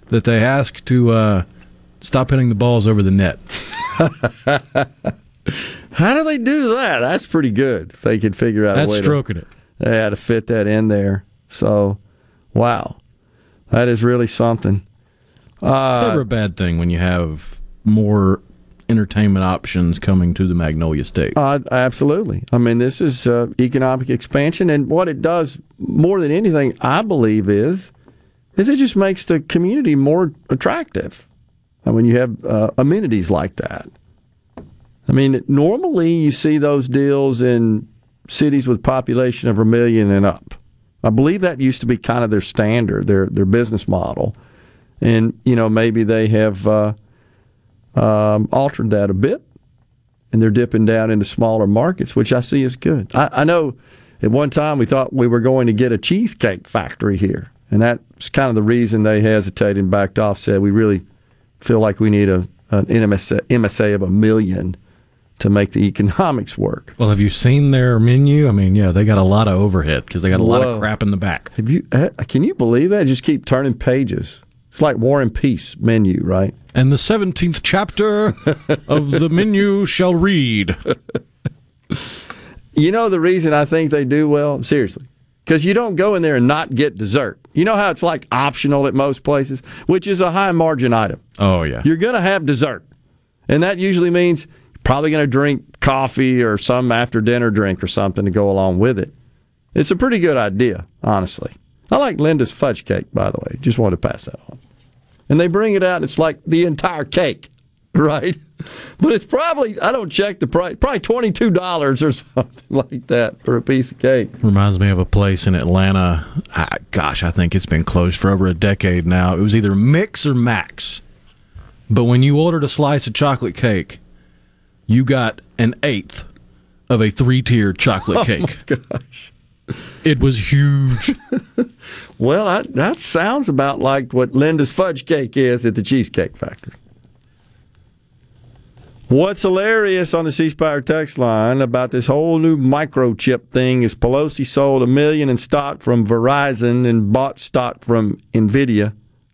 that they ask to uh, stop hitting the balls over the net. *laughs* How do they do that? That's pretty good. If they could figure out That's a way stroking to, it. They had to fit that in there. So, wow, that is really something. It's Uh, never a bad thing when you have more entertainment options coming to the Magnolia State. Uh, absolutely. I mean, this is uh, economic expansion, and what it does more than anything, I believe, is is it just makes the community more attractive. And when you have uh, amenities like that, I mean, normally you see those deals in cities with population of a million and up. I believe that used to be kind of their standard, their their business model, and you know maybe they have uh, um, altered that a bit, and they're dipping down into smaller markets, which I see as good. I, I know at one time we thought we were going to get a cheesecake factory here, and that's kind of the reason they hesitated and backed off. Said we really feel like we need a an MSA, MSA of a million to make the economics work. Well, have you seen their menu? I mean, yeah, they got a lot of overhead because they got a lot of crap in the back. Have you? uh, Can you believe that? Just keep turning pages. It's like War and Peace menu, right? And the 17th chapter of the *laughs* menu shall read. You know the reason I think they do well? Seriously. Because you don't go in there and not get dessert. You know how it's like optional at most places, which is a high margin item. Oh, yeah. You're going to have dessert. And that usually means you're probably going to drink coffee or some after dinner drink or something to go along with it. It's a pretty good idea, honestly. I like Linda's fudge cake, by the way. Just wanted to pass that on. And they bring it out, and it's like the entire cake, *laughs* right? But it's probably, I don't check the price, probably $22 or *laughs* something like that for a piece of cake. Reminds me of a place in Atlanta. I, gosh, I think it's been closed for over a decade now. It was either Mix or Max. But when you ordered a slice of chocolate cake, you got an eighth of a three tier chocolate *laughs* Oh, cake. my gosh. It was huge. *laughs* Well, that, that sounds about like what Linda's fudge cake is at the Cheesecake Factory. What's hilarious on the C Spire text line about this whole new microchip thing is Pelosi sold a million in stock from Verizon and bought stock from Nvidia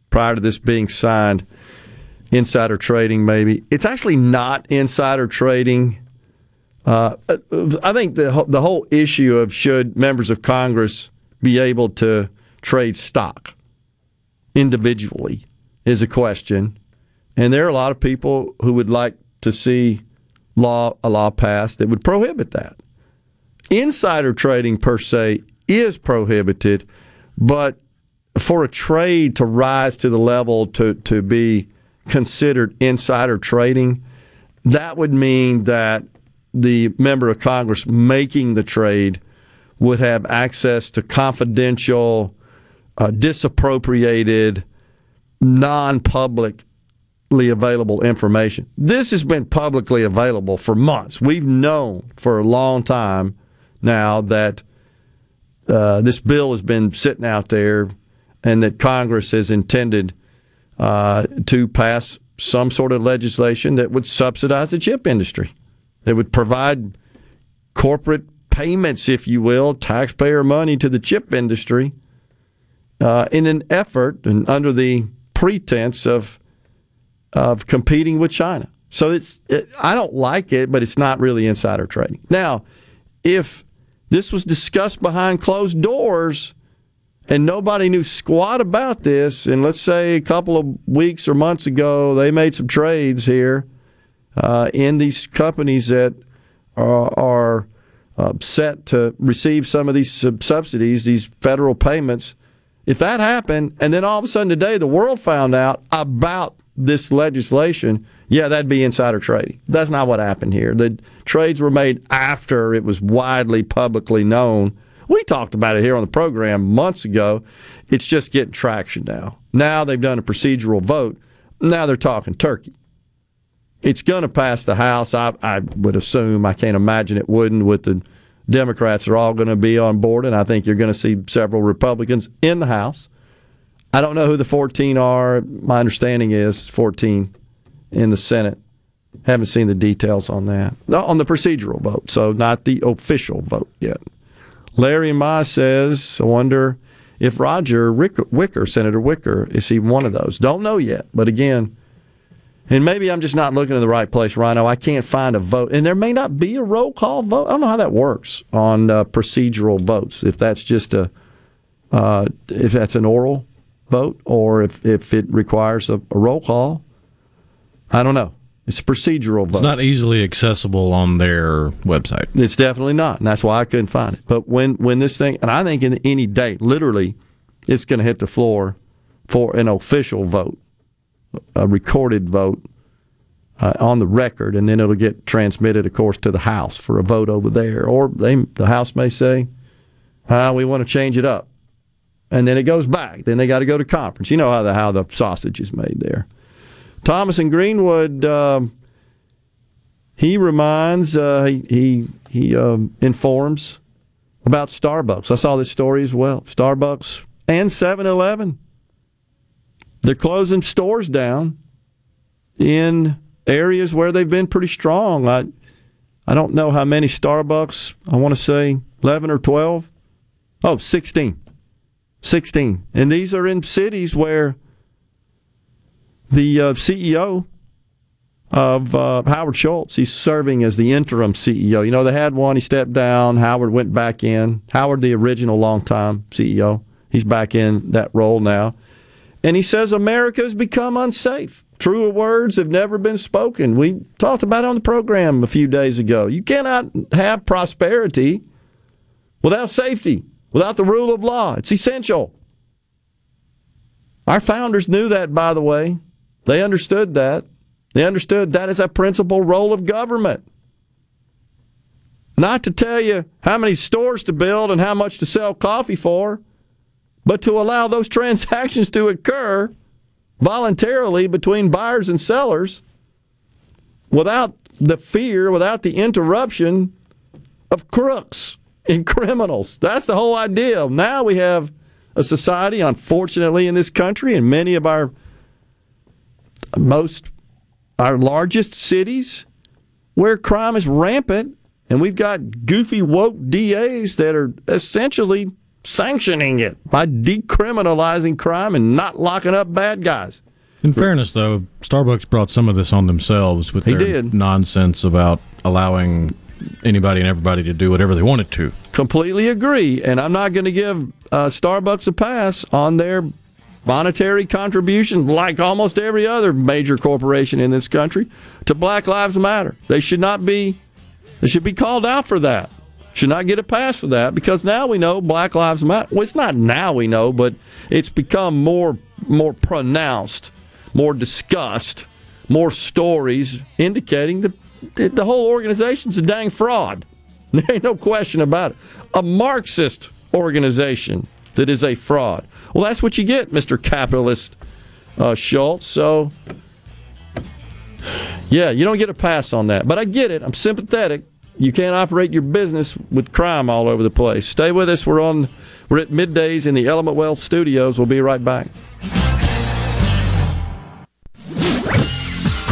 prior to this being signed. Insider trading, maybe. It's actually not insider trading. Uh, I think the the whole issue of should members of Congress be able to trade stock individually is a question, and there are a lot of people who would like to see law a law passed that would prohibit that. Insider trading per se is prohibited, but for a trade to rise to the level to to be considered insider trading, that would mean that the member of Congress making the trade would have access to confidential, uh, disappropriated, non publicly available information. This has been publicly available for months. We've known for a long time now that uh, this bill has been sitting out there and that Congress has intended uh, to pass some sort of legislation that would subsidize the chip industry, that would provide corporate payments, if you will, taxpayer money to the chip industry uh, in an effort and under the pretense of of competing with China. So it's it, I don't like it, but it's not really insider trading. Now, if this was discussed behind closed doors and nobody knew squat about this, and let's say a couple of weeks or months ago they made some trades here uh, in these companies that are, are uh, set to receive some of these sub- subsidies, these federal payments. If that happened, and then all of a sudden today the world found out about this legislation, yeah, that'd be insider trading. That's not what happened here. The trades were made after it was widely publicly known. We talked about it here on the program months ago. It's just getting traction now. Now they've done a procedural vote. Now they're talking turkey. It's going to pass the House. I, I would assume. I can't imagine it wouldn't. With the Democrats are all going to be on board, and I think you're going to see several Republicans in the House. I don't know who the 14 are. My understanding is 14 in the Senate. Haven't seen the details on that. No, on the procedural vote, so not the official vote yet. Larry Ma says, I wonder if Roger Wicker, Senator Wicker, is he one of those? Don't know yet, but again, and maybe I'm just not looking in the right place, Rhino. I can't find a vote, and there may not be a roll call vote. I don't know how that works on uh, procedural votes. If that's just a, uh, if that's an oral vote, or if if it requires a, a roll call, I don't know. It's a procedural vote. It's not easily accessible on their website. It's definitely not, and that's why I couldn't find it. But when when this thing, and I think in any date, literally, it's going to hit the floor for an official vote, a recorded vote uh, on the record, and then it'll get transmitted, of course, to the House for a vote over there, or they the House may say, uh, "We want to change it up," and then it goes back. Then they got to go to conference. You know how the how the sausage is made there. Thomas and Greenwood. Um, he reminds, uh, he he, he um, informs about Starbucks. I saw this story as well. Starbucks and 7-Eleven. They're closing stores down in areas where they've been pretty strong. I I don't know how many Starbucks. I want to say 11 or 12. Oh, 16. 16. And these are in cities where the uh, CEO of uh, Howard Schultz, he's serving as the interim CEO. You know, they had one, he stepped down. Howard went back in. Howard, the original longtime CEO, he's back in that role now. And he says America has become unsafe. Truer words have never been spoken. We talked about it on the program a few days ago. You cannot have prosperity without safety, without the rule of law. It's essential. Our founders knew that, by the way. They understood that. They understood that is a principal role of government. Not to tell you how many stores to build and how much to sell coffee for, but to allow those *laughs* transactions to occur voluntarily between buyers and sellers without the fear, without the interruption of crooks and *laughs* criminals. That's the whole idea. Now we have a society, unfortunately, in this country, and many of our most our largest cities where crime is rampant, and we've got goofy woke DAs that are essentially sanctioning it by decriminalizing crime and not locking up bad guys. In fairness, though, Starbucks brought some of this on themselves with They their did. nonsense about allowing anybody and everybody to do whatever they wanted to. Completely agree, and I'm not going to give uh, Starbucks a pass on their monetary contribution, like almost every other major corporation in this country, to Black Lives Matter. They should not be. They should be called out for that. Should not get a pass for that because now we know Black Lives Matter. Well, it's not now we know, but it's become more more pronounced, more discussed, more stories indicating that the whole organization's a dang fraud. *laughs* There ain't no question about it. A Marxist organization that is a fraud. Well, that's what you get, Mr. Capitalist uh, Schultz. So, yeah, you don't get a pass on that. But I get it. I'm sympathetic. You can't operate your business with crime all over the place. Stay with us. We're on. We're at middays in the Element Wealth Studios. We'll be right back.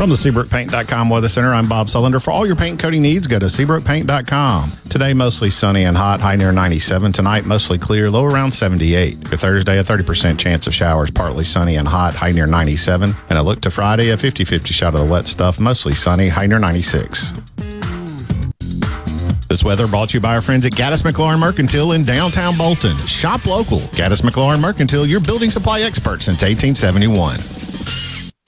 From the SeabrookPaint.com Weather Center, I'm Bob Sullender. For all your paint coating needs, go to SeabrookPaint.com. Today, mostly sunny and hot, high near 97. Tonight, mostly clear, low around 78. For Thursday, a 30% chance of showers, partly sunny and hot, high near 97. And a look to Friday, a 50 50 shot of the wet stuff, mostly sunny, high near 96. This weather brought to you by our friends at Gaddis McLaurin Mercantile in downtown Bolton. Shop local. Gaddis McLaurin Mercantile, your building supply expert since 1871.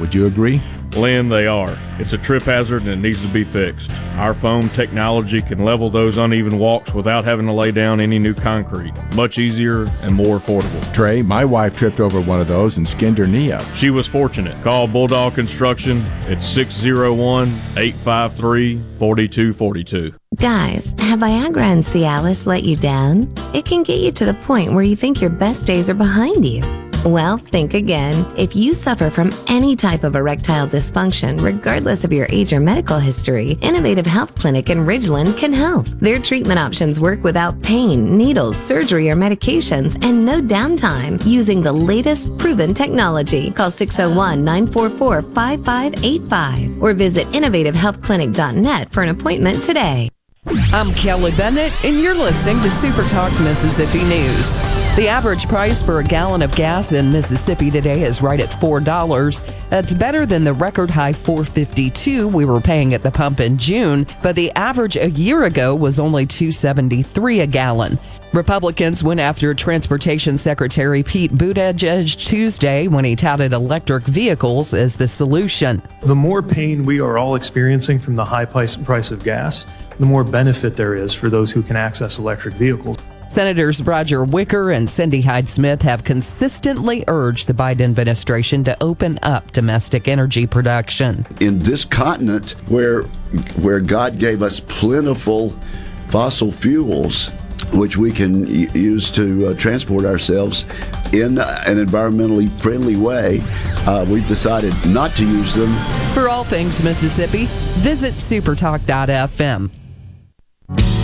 Would you agree? Lynn, they are. It's a trip hazard and it needs to be fixed. Our foam technology can level those uneven walks without having to lay down any new concrete. Much easier and more affordable. Trey, my wife tripped over one of those and skinned her knee up. She was fortunate. Call Bulldog Construction at 601 853 4242. Guys, have Viagra and Cialis let you down? It can get you to the point where you think your best days are behind you. Well, think again. If you suffer from any type of erectile dysfunction, regardless of your age or medical history, Innovative Health Clinic in Ridgeland can help. Their treatment options work without pain, needles, surgery, or medications, and no downtime using the latest proven technology. Call 601 944 5585 or visit innovativehealthclinic.net for an appointment today. I'm Kelly Bennett, and you're listening to Super Talk Mississippi News. The average price for a gallon of gas in Mississippi today is right at four dollars. That's better than the record high 452 we were paying at the pump in June, but the average a year ago was only 273 a gallon. Republicans went after Transportation Secretary Pete Buttigieg Tuesday when he touted electric vehicles as the solution. The more pain we are all experiencing from the high price of gas, the more benefit there is for those who can access electric vehicles. Senators Roger Wicker and Cindy Hyde Smith have consistently urged the Biden administration to open up domestic energy production. in this continent where where God gave us plentiful fossil fuels which we can use to uh, transport ourselves in an environmentally friendly way uh, we've decided not to use them For all things Mississippi, visit supertalk.fm.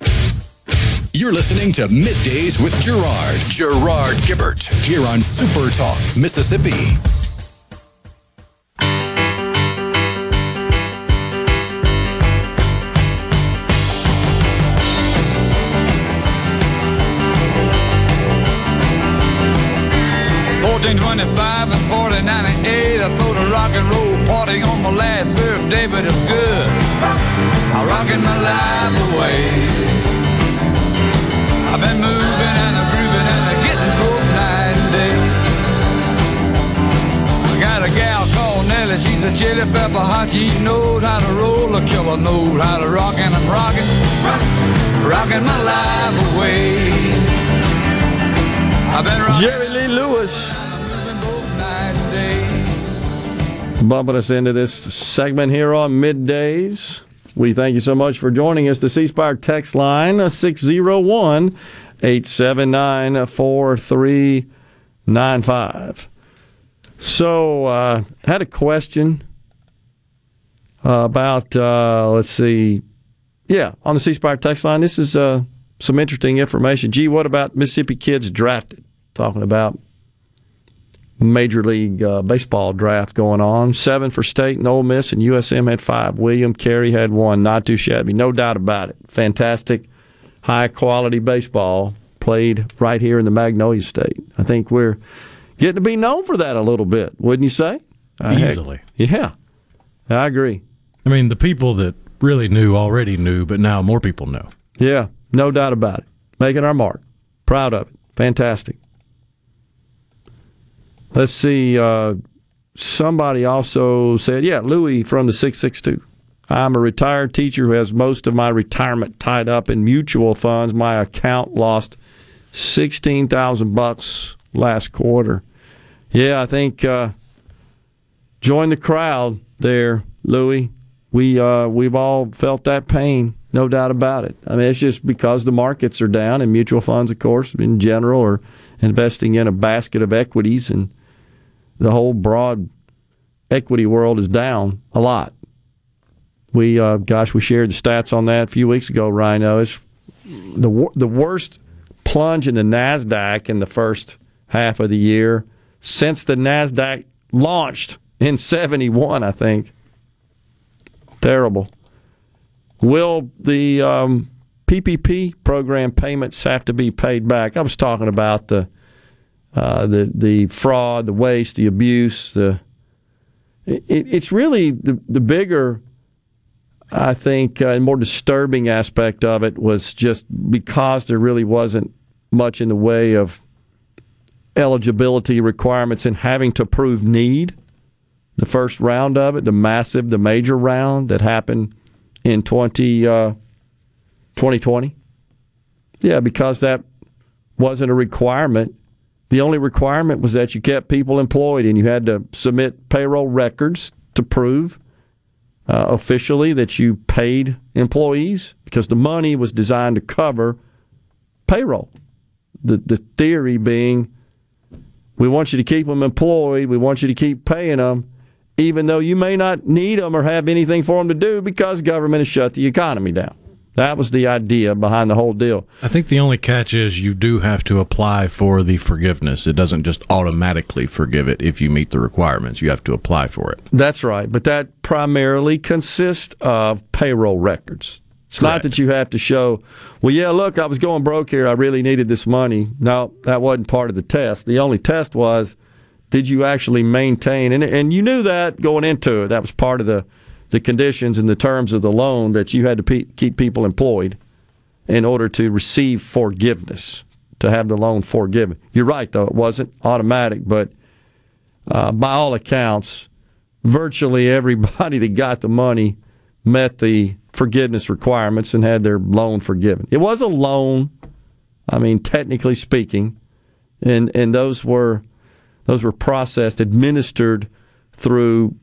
You're listening to Middays with Gerard, Gerard Gibert, here on Super Talk, Mississippi. Fourteen twenty-five and fourteen ninety-eight. I threw a rock and roll party on my last birthday, but it's good. Rocking my life away. I've been moving and I'm grooving and I'm getting broke night and day. I got a gal called Nellie, she's a chili pepper hot. She knows how to roll, a killer knows how to rock, and I'm rocking, rocking my life away. I've been rocking. Jerry Lee Lewis. Bumping us into this segment here on middays. We thank you so much for joining us. The C Spire text line uh, 601 879 4395. So, uh, had a question uh, about, uh, let's see, yeah, on the C Spire text line. This is uh, some interesting information. Gee, what about Mississippi kids drafted? Talking about Major League uh, Baseball draft going on. Seven for State and Ole Miss, and USM had five. William Carey had one. Not too shabby, no doubt about it. Fantastic, high quality baseball played right here in the Magnolia State. I think we're getting to be known for that a little bit, wouldn't you say? Uh, heck, Easily. yeah, I agree. I mean, the people that really knew already knew, but now more people know. Yeah, no doubt about it. Making our mark. Proud of it. Fantastic. Let's see. Uh, somebody also said, yeah, Louis from the 662. I'm a retired teacher who has most of my retirement tied up in mutual funds. My account lost 16,000 bucks last quarter. Yeah, I think uh, join the crowd there, Louis. We uh, we've all felt that pain, no doubt about it. I mean, it's just because the markets are down, and mutual funds, of course, in general, are investing in a basket of equities, and the whole broad equity world is down a lot. We, uh, gosh, we shared the stats on that a few weeks ago. Rhino, it's the the worst plunge in the Nasdaq in the first half of the year since the Nasdaq launched in '71. I think. Terrible. Will the um, PPP program payments have to be paid back? I was talking about the uh, the the fraud, the waste, the abuse. The it, it's really the the bigger, I think, uh, and more disturbing aspect of it was just because there really wasn't much in the way of eligibility requirements and having to prove need. The first round of it, the massive, the major round that happened in 20, uh, 2020. Yeah, because that wasn't a requirement. The only requirement was that you kept people employed and you had to submit payroll records to prove uh, officially that you paid employees because the money was designed to cover payroll. The, the theory being we want you to keep them employed, we want you to keep paying them, even though you may not need them or have anything for them to do because government has shut the economy down. That was the idea behind the whole deal. I think the only catch is you do have to apply for the forgiveness. It doesn't just automatically forgive it if you meet the requirements. You have to apply for it. That's right, but that primarily consists of payroll records. It's not that you have to show, well, yeah, look, I was going broke here. I really needed this money. No, that wasn't part of the test. The only test was, did you actually maintain? And, and you knew that going into it. That was part of the, the conditions and the terms of the loan that you had to pe- keep people employed in order to receive forgiveness, to have the loan forgiven. You're right, though. It wasn't automatic, but uh, by all accounts, virtually everybody *laughs* that got the money met the forgiveness requirements and had their loan forgiven. It was a loan, I mean, technically speaking, and and those were those were processed, administered through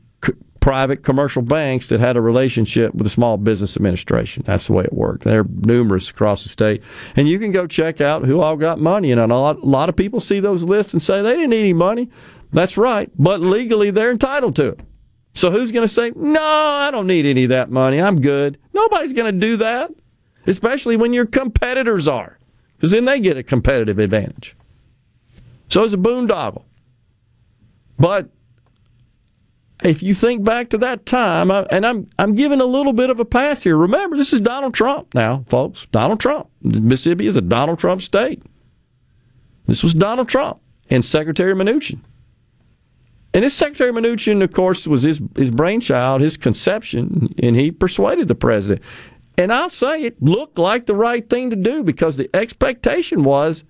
private commercial banks that had a relationship with the Small Business Administration. That's the way it worked. They're numerous across the state, and you can go check out who all got money. And a lot, a lot of people see those lists and say they didn't need any money. That's right, but legally they're entitled to it. So who's going to say, no, I don't need any of that money. I'm good. Nobody's going to do that, especially when your competitors are, because then they get a competitive advantage. So it's a boondoggle. But if you think back to that time, I- and I'm I'm giving a little bit of a pass here. Remember, this is Donald Trump now, folks. Donald Trump. Mississippi is a Donald Trump state. This was Donald Trump and Secretary Mnuchin. And this Secretary Mnuchin, of course, was his his brainchild, his conception, and he persuaded the president. And I'll say it looked like the right thing to do because the expectation was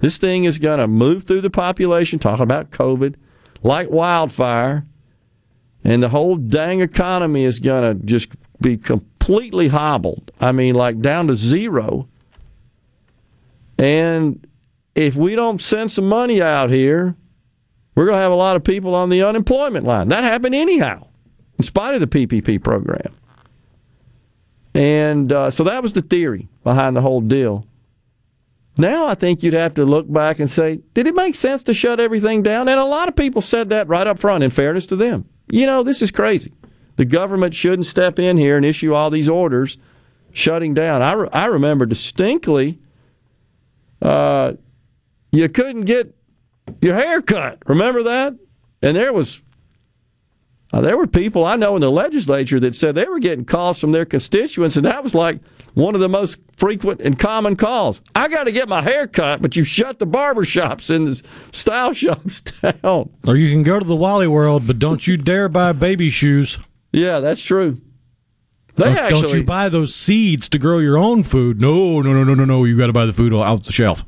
this thing is going to move through the population, talking about COVID, like wildfire, and the whole dang economy is going to just be completely hobbled. I mean, like down to zero. And if we don't send some money out here, we're going to have a lot of people on the unemployment line. That happened anyhow, in spite of the PPP program. And uh, so that was the theory behind the whole deal. Now I think you'd have to look back and say, did it make sense to shut everything down? And a lot of people said that right up front, in fairness to them. You know, this is crazy. The government shouldn't step in here and issue all these orders shutting down. I, re- I remember distinctly uh, you couldn't get your hair cut. Remember that? And there was uh, there were people I know in the legislature that said they were getting calls from their constituents, and that was like one of the most frequent and common calls. I got to get my hair cut, but you shut the barber shops and the style *laughs* shops down. Or you can go to the Wally World, but don't you dare buy baby shoes. Yeah, that's true. They don't, actually don't you buy those seeds to grow your own food. No, no, no, no, no, no. You got to buy the food out the shelf.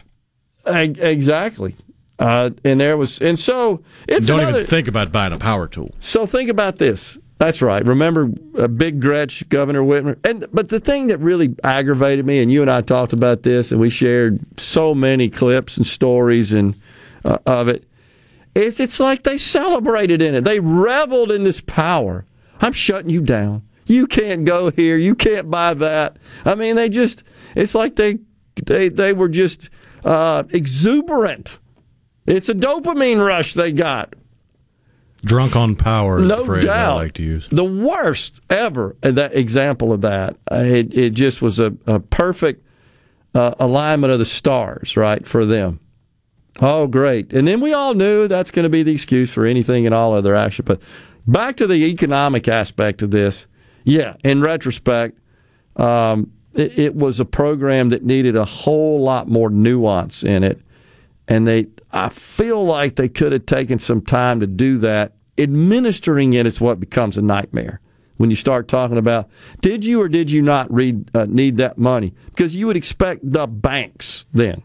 Exactly. Uh, and there was, and so it's don't another, even think about buying a power tool. So think about this. That's right. Remember uh, Big Gretch, Governor Whitmer, and but the thing that really aggravated me, and you and I talked about this, and we shared so many clips and stories and uh, of it. Is it's like they celebrated in it. They reveled in this power. I'm shutting you down. You can't go here. You can't buy that. I mean, they just. It's like they they they were just uh, exuberant. It's a dopamine rush they got. Drunk on power is No the phrase doubt. I like to use. The worst ever that example of that. Uh, It, it just was a, a perfect uh, alignment of the stars, right, for them. Oh, great. And then we all knew that's going to be the excuse for anything and all other action. But back to the economic aspect of this. Yeah, in retrospect, um, it, it was a program that needed a whole lot more nuance in it. And they, I feel like they could have taken some time to do that. Administering it is what becomes a nightmare when you start talking about did you or did you not read, uh, need that money? Because you would expect the banks then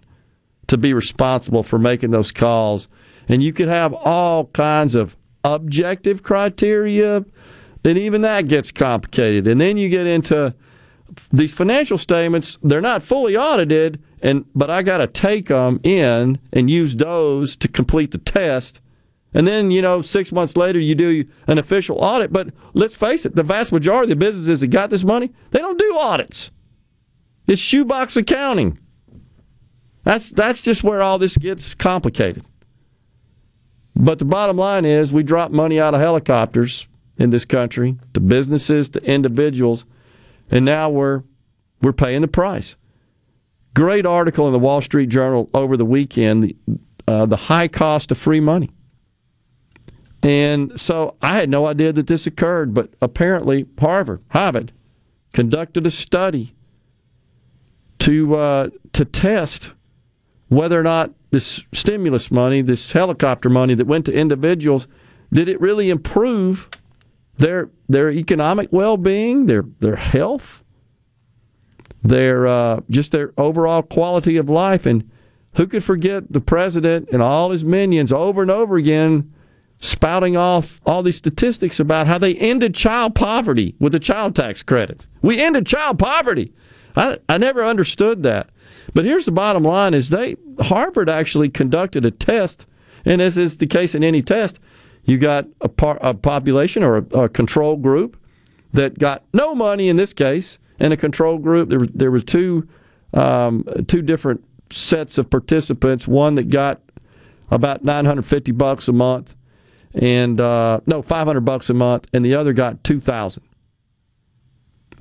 to be responsible for making those calls. And you could have all kinds of objective criteria, and even that gets complicated. And then you get into these financial statements, they're not fully audited, and but I got to take them in and use those to complete the test. And then, you know, six months later, you do an official audit. But let's face it, the vast majority of the businesses that got this money, they don't do audits. It's shoebox accounting. That's that's just where all this gets complicated. But the bottom line is we drop money out of helicopters in this country to businesses, to individuals, and now we're we're paying the price. Great article in the Wall Street Journal over the weekend, the, uh, the high cost of free money. And so I had no idea that this occurred, but apparently Harvard, Harvard, conducted a study to uh, to test whether or not this stimulus money, this helicopter money that went to individuals, did it really improve their their economic well being, their their health, their uh, just their overall quality of life. And who could forget the president and all his minions over and over again spouting off all these statistics about how they ended child poverty with the child tax credits. We ended child poverty. I, I never understood that. But here's the bottom line is they Harvard actually conducted a test, and as is the case in any test, you got a, par, a population or a, a control group that got no money in this case, and a control group. There, there was two um, two different sets of participants. One that got about 950 bucks a month, and uh, no 500 bucks a month, and the other got 2,000.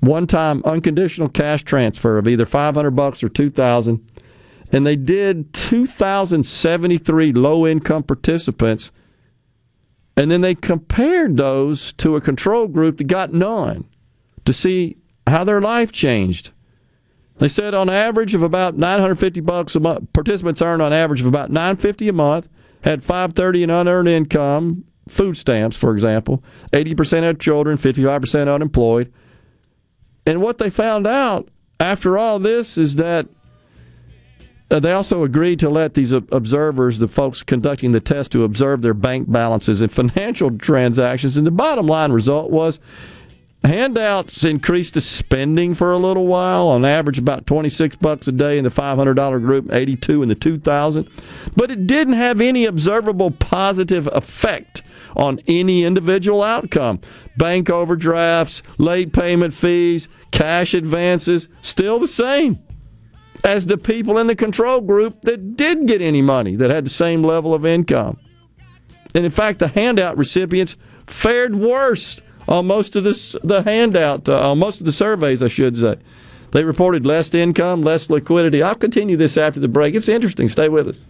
One time unconditional cash transfer of either 500 bucks or 2,000, and they did 2,073 low income participants. And then they compared those to a control group that got none to see how their life changed. They said on average of about 950 bucks a month, participants earned on average of about 950 a month, had 530 in unearned income, food stamps, for example. 80% had children, 55% unemployed. And what they found out after all this is that uh, they also agreed to let these observers, the folks conducting the test, to observe their bank balances and financial *laughs* transactions. And the bottom line result was handouts increased the spending for a little while, on average about 26 bucks a day in the $500 group, 82 in the 2000. But it didn't have any observable positive effect on any individual outcome. Bank overdrafts, late payment fees, cash advances, still the same as the people in the control group that did get any money that had the same level of income. And in fact, the handout recipients fared worse on most of this, the handout, uh, on most of the surveys, I should say. They reported less income, less liquidity. I'll continue this after the break. It's interesting. Stay with us.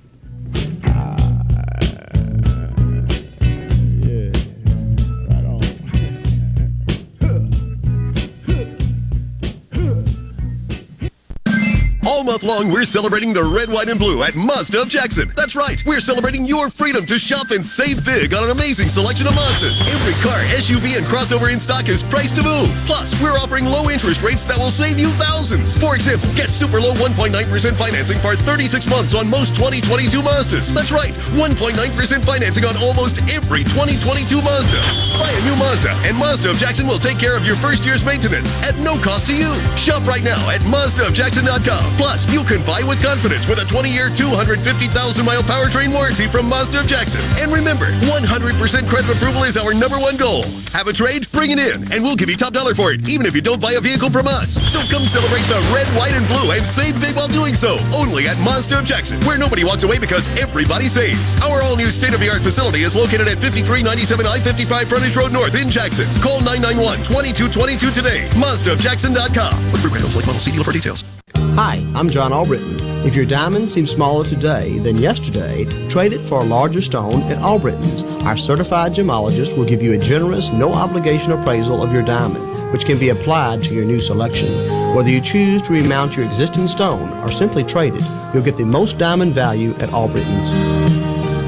All month long, we're celebrating the red, white, and blue at Mazda of Jackson. That's right, we're celebrating your freedom to shop and save big on an amazing selection of Mazdas. Every car, SUV, and crossover in stock is priced to move. Plus, we're offering low interest rates that will save you thousands. For example, get super low 1.9% financing for 36 months on most 2022 Mazdas. That's right, 1.9% financing on almost every 2022 Mazda. Buy a new Mazda, and Mazda of Jackson will take care of your first year's maintenance at no cost to you. Shop right now at MazdaofJackson.com. Plus, you can buy with confidence with a 20-year, 250,000-mile powertrain warranty from Mazda of Jackson. And remember, 100% credit approval is our number one goal. Have a trade? Bring it in, and we'll give you top dollar for it, even if you don't buy a vehicle from us. So come celebrate the red, white, and blue and save big while doing so. Only at Mazda of Jackson, where nobody walks away because everybody saves. Our all-new state-of-the-art facility is located at 5397 I-55 Frontage Road North in Jackson. Call 991-2222 today. MazdaofJackson.com. Look for like model see dealer for details. Hi, I'm John Albritton. If your diamond seems smaller today than yesterday, trade it for a larger stone at Albritton's. Our certified gemologist will give you a generous, no obligation appraisal of your diamond, which can be applied to your new selection. Whether you choose to remount your existing stone or simply trade it, you'll get the most diamond value at Albritton's.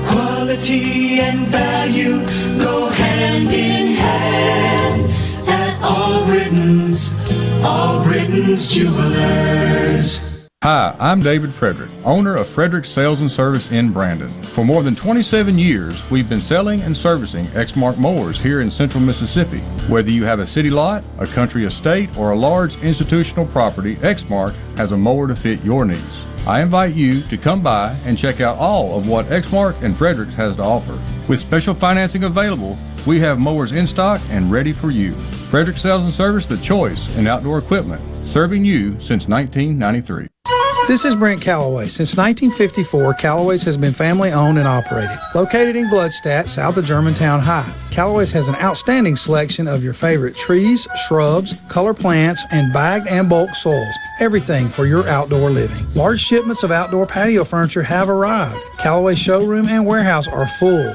Quality and value go hand in hand at Albritton's, Albritton's jewelers. Hi, I'm David Frederick, owner of Frederick Sales and Service in Brandon. For more than 27 years, we've been selling and servicing Exmark mowers here in central Mississippi. Whether you have a city lot, a country estate, or a large institutional property, Exmark has a mower to fit your needs. I invite you to come by and check out all of what Exmark and Fredericks has to offer. With special financing available, we have mowers in stock and ready for you. Frederick Sales and Service, the choice in outdoor equipment, serving you since 1993. This is Brent Callaway. Since 1954, Callaway's has been family owned and operated. Located in Gluckstadt, south of Germantown High, Callaway's has an outstanding selection of your favorite trees, shrubs, color plants, and bagged and bulk soils. Everything for your outdoor living. Large shipments of outdoor patio furniture have arrived. Callaway showroom and warehouse are full.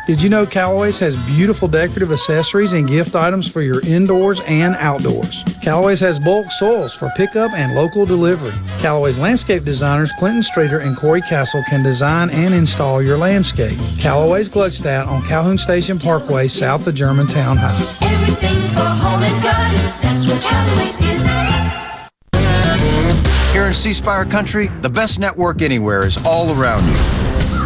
Did you know Callaway's has beautiful decorative accessories and gift items for your indoors and outdoors? Callaway's has bulk soils for pickup and local delivery. Callaway's landscape designers Clinton Streeter and Corey Castle can design and install your landscape. Callaway's Gluckstadt on Calhoun Station Parkway south of Germantown High. Everything for home and garden, that's what Callaway's is. Here in C Spire country, the best network anywhere is all around you.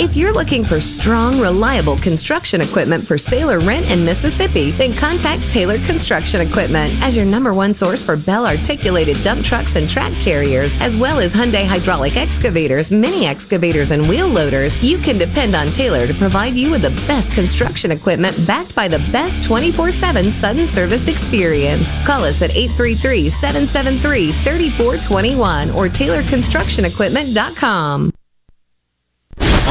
If you're looking for strong, reliable construction equipment for sale or rent in Mississippi, then contact Taylor Construction Equipment as your number one source for Bell articulated dump trucks and track carriers, as well as Hyundai hydraulic excavators, mini excavators, and wheel loaders. You can depend on Taylor to provide you with the best construction equipment backed by the best 24 7 sudden service experience. Call us at 833 773 3421 or TaylorConstructionEquipment.com.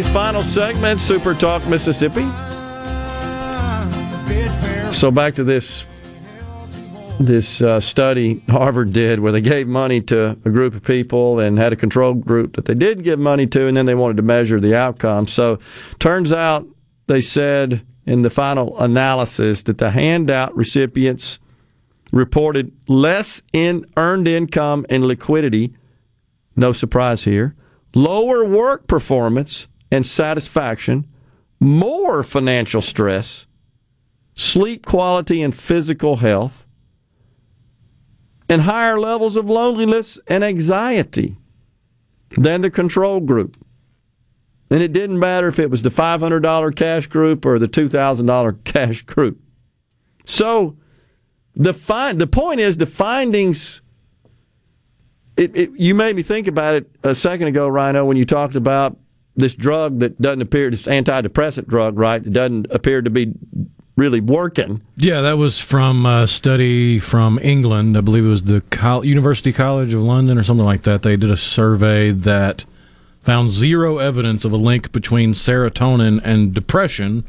Midday's final segment, Super Talk Mississippi. So back to this this uh, study Harvard did, where they gave money to a group of people and had a control group that they did give money to, and then they wanted to measure the outcome. So, turns out they said in the final analysis that the handout recipients reported less in earned income and liquidity. No surprise here. Lower work performance and satisfaction, more financial stress, sleep quality and physical health, and higher levels of loneliness and anxiety than the control group. And it didn't matter if it was the $500 cash group or the $2,000 cash group. So the find, the point is the findings. It, it, you made me think about it a second ago, Rhino, when you talked about this drug that doesn't appear, this antidepressant drug, right? That doesn't appear to be really working. Yeah, that was from a study from England. I believe it was the Col- University College of London or something like that. They did a survey that found zero evidence of a link between serotonin and depression,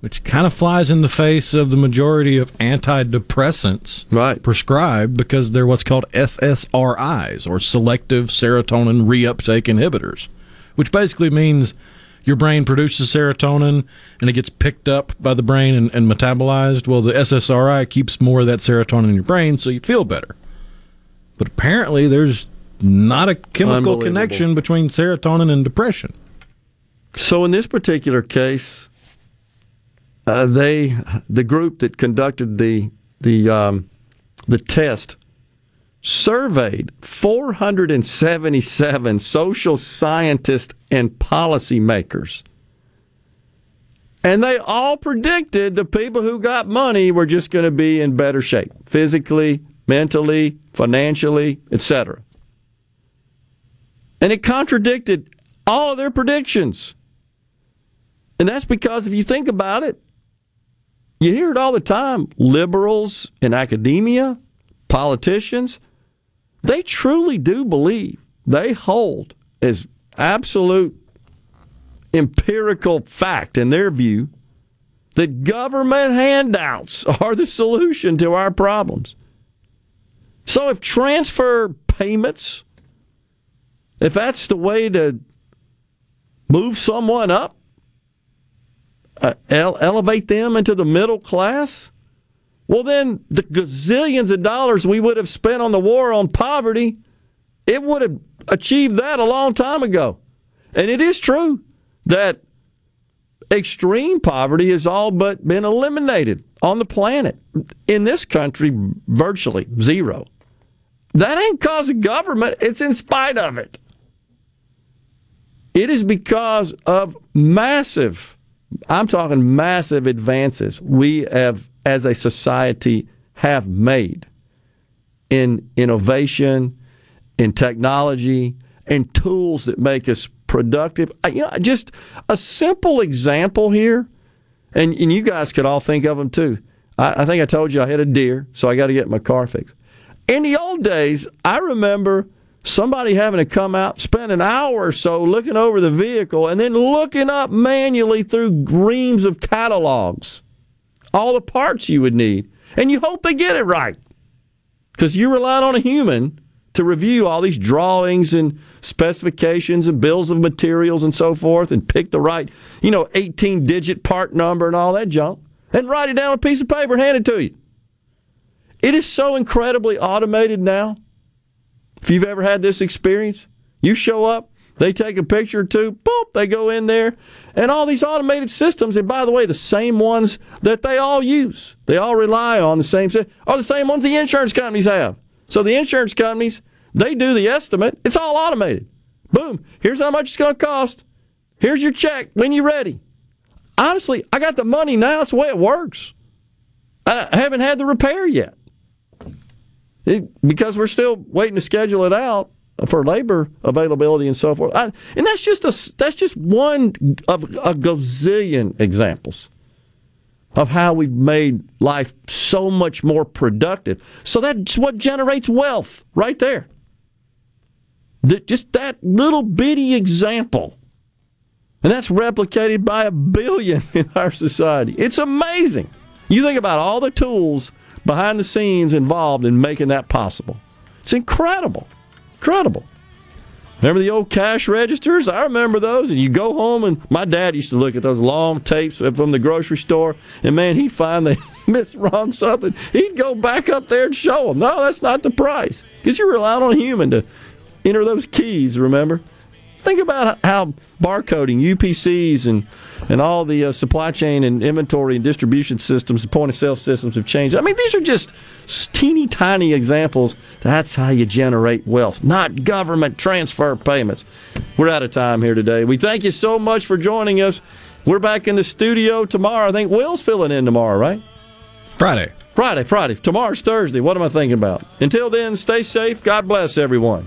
which kind of flies in the face of the majority of antidepressants right. prescribed because they're what's called SSRIs or selective serotonin reuptake inhibitors, which basically means your brain produces serotonin and it gets picked up by the brain and, and metabolized. Well, the SSRI keeps more of that serotonin in your brain so you feel better. But apparently, there's not a chemical connection between serotonin and depression. So in this particular case, uh, they the group that conducted the the um, the test surveyed 477 social scientists and policymakers. And they all predicted the people who got money were just going to be in better shape physically, mentally, financially, etc. And it contradicted all of their predictions. And that's because if you think about it, you hear it all the time. Liberals in academia, politicians, they truly do believe, they hold as absolute empirical fact in their view that government handouts are the solution to our problems. So if transfer payments, if that's the way to move someone up, uh, ele- elevate them into the middle class, well, then the gazillions of dollars we would have spent on the war on poverty, it would have achieved that a long time ago. And it is true that extreme poverty has all but been eliminated on the planet. In this country, virtually zero. That ain't because of government, it's in spite of it. It is because of massive, I'm talking massive advances we have, as a society, have made in innovation, in technology, and tools that make us productive. You know, just a simple example here, and, and you guys could all think of them too. I, I think I told you I hit a deer, so I got to get my car fixed. In the old days, I remember somebody having to come out, spend an hour or so looking over the vehicle, and then looking up manually through reams of catalogs all the parts you would need. And you hope they get it right because you relying on a human to review all these drawings and specifications and bills of materials and so forth and pick the right, you know, 18 digit part number and all that junk and write it down on a piece of paper and hand it to you. It is so incredibly automated now. If you've ever had this experience, you show up, they take a picture or two, boom, they go in there, and all these automated systems, and by the way, the same ones that they all use, they all rely on the same, are the same ones the insurance companies have. So the insurance companies, they do the estimate, it's all automated. Boom, here's how much it's going to cost. Here's your check when you're ready. Honestly, I got the money now, it's the way it works. I haven't had the repair yet. It, because we're still waiting to schedule it out for labor availability and so forth. I, and that's just a that's just one of a gazillion examples of how we've made life so much more productive. So that's what generates wealth right there. That just that little bitty example. And that's replicated by a billion *laughs* in our society. It's amazing. You think about all the tools behind the scenes involved in making that possible. It's incredible. Incredible. Remember the old cash registers? I remember those. And you go home, and my dad used to look at those long tapes from the grocery store, and man, he'd find they *laughs* misrun something. He'd go back up there and show them. No, that's not the price. Because you're relying on a human to enter those keys, remember? Think about how barcoding, UPCs, and and all the uh, supply chain and inventory and distribution systems, the point of sale systems have changed. I mean, these are just teeny tiny examples. That's how you generate wealth, not government transfer payments. We're out of time here today. We thank you so much for joining us. We're back in the studio tomorrow. I think Will's filling in tomorrow, right? Friday. Friday, Friday. Tomorrow's Thursday. What am I thinking about? Until then, stay safe. God bless everyone.